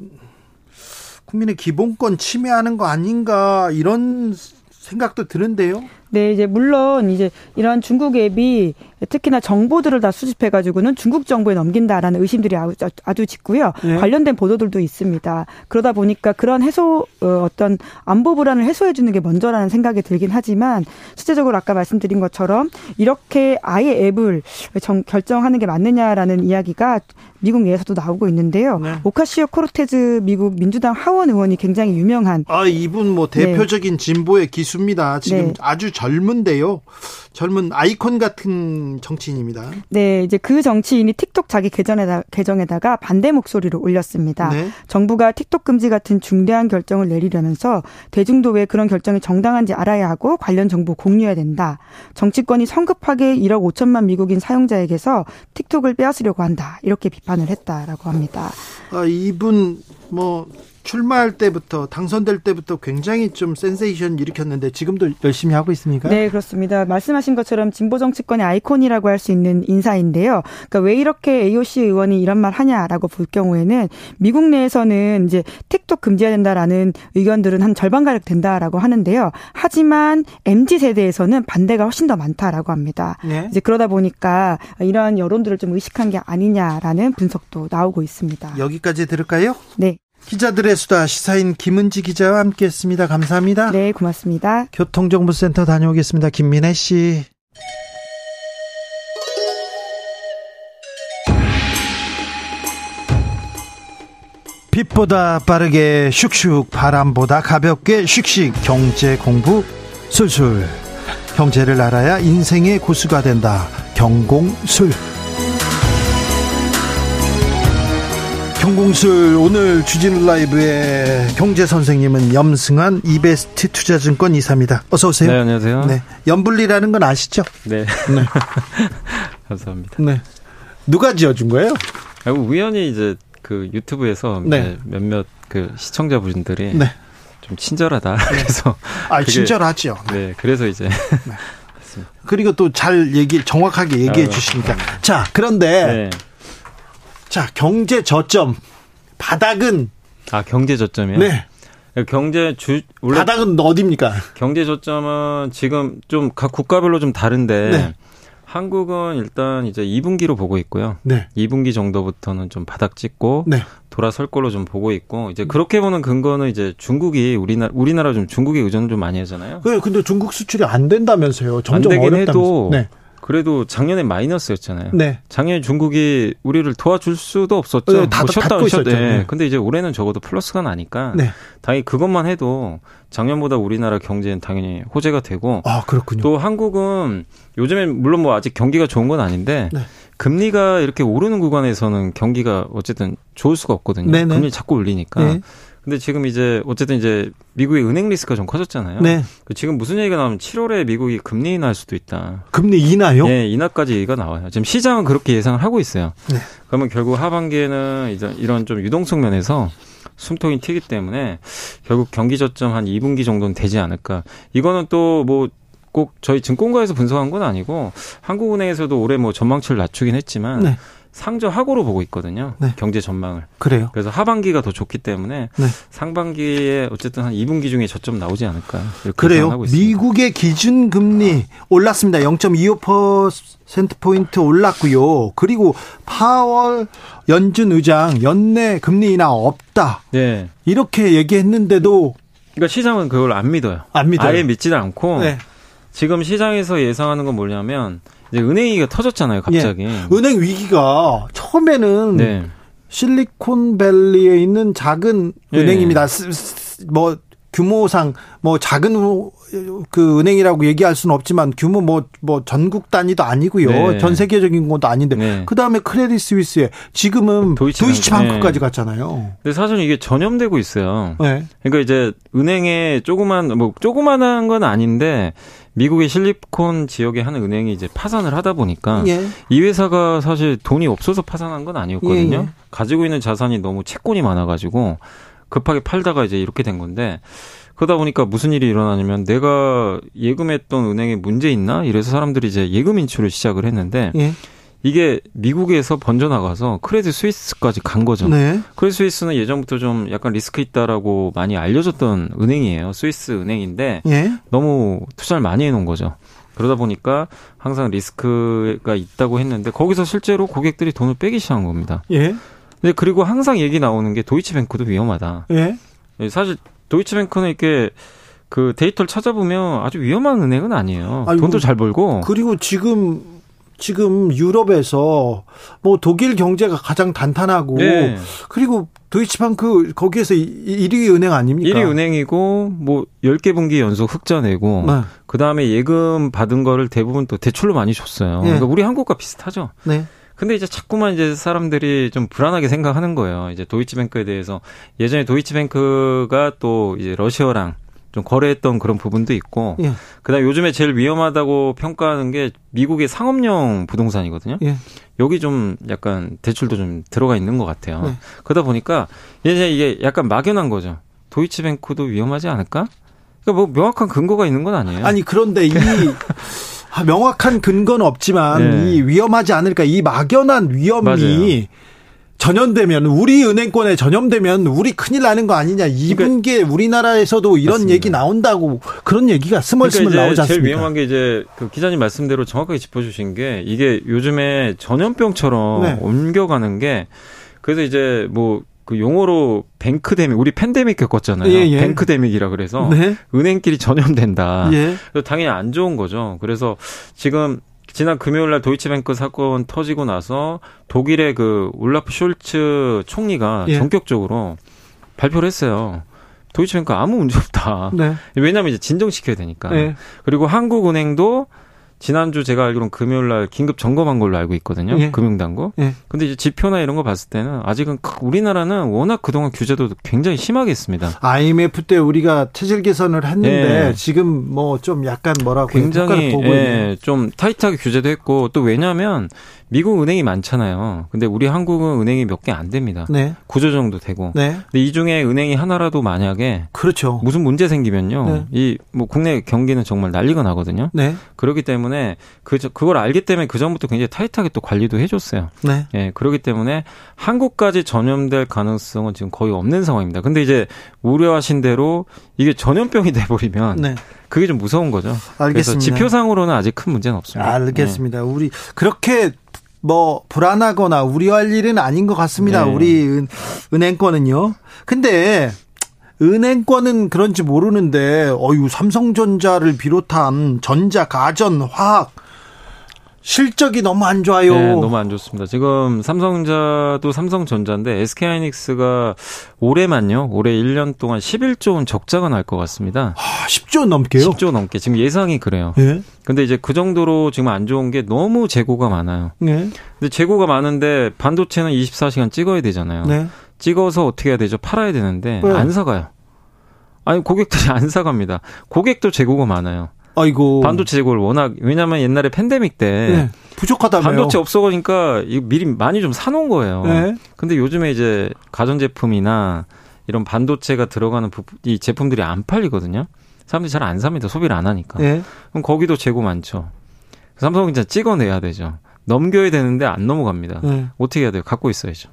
국민의 기본권 침해하는 거 아닌가? 이런 생각도 드는데요. 네, 이제 물론 이제 이런 중국 앱이 특히나 정보들을 다 수집해 가지고는 중국 정부에 넘긴다라는 의심들이 아주, 아주 짙고요. 네. 관련된 보도들도 있습니다. 그러다 보니까 그런 해소 어, 어떤 안보 불안을 해소해 주는 게 먼저라는 생각이 들긴 하지만 실제적으로 아까 말씀드린 것처럼 이렇게 아예 앱을 정, 결정하는 게 맞느냐라는 이야기가 미국 내에서도 나오고 있는데요. 네. 오카시오 코르테즈 미국 민주당 하원 의원이 굉장히 유명한 아, 이분 뭐 대표적인 진보의 기수입니다. 지금 네. 아주 젊은데요. 젊은 아이콘 같은 정치인입니다. 네, 이제 그 정치인이 틱톡 자기 계정에다, 계정에다가 반대 목소리를 올렸습니다. 네. 정부가 틱톡 금지 같은 중대한 결정을 내리려면서 대중도 왜 그런 결정이 정당한지 알아야 하고 관련 정보 공유해야 된다. 정치권이 성급하게 1억 5천만 미국인 사용자에게서 틱톡을 빼앗으려고 한다. 이렇게 비판을 했다라고 합니다. 아, 이분 뭐 출마할 때부터 당선될 때부터 굉장히 좀 센세이션 일으켰는데 지금도 열심히 하고 있습니까? 네, 그렇습니다. 말씀하신 것처럼 진보 정치권의 아이콘이라고 할 수 있는 인사인데요. 그러니까 왜 이렇게 AOC 의원이 이런 말 하냐라고 볼 경우에는 미국 내에서는 이제 틱톡 금지해야 된다라는 의견들은 한 절반 가량 된다라고 하는데요. 하지만 MZ 세대에서는 반대가 훨씬 더 많다라고 합니다. 네. 이제 그러다 보니까 이러한 여론들을 좀 의식한 게 아니냐라는 분석도 나오고 있습니다. 여기까지 들을까요? 네, 기자들의 수다 시사인 김은지 기자와 함께했습니다. 감사합니다. 네, 고맙습니다. 교통정보센터 다녀오겠습니다. 김민혜 씨. 빛보다 빠르게 슉슉 바람보다 가볍게 슉슉 경제 공부 술술 경제를 알아야 인생의 고수가 된다 경공술 경공술 오늘 주진우 라이브의 경제 선생님은 염승환 이베스트 투자증권 이사입니다. 어서 오세요. 네, 안녕하세요. 네. 연불리라는 건 아시죠? 네. 감사합니다. 네. 누가 지어준 거예요? 아, 우연히 이제 그 유튜브에서 네. 몇몇 그 시청자분들이 네. 좀 친절하다. 그래서 아, 친절하죠. 네, 그래서 이제 그리고 또 잘 얘기 정확하게 얘기해 아유, 주시니까. 자, 그런데 네. 자, 경제 저점 바닥은 아 경제 저점이요. 네. 경제 주 원래 바닥은 어디입니까? 경제 저점은 지금 좀 각 국가별로 좀 다른데 네. 한국은 일단 이제 2분기로 보고 있고요. 네. 2분기 정도부터는 좀 바닥 찍고 네. 돌아설 걸로 좀 보고 있고 이제 그렇게 보는 근거는 이제 중국이 우리나라 우리나라 좀 중국에 의존을 좀 많이 하잖아요. 그 근데 중국 수출이 안 된다면서요. 점점 안 되긴 어렵다면서. 해도 네. 그래도 작년에 마이너스였잖아요. 네. 작년에 중국이 우리를 도와줄 수도 없었죠. 네, 다- 뭐 셧다운 셧. 네. 근데 이제 올해는 적어도 플러스가 나니까 네. 당연히 그것만 해도 작년보다 우리나라 경제는 당연히 호재가 되고 아, 그렇군요. 또 한국은 요즘엔 물론 뭐 아직 경기가 좋은 건 아닌데 네. 금리가 이렇게 오르는 구간에서는 경기가 어쨌든 좋을 수가 없거든요. 네네. 금리 자꾸 올리니까. 네. 근데 지금 이제 어쨌든 이제 미국의 은행 리스크가 좀 커졌잖아요. 네. 그 지금 무슨 얘기가 나오면 7월에 미국이 금리 인하할 수도 있다. 금리 인하요? 예, 인하까지 얘기가 나와요. 지금 시장은 그렇게 예상을 하고 있어요. 네. 그러면 결국 하반기에는 이제 이런 좀 유동성 면에서 숨통이 튀기 때문에 결국 경기 저점 한 2분기 정도는 되지 않을까. 이거는 또뭐 꼭 저희 증권가에서 분석한 건 아니고 한국은행에서도 올해 뭐 전망치를 낮추긴 했지만 네. 상저하고로 보고 있거든요. 네. 경제 전망을. 그래요. 그래서 하반기가 더 좋기 때문에 네. 상반기에 어쨌든 한 2분기 중에 저점 나오지 않을까 그래요. 미국의 기준 금리 올랐습니다. 0.25% 포인트 올랐고요. 그리고 파월 연준 의장 연내 금리 인하 없다. 네. 이렇게 얘기했는데도 그러니까 시장은 그걸 안 믿어요. 안 믿어요. 아예 믿지도 않고 네. 지금 시장에서 예상하는 건 뭐냐면 이제 은행위기가 터졌잖아요, 갑자기. 예. 은행 위기가 처음에는 네. 실리콘밸리에 있는 작은 예. 은행입니다. 스- 스- 뭐 규모상 뭐 작은 우- 그 은행이라고 얘기할 수는 없지만 규모 뭐뭐 전국 단위도 아니고요. 네. 전 세계적인 것도 아닌데 네. 그다음에 크레딧 스위스에 지금은. 도이치방크까지 네. 갔잖아요. 근데 사실 이게 전염되고 있어요. 네. 그러니까 이제 은행에 조그만 뭐 조그만한 건 아닌데 미국의 실리콘 지역에 한 은행이 이제 파산을 하다 보니까 예. 이 회사가 사실 돈이 없어서 파산한 건 아니었거든요. 예, 예. 가지고 있는 자산이 너무 채권이 많아가지고 급하게 팔다가 이제 이렇게 된 건데 그러다 보니까 무슨 일이 일어나냐면 내가 예금했던 은행에 문제 있나 이래서 사람들이 이제 예금 인출을 시작을 했는데 예. 이게 미국에서 번져나가서 크레딧 스위스까지 간 거죠. 네. 크레딧 스위스는 예전부터 좀 약간 리스크 있다라고 많이 알려졌던 은행이에요. 스위스 은행인데 예. 너무 투자를 많이 해놓은 거죠. 그러다 보니까 항상 리스크가 있다고 했는데 거기서 실제로 고객들이 돈을 빼기 시작한 겁니다. 예. 근데 그리고 항상 얘기 나오는 게 도이치뱅크도 위험하다. 예. 사실 도이치뱅크는 이렇게 그 데이터를 찾아보면 아주 위험한 은행은 아니에요. 아이고, 돈도 잘 벌고. 그리고 지금 지금 유럽에서 뭐 독일 경제가 가장 단단하고 네. 그리고 도이치방크 거기에서 1위 은행 아닙니까? 1위 은행이고 뭐 10개 분기 연속 흑자 내고 네. 그다음에 예금 받은 거를 대부분 또 대출로 많이 줬어요. 네. 그러니까 우리 한국과 비슷하죠. 네. 근데 이제 자꾸만 이제 사람들이 좀 불안하게 생각하는 거예요. 이제 도이치뱅크에 대해서 예전에 도이치뱅크가 또 이제 러시아랑 좀 거래했던 그런 부분도 있고 예. 그다음 에 요즘에 제일 위험하다고 평가하는 게 미국의 상업용 부동산이거든요. 예. 여기 좀 약간 대출도 좀 들어가 있는 것 같아요. 네. 그러다 보니까 이제 이게 약간 막연한 거죠. 도이치뱅크도 위험하지 않을까? 그러니까 뭐 명확한 근거가 있는 건 아니에요. 아니 그런데 이 아, 명확한 근거는 없지만 네. 이 위험하지 않을까 이 막연한 위험이 맞아요. 전염되면 우리 은행권에 전염되면 우리 큰일 나는 거 아니냐 이분께 우리나라에서도 이런 맞습니다. 얘기 나온다고 그런 얘기가 스멀스멀 그러니까 나오지 이제 제일 않습니까? 위험한 게 이제 그 기자님 말씀대로 정확하게 짚어주신 게 이게 요즘에 전염병처럼 네. 옮겨가는 게 그래서 이제 뭐그 용어로 뱅크데믹 우리 팬데믹 겪었잖아요. 예, 예. 뱅크데믹이라 그래서 네. 은행끼리 전염된다. 예. 당연히 안 좋은 거죠. 그래서 지금 지난 금요일 날 도이치뱅크 사건 터지고 나서 독일의 그 울라프 숄츠 총리가 예. 전격적으로 발표를 했어요. 도이치뱅크 아무 문제 없다. 네. 왜냐하면 이제 진정시켜야 되니까. 네. 그리고 한국은행도 지난주 제가 알기로는 금요일 날 긴급 점검한 걸로 알고 있거든요. 예. 금융당국. 예. 근데 이제 지표나 이런 거 봤을 때는 아직은 크- 우리나라는 워낙 그동안 규제도 굉장히 심하게 했습니다. IMF 때 우리가 체질 개선을 했는데 예. 지금 뭐 좀 약간 뭐라고 굉장히 보고 예, 좀 타이트하게 규제도 했고 또 왜냐하면 미국 은행이 많잖아요. 근데 우리 한국은 은행이 몇 개 안 됩니다. 네. 구조 정도 되고. 네. 근데 이 중에 은행이 하나라도 만약에 그렇죠. 무슨 문제 생기면요. 네. 이뭐 국내 경기는 정말 난리가 나거든요. 네. 그렇기 때문에 그 저- 그걸 알기 때문에 그 전부터 굉장히 타이트하게 또 관리도 해 줬어요. 네. 예, 그렇기 때문에 한국까지 전염될 가능성은 지금 거의 없는 상황입니다. 근데 이제 우려하신 대로 이게 전염병이 돼 버리면 네. 그게 좀 무서운 거죠. 그래서 알겠습니다. 지표상으로는 아직 큰 문제는 없습니다. 알겠습니다. 우리 그렇게 뭐 불안하거나 우려할 일은 아닌 것 같습니다. 네. 우리 은, 은행권은요. 근데 은행권은 그런지 모르는데 어유 삼성전자를 비롯한 전자, 가전, 화학 실적이 너무 안 좋아요. 네, 너무 안 좋습니다. 지금 삼성전자도 삼성전자인데 SK하이닉스가 올해만요. 올해 1년 동안 11조 원 적자가 날 것 같습니다. 아, 10조 넘게요? 10조 넘게. 지금 예상이 그래요. 예. 근데 이제 그 정도로 지금 안 좋은 게 너무 재고가 많아요. 네. 근데 재고가 많은데 반도체는 24시간 찍어야 되잖아요. 네. 찍어서 어떻게 해야 되죠? 팔아야 되는데 네. 안 사가요. 아니 고객들이 안 사갑니다. 고객도 재고가 많아요. 아이고. 반도체 재고를 워낙 왜냐하면 옛날에 팬데믹 때 네. 부족하다며요. 반도체 없어가니까 미리 많이 좀 사놓은 거예요. 네. 근데 요즘에 이제 가전제품이나 이런 반도체가 들어가는 부, 이 제품들이 안 팔리거든요. 사람들이 잘 안 삽니다. 소비를 안 하니까. 네. 그럼 거기도 재고 많죠. 삼성은 이제 찍어내야 되죠. 넘겨야 되는데 안 넘어갑니다. 네. 어떻게 해야 돼요? 갖고 있어야죠.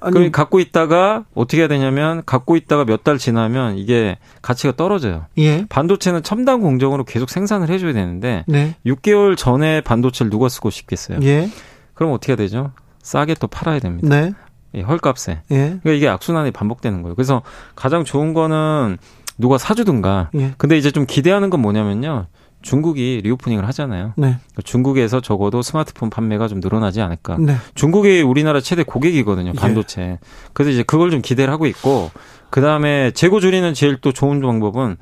아니, 그럼 갖고 있다가 어떻게 해야 되냐면 갖고 있다가 몇 달 지나면 이게 가치가 떨어져요. 예. 반도체는 첨단 공정으로 계속 생산을 해줘야 되는데 네. 6개월 전에 반도체를 누가 쓰고 싶겠어요. 예. 그럼 어떻게 해야 되죠? 싸게 또 팔아야 됩니다. 네. 예, 헐값에. 예. 그러니까 이게 악순환이 반복되는 거예요. 그래서 가장 좋은 거는 누가 사주든가. 예. 근데 이제 좀 기대하는 건 뭐냐면요. 중국이 리오프닝을 하잖아요. 네. 중국에서 적어도 스마트폰 판매가 좀 늘어나지 않을까. 네. 중국이 우리나라 최대 고객이거든요. 반도체. 그래서 이제 그걸 좀 기대를 하고 있고 그 다음에 재고 줄이는 제일 또 좋은 방법은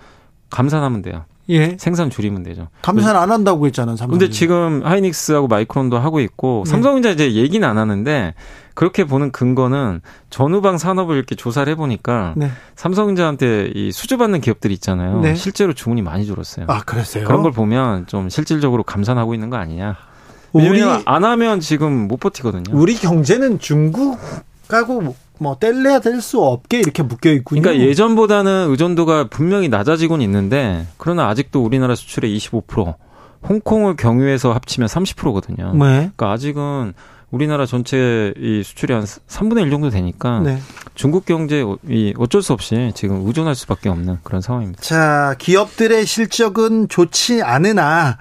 감산하면 돼요. 예. 생산 줄이면 되죠. 감산 안 한다고 했잖아요. 삼성. 근데 지금 하이닉스하고 마이크론도 하고 있고 네. 삼성전자 이제 얘기는 안 하는데 그렇게 보는 근거는 전후방 산업을 이렇게 조사를 해보니까 네. 삼성전자한테 이 수주받는 기업들이 있잖아요. 네. 실제로 주문이 많이 줄었어요. 아, 그랬어요. 그런 걸 보면 좀 실질적으로 감산하고 있는 거 아니냐. 우리 왜냐면 안 하면 지금 못 버티거든요. 우리 경제는 중국하고 뭐 뗄래야 뗄 수 없게 이렇게 묶여 있군요. 그러니까 예전보다는 의존도가 분명히 낮아지곤 있는데 그러나 아직도 우리나라 수출의 25%, 홍콩을 경유해서 합치면 30%거든요. 네. 그러니까 아직은 우리나라 전체 이 수출이 한 3분의 1 정도 되니까 네. 중국 경제 이 어쩔 수 없이 지금 의존할 수밖에 없는 그런 상황입니다. 자, 기업들의 실적은 좋지 않으나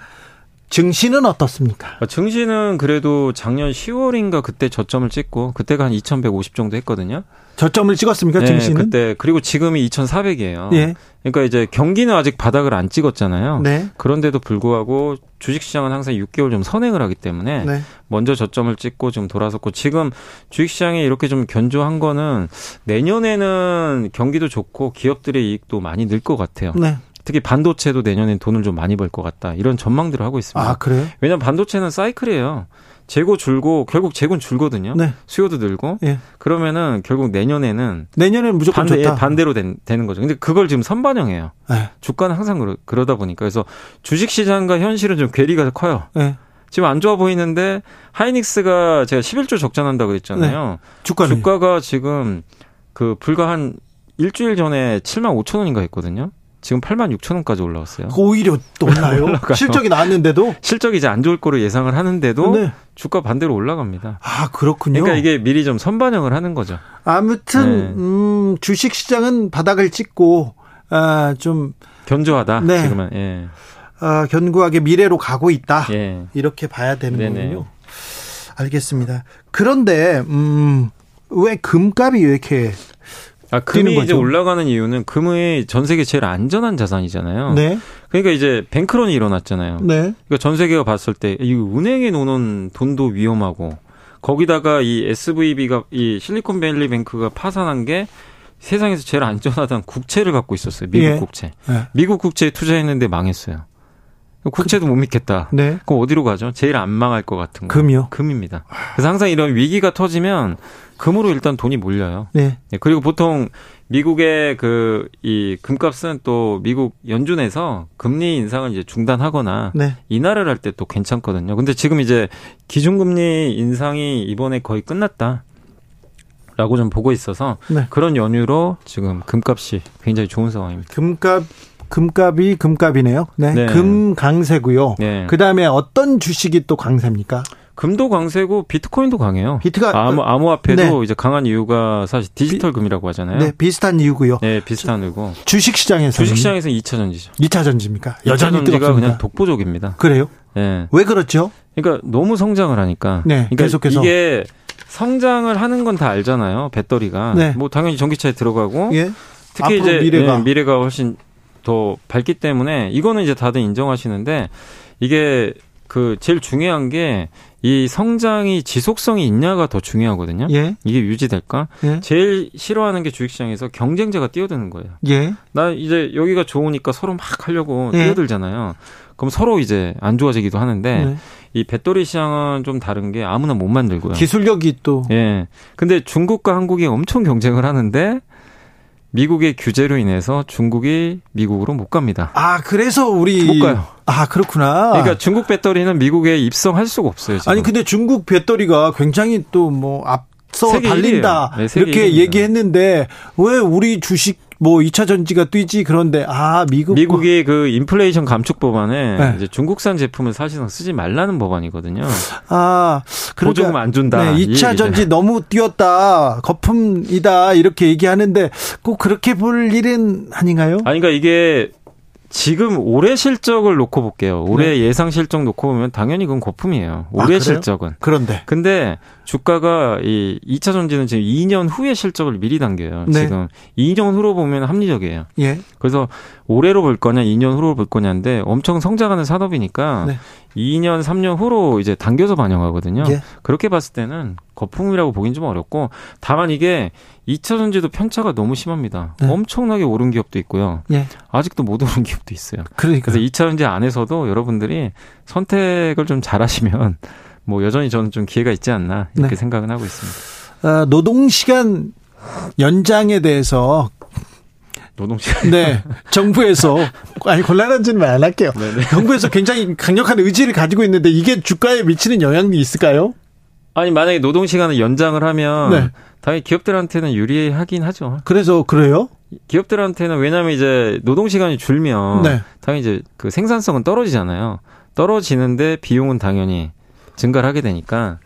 증시는 어떻습니까? 아, 증시는 그래도 작년 10월인가 그때 저점을 찍고 그때가 한 2,150 정도 했거든요. 저점을 찍었습니까? 네, 증시는? 그때 그리고 지금이 2,400이에요. 예. 그러니까 이제 경기는 아직 바닥을 안 찍었잖아요. 네. 그런데도 불구하고 주식시장은 항상 6개월 좀 선행을 하기 때문에 네. 먼저 저점을 찍고 좀 돌아섰고 지금 주식시장이 이렇게 좀 견조한 거는 내년에는 경기도 좋고 기업들의 이익도 많이 늘 것 같아요. 네. 특히 반도체도 내년엔 돈을 좀 많이 벌 것 같다. 이런 전망들을 하고 있습니다. 아, 그래요? 왜냐하면 반도체는 사이클이에요. 재고 줄고 결국 재고는 줄거든요. 네. 수요도 늘고 예. 그러면은 결국 내년에는 내년에는 무조건 반대, 좋다. 반대로 된, 되는 거죠. 근데 그걸 지금 선반영해요. 네. 주가는 항상 그러, 그러다 보니까 그래서 주식 시장과 현실은 좀 괴리가 커요. 네. 지금 안 좋아 보이는데 하이닉스가 제가 11조 적자난다 그랬잖아요. 주가는 주가가 지금 그 불과 한 일주일 전에 7만 5천 원인가 했거든요. 지금 8만 6천 원까지 올라왔어요. 오히려 또 올라요. 실적이 나왔는데도 실적이 이제 안 좋을 거로 예상을 하는데도 네. 주가 반대로 올라갑니다. 아, 그렇군요. 그러니까 이게 미리 좀 선반영을 하는 거죠. 아무튼 네. 음, 주식 시장은 바닥을 찍고 아, 좀 견조하다. 네. 지금은 예. 아, 견고하게 미래로 가고 있다. 예. 이렇게 봐야 되는 네네. 거군요. 알겠습니다. 그런데 음, 왜 금값이 왜 이렇게 아, 금이 이제? 올라가는 이유는 금이 전 세계 제일 안전한 자산이잖아요. 네. 그러니까 이제 뱅크런이 일어났잖아요. 네. 그러니까 전 세계가 봤을 때 이 은행에 놓는 돈도 위험하고 거기다가 이 SVB가 이 실리콘밸리 뱅크가 파산한 게 세상에서 제일 안전하다는 국채를 갖고 있었어요. 미국 예. 국채. 네. 미국 국채에 투자했는데 망했어요. 국채도 못 믿겠다. 네. 그럼 어디로 가죠? 제일 안 망할 것 같은 거. 금이요? 금입니다. 그래서 항상 이런 위기가 터지면 금으로 일단 돈이 몰려요. 네. 네, 그리고 보통 미국의 그 이 금값은 또 미국 연준에서 금리 인상을 이제 중단하거나 네. 인하를 할 때 또 괜찮거든요. 근데 지금 이제 기준금리 인상이 이번에 거의 끝났다. 라고 좀 보고 있어서 네. 그런 연유로 지금 금값이 굉장히 좋은 상황입니다. 금값 금값이 금값이네요. 네. 네. 금 강세고요. 네. 그다음에 어떤 주식이 또 강세입니까? 금도 강세고 비트코인도 강해요. 비트가 암호, 암호화폐도 네. 이제 강한 이유가 사실 디지털 금이라고 하잖아요. 네, 비슷한 이유고요. 네, 비슷한 이유고. 주식 시장에서 주식 시장에서 2차 전지죠. 2차 전지입니까? 2차 여전히 전지가 뜨겁습니다. 그냥 독보적입니다. 그래요? 예. 왜 그렇죠? 그러니까 너무 성장을 하니까. 네, 그러니까 계속해서. 이게 성장을 하는 건 다 알잖아요. 배터리가. 네. 뭐 당연히 전기차에 들어가고 예. 특히 이제 미래가. 예, 미래가 훨씬 더 밝기 때문에 이거는 이제 다들 인정하시는데 이게 그 제일 중요한 게 이 성장이 지속성이 있냐가 더 중요하거든요. 예. 이게 유지될까? 예. 제일 싫어하는 게 주식시장에서 경쟁자가 뛰어드는 거예요. 예. 나 이제 여기가 좋으니까 서로 막 하려고 예. 뛰어들잖아요. 그럼 서로 이제 안 좋아지기도 하는데 네. 이 배터리 시장은 좀 다른 게 아무나 못 만들고요. 기술력이 또 예. 근데 중국과 한국이 엄청 경쟁을 하는데 미국의 규제로 인해서 중국이 미국으로 못 갑니다. 아, 그래서 우리 못 가요. 아, 그렇구나. 그러니까 중국 배터리는 미국에 입성할 수가 없어요. 지금. 아니 근데 중국 배터리가 굉장히 또 뭐 앞서 달린다. 네, 이렇게 일위입니다. 얘기했는데 왜 우리 주식 뭐 2차 전지가 뛰지 그런데 아 미국 미국이 그 인플레이션 감축 법안에 네. 이제 중국산 제품을 사실상 쓰지 말라는 법안이거든요. 아 보조금 안 준다. 네, 이 2차 얘기죠. 전지 너무 뛰었다 거품이다 이렇게 얘기하는데 꼭 그렇게 볼 일은 아닌가요? 아니 그러니까 이게 지금 올해 실적을 놓고 볼게요. 올해 예상 실적 놓고 보면 당연히 그건 거품이에요. 올해 네. 그래요? 실적은. 그런데 근데 주가가 이 2차 전지는 지금 2년 후의 실적을 미리 당겨요. 네. 지금 2년 후로 보면 합리적이에요. 예 그래서 올해로 볼 거냐, 2년 후로 볼 거냐인데 엄청 성장하는 산업이니까 네. 2년, 3년 후로 이제 당겨서 반영하거든요. 예. 그렇게 봤을 때는 거품이라고 보긴 좀 어렵고 다만 이게 2차 전지도 편차가 너무 심합니다. 네. 엄청나게 오른 기업도 있고요. 예. 아직도 못 오른 기업도 있어요. 그러니까 그래서 2차 전지 안에서도 여러분들이 선택을 좀 잘하시면 뭐 여전히 저는 좀 기회가 있지 않나 이렇게 네. 생각은 하고 있습니다. 아, 노동 시간 연장에 대해서 노동 시간. 네 정부에서 아니 곤란한지는 말안 할게요. 네네. 정부에서 굉장히 강력한 의지를 가지고 있는데 이게 주가에 미치는 영향이 있을까요? 아니 만약에 노동 시간을 연장을 하면 네. 당연히 기업들한테는 유리하긴 하죠. 그래서 그래요? 기업들한테는 왜냐하면 이제 노동 시간이 줄면 네. 당연히 이제 그 생산성은 떨어지잖아요. 떨어지는데 비용은 당연히 증가를 하게 되니까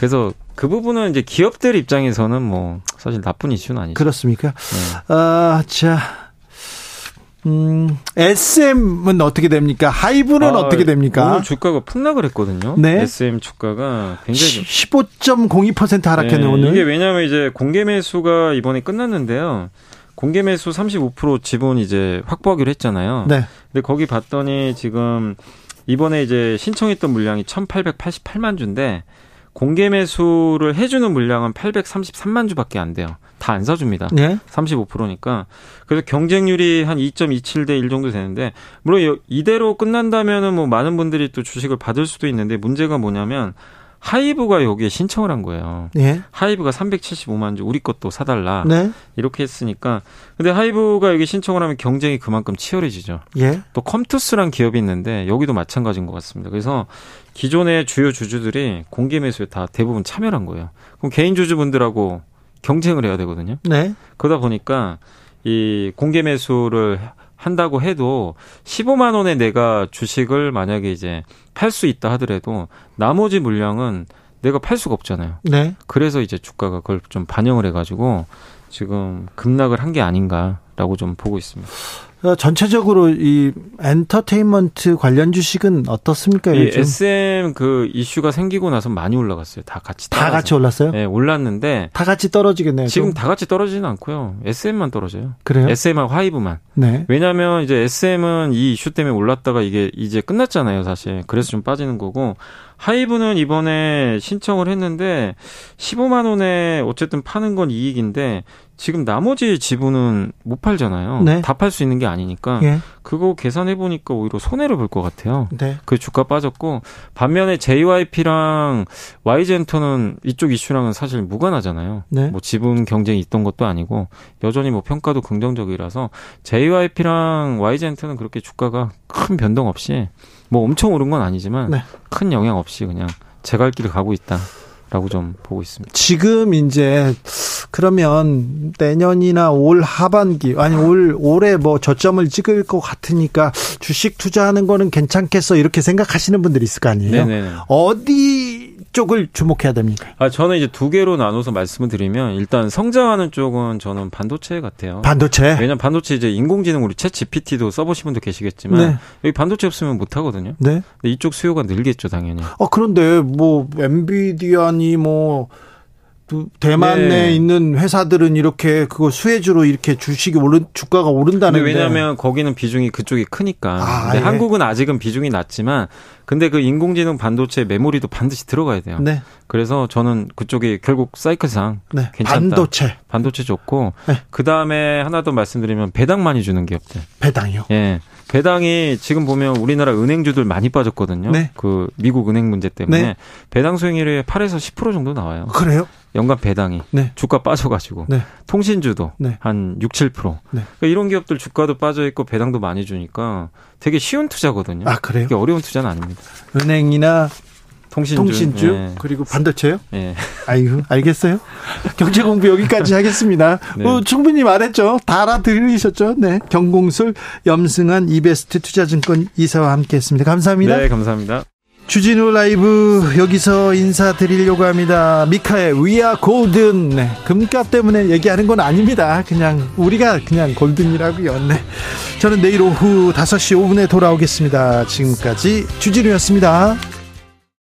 그래서 그 부분은 이제 기업들 입장에서는 뭐 사실 나쁜 이슈는 아니죠. 그렇습니까? 네. 아, 자. 음, SM은 어떻게 됩니까? 하이브는 아, 어떻게 됩니까? 오늘 주가가 폭락을 했거든요. 네. SM 주가가 굉장히 좀15.02% 하락했네, 네, 오늘. 이게 왜냐하면 이제 공개 매수가 이번에 끝났는데요. 공개 매수 35% 지분 이제 확보하기로 했잖아요. 네. 근데 거기 봤더니 지금 이번에 이제 신청했던 물량이 1,888만 주인데 공개 매수를 해주는 물량은 833만 주밖에 안 돼요. 다 안 사줍니다. 네. 35%니까. 그래서 경쟁률이 한 2.27대 1 정도 되는데, 물론 여- 이대로 끝난다면은 뭐 많은 분들이 또 주식을 받을 수도 있는데, 문제가 뭐냐면, 하이브가 여기에 신청을 한 거예요. 예. 하이브가 375만 주, 우리 것도 사달라. 네. 이렇게 했으니까. 근데 하이브가 여기 신청을 하면 경쟁이 그만큼 치열해지죠. 예. 또 컴투스란 기업이 있는데 여기도 마찬가지인 것 같습니다. 그래서 기존의 주요 주주들이 공개 매수에 다 대부분 참여를 한 거예요. 그럼 개인 주주분들하고 경쟁을 해야 되거든요. 네. 그러다 보니까 이 공개 매수를 한다고 해도 15만 원에 내가 주식을 만약에 이제 팔 수 있다 하더라도 나머지 물량은 내가 팔 수가 없잖아요. 네. 그래서 이제 주가가 그걸 좀 반영을 해가지고 지금 급락을 한 게 아닌가라고 좀 보고 있습니다. 어, 전체적으로 이 엔터테인먼트 관련 주식은 어떻습니까? 이 요즘? SM 그 이슈가 생기고 나서 많이 올라갔어요. 다 같이 다 따라서. 같이 올랐어요? 네, 올랐는데 다 같이 떨어지겠네요. 지금 좀. 다 같이 떨어지지는 않고요. SM만 떨어져요. 그래요? SM하고 하이브만. 네. 왜냐하면 이제 SM은 이 이슈 때문에 올랐다가 이게 이제 끝났잖아요, 사실. 그래서 좀 빠지는 거고 하이브는 이번에 신청을 했는데 15만 원에 어쨌든 파는 건 이익인데 지금 나머지 지분은 못 팔잖아요. 네. 다팔 수 있는 게 아니니까 예. 그거 계산해 보니까 오히려 손해를 볼 것 같아요. 네. 그 주가 빠졌고 반면에 JYP랑 YG엔터는 이쪽 이슈랑은 사실 무관하잖아요. 네. 뭐 지분 경쟁이 있던 것도 아니고 여전히 뭐 평가도 긍정적이라서 JYP랑 YG엔터는 그렇게 주가가 큰 변동 없이 뭐 엄청 오른 건 아니지만 네. 큰 영향 없이 그냥 제갈 길을 가고 있다 라고 좀 보고 있습니다. 지금 이제 그러면 내년이나 올 하반기 아니 올 올해 뭐 저점을 찍을 것 같으니까 주식 투자하는 거는 괜찮겠어 이렇게 생각하시는 분들이 있을 거 아니에요. 네네네. 어디 쪽을 주목해야 됩니까? 아 저는 이제 두 개로 나눠서 말씀을 드리면 일단 성장하는 쪽은 저는 반도체 같아요. 반도체. 왜냐면 반도체 이제 인공지능 우리 챗 GPT도 써보신 분도 계시겠지만 네. 여기 반도체 없으면 못 하거든요. 네. 이쪽 수요가 늘겠죠 당연히. 어 그런데 뭐 엔비디아니 뭐또 대만 네. 내에 있는 회사들은 이렇게 그거 수혜주로 이렇게 주식이 오른 주가가 근데 오른다는데 왜냐하면 거기는 비중이 그쪽이 크니까. 아, 근데 예. 한국은 아직은 비중이 낮지만 근데 그 인공지능 반도체 메모리도 반드시 들어가야 돼요. 네. 그래서 저는 그쪽이 결국 사이클상 네. 괜찮다. 반도체 반도체 좋고 네. 그 다음에 하나 더 말씀드리면 배당 많이 주는 기업들. 배당이요. 예. 배당이 지금 보면 우리나라 은행주들 많이 빠졌거든요. 네. 그 미국 은행 문제 때문에 네. 배당 수익률이 8에서 10% 정도 나와요. 그래요? 연간 배당이 네. 주가 빠져가지고 네. 통신주도 네. 한 6, 7%. 네. 그러니까 이런 기업들 주가도 빠져 있고 배당도 많이 주니까 되게 쉬운 투자거든요. 아 그래요? 어려운 투자는 아닙니다. 은행이나 통신주. 통신주 예. 그리고 반도체요? 예. 아이고 알겠어요. 경제 공부 여기까지 하겠습니다. 네. 어, 충분히 말했죠. 다 알아들으셨죠? 네. 경공술 염승한 이베스트 투자증권 이사와 함께했습니다. 감사합니다. 네, 감사합니다. 주진우 라이브 여기서 인사드리려고 합니다. 미카의 위아 골든 네, 금값 때문에 얘기하는 건 아닙니다. 그냥 우리가 그냥 골든이라고요. 네. 저는 내일 오후 5시 5분에 돌아오겠습니다. 지금까지 주진우였습니다.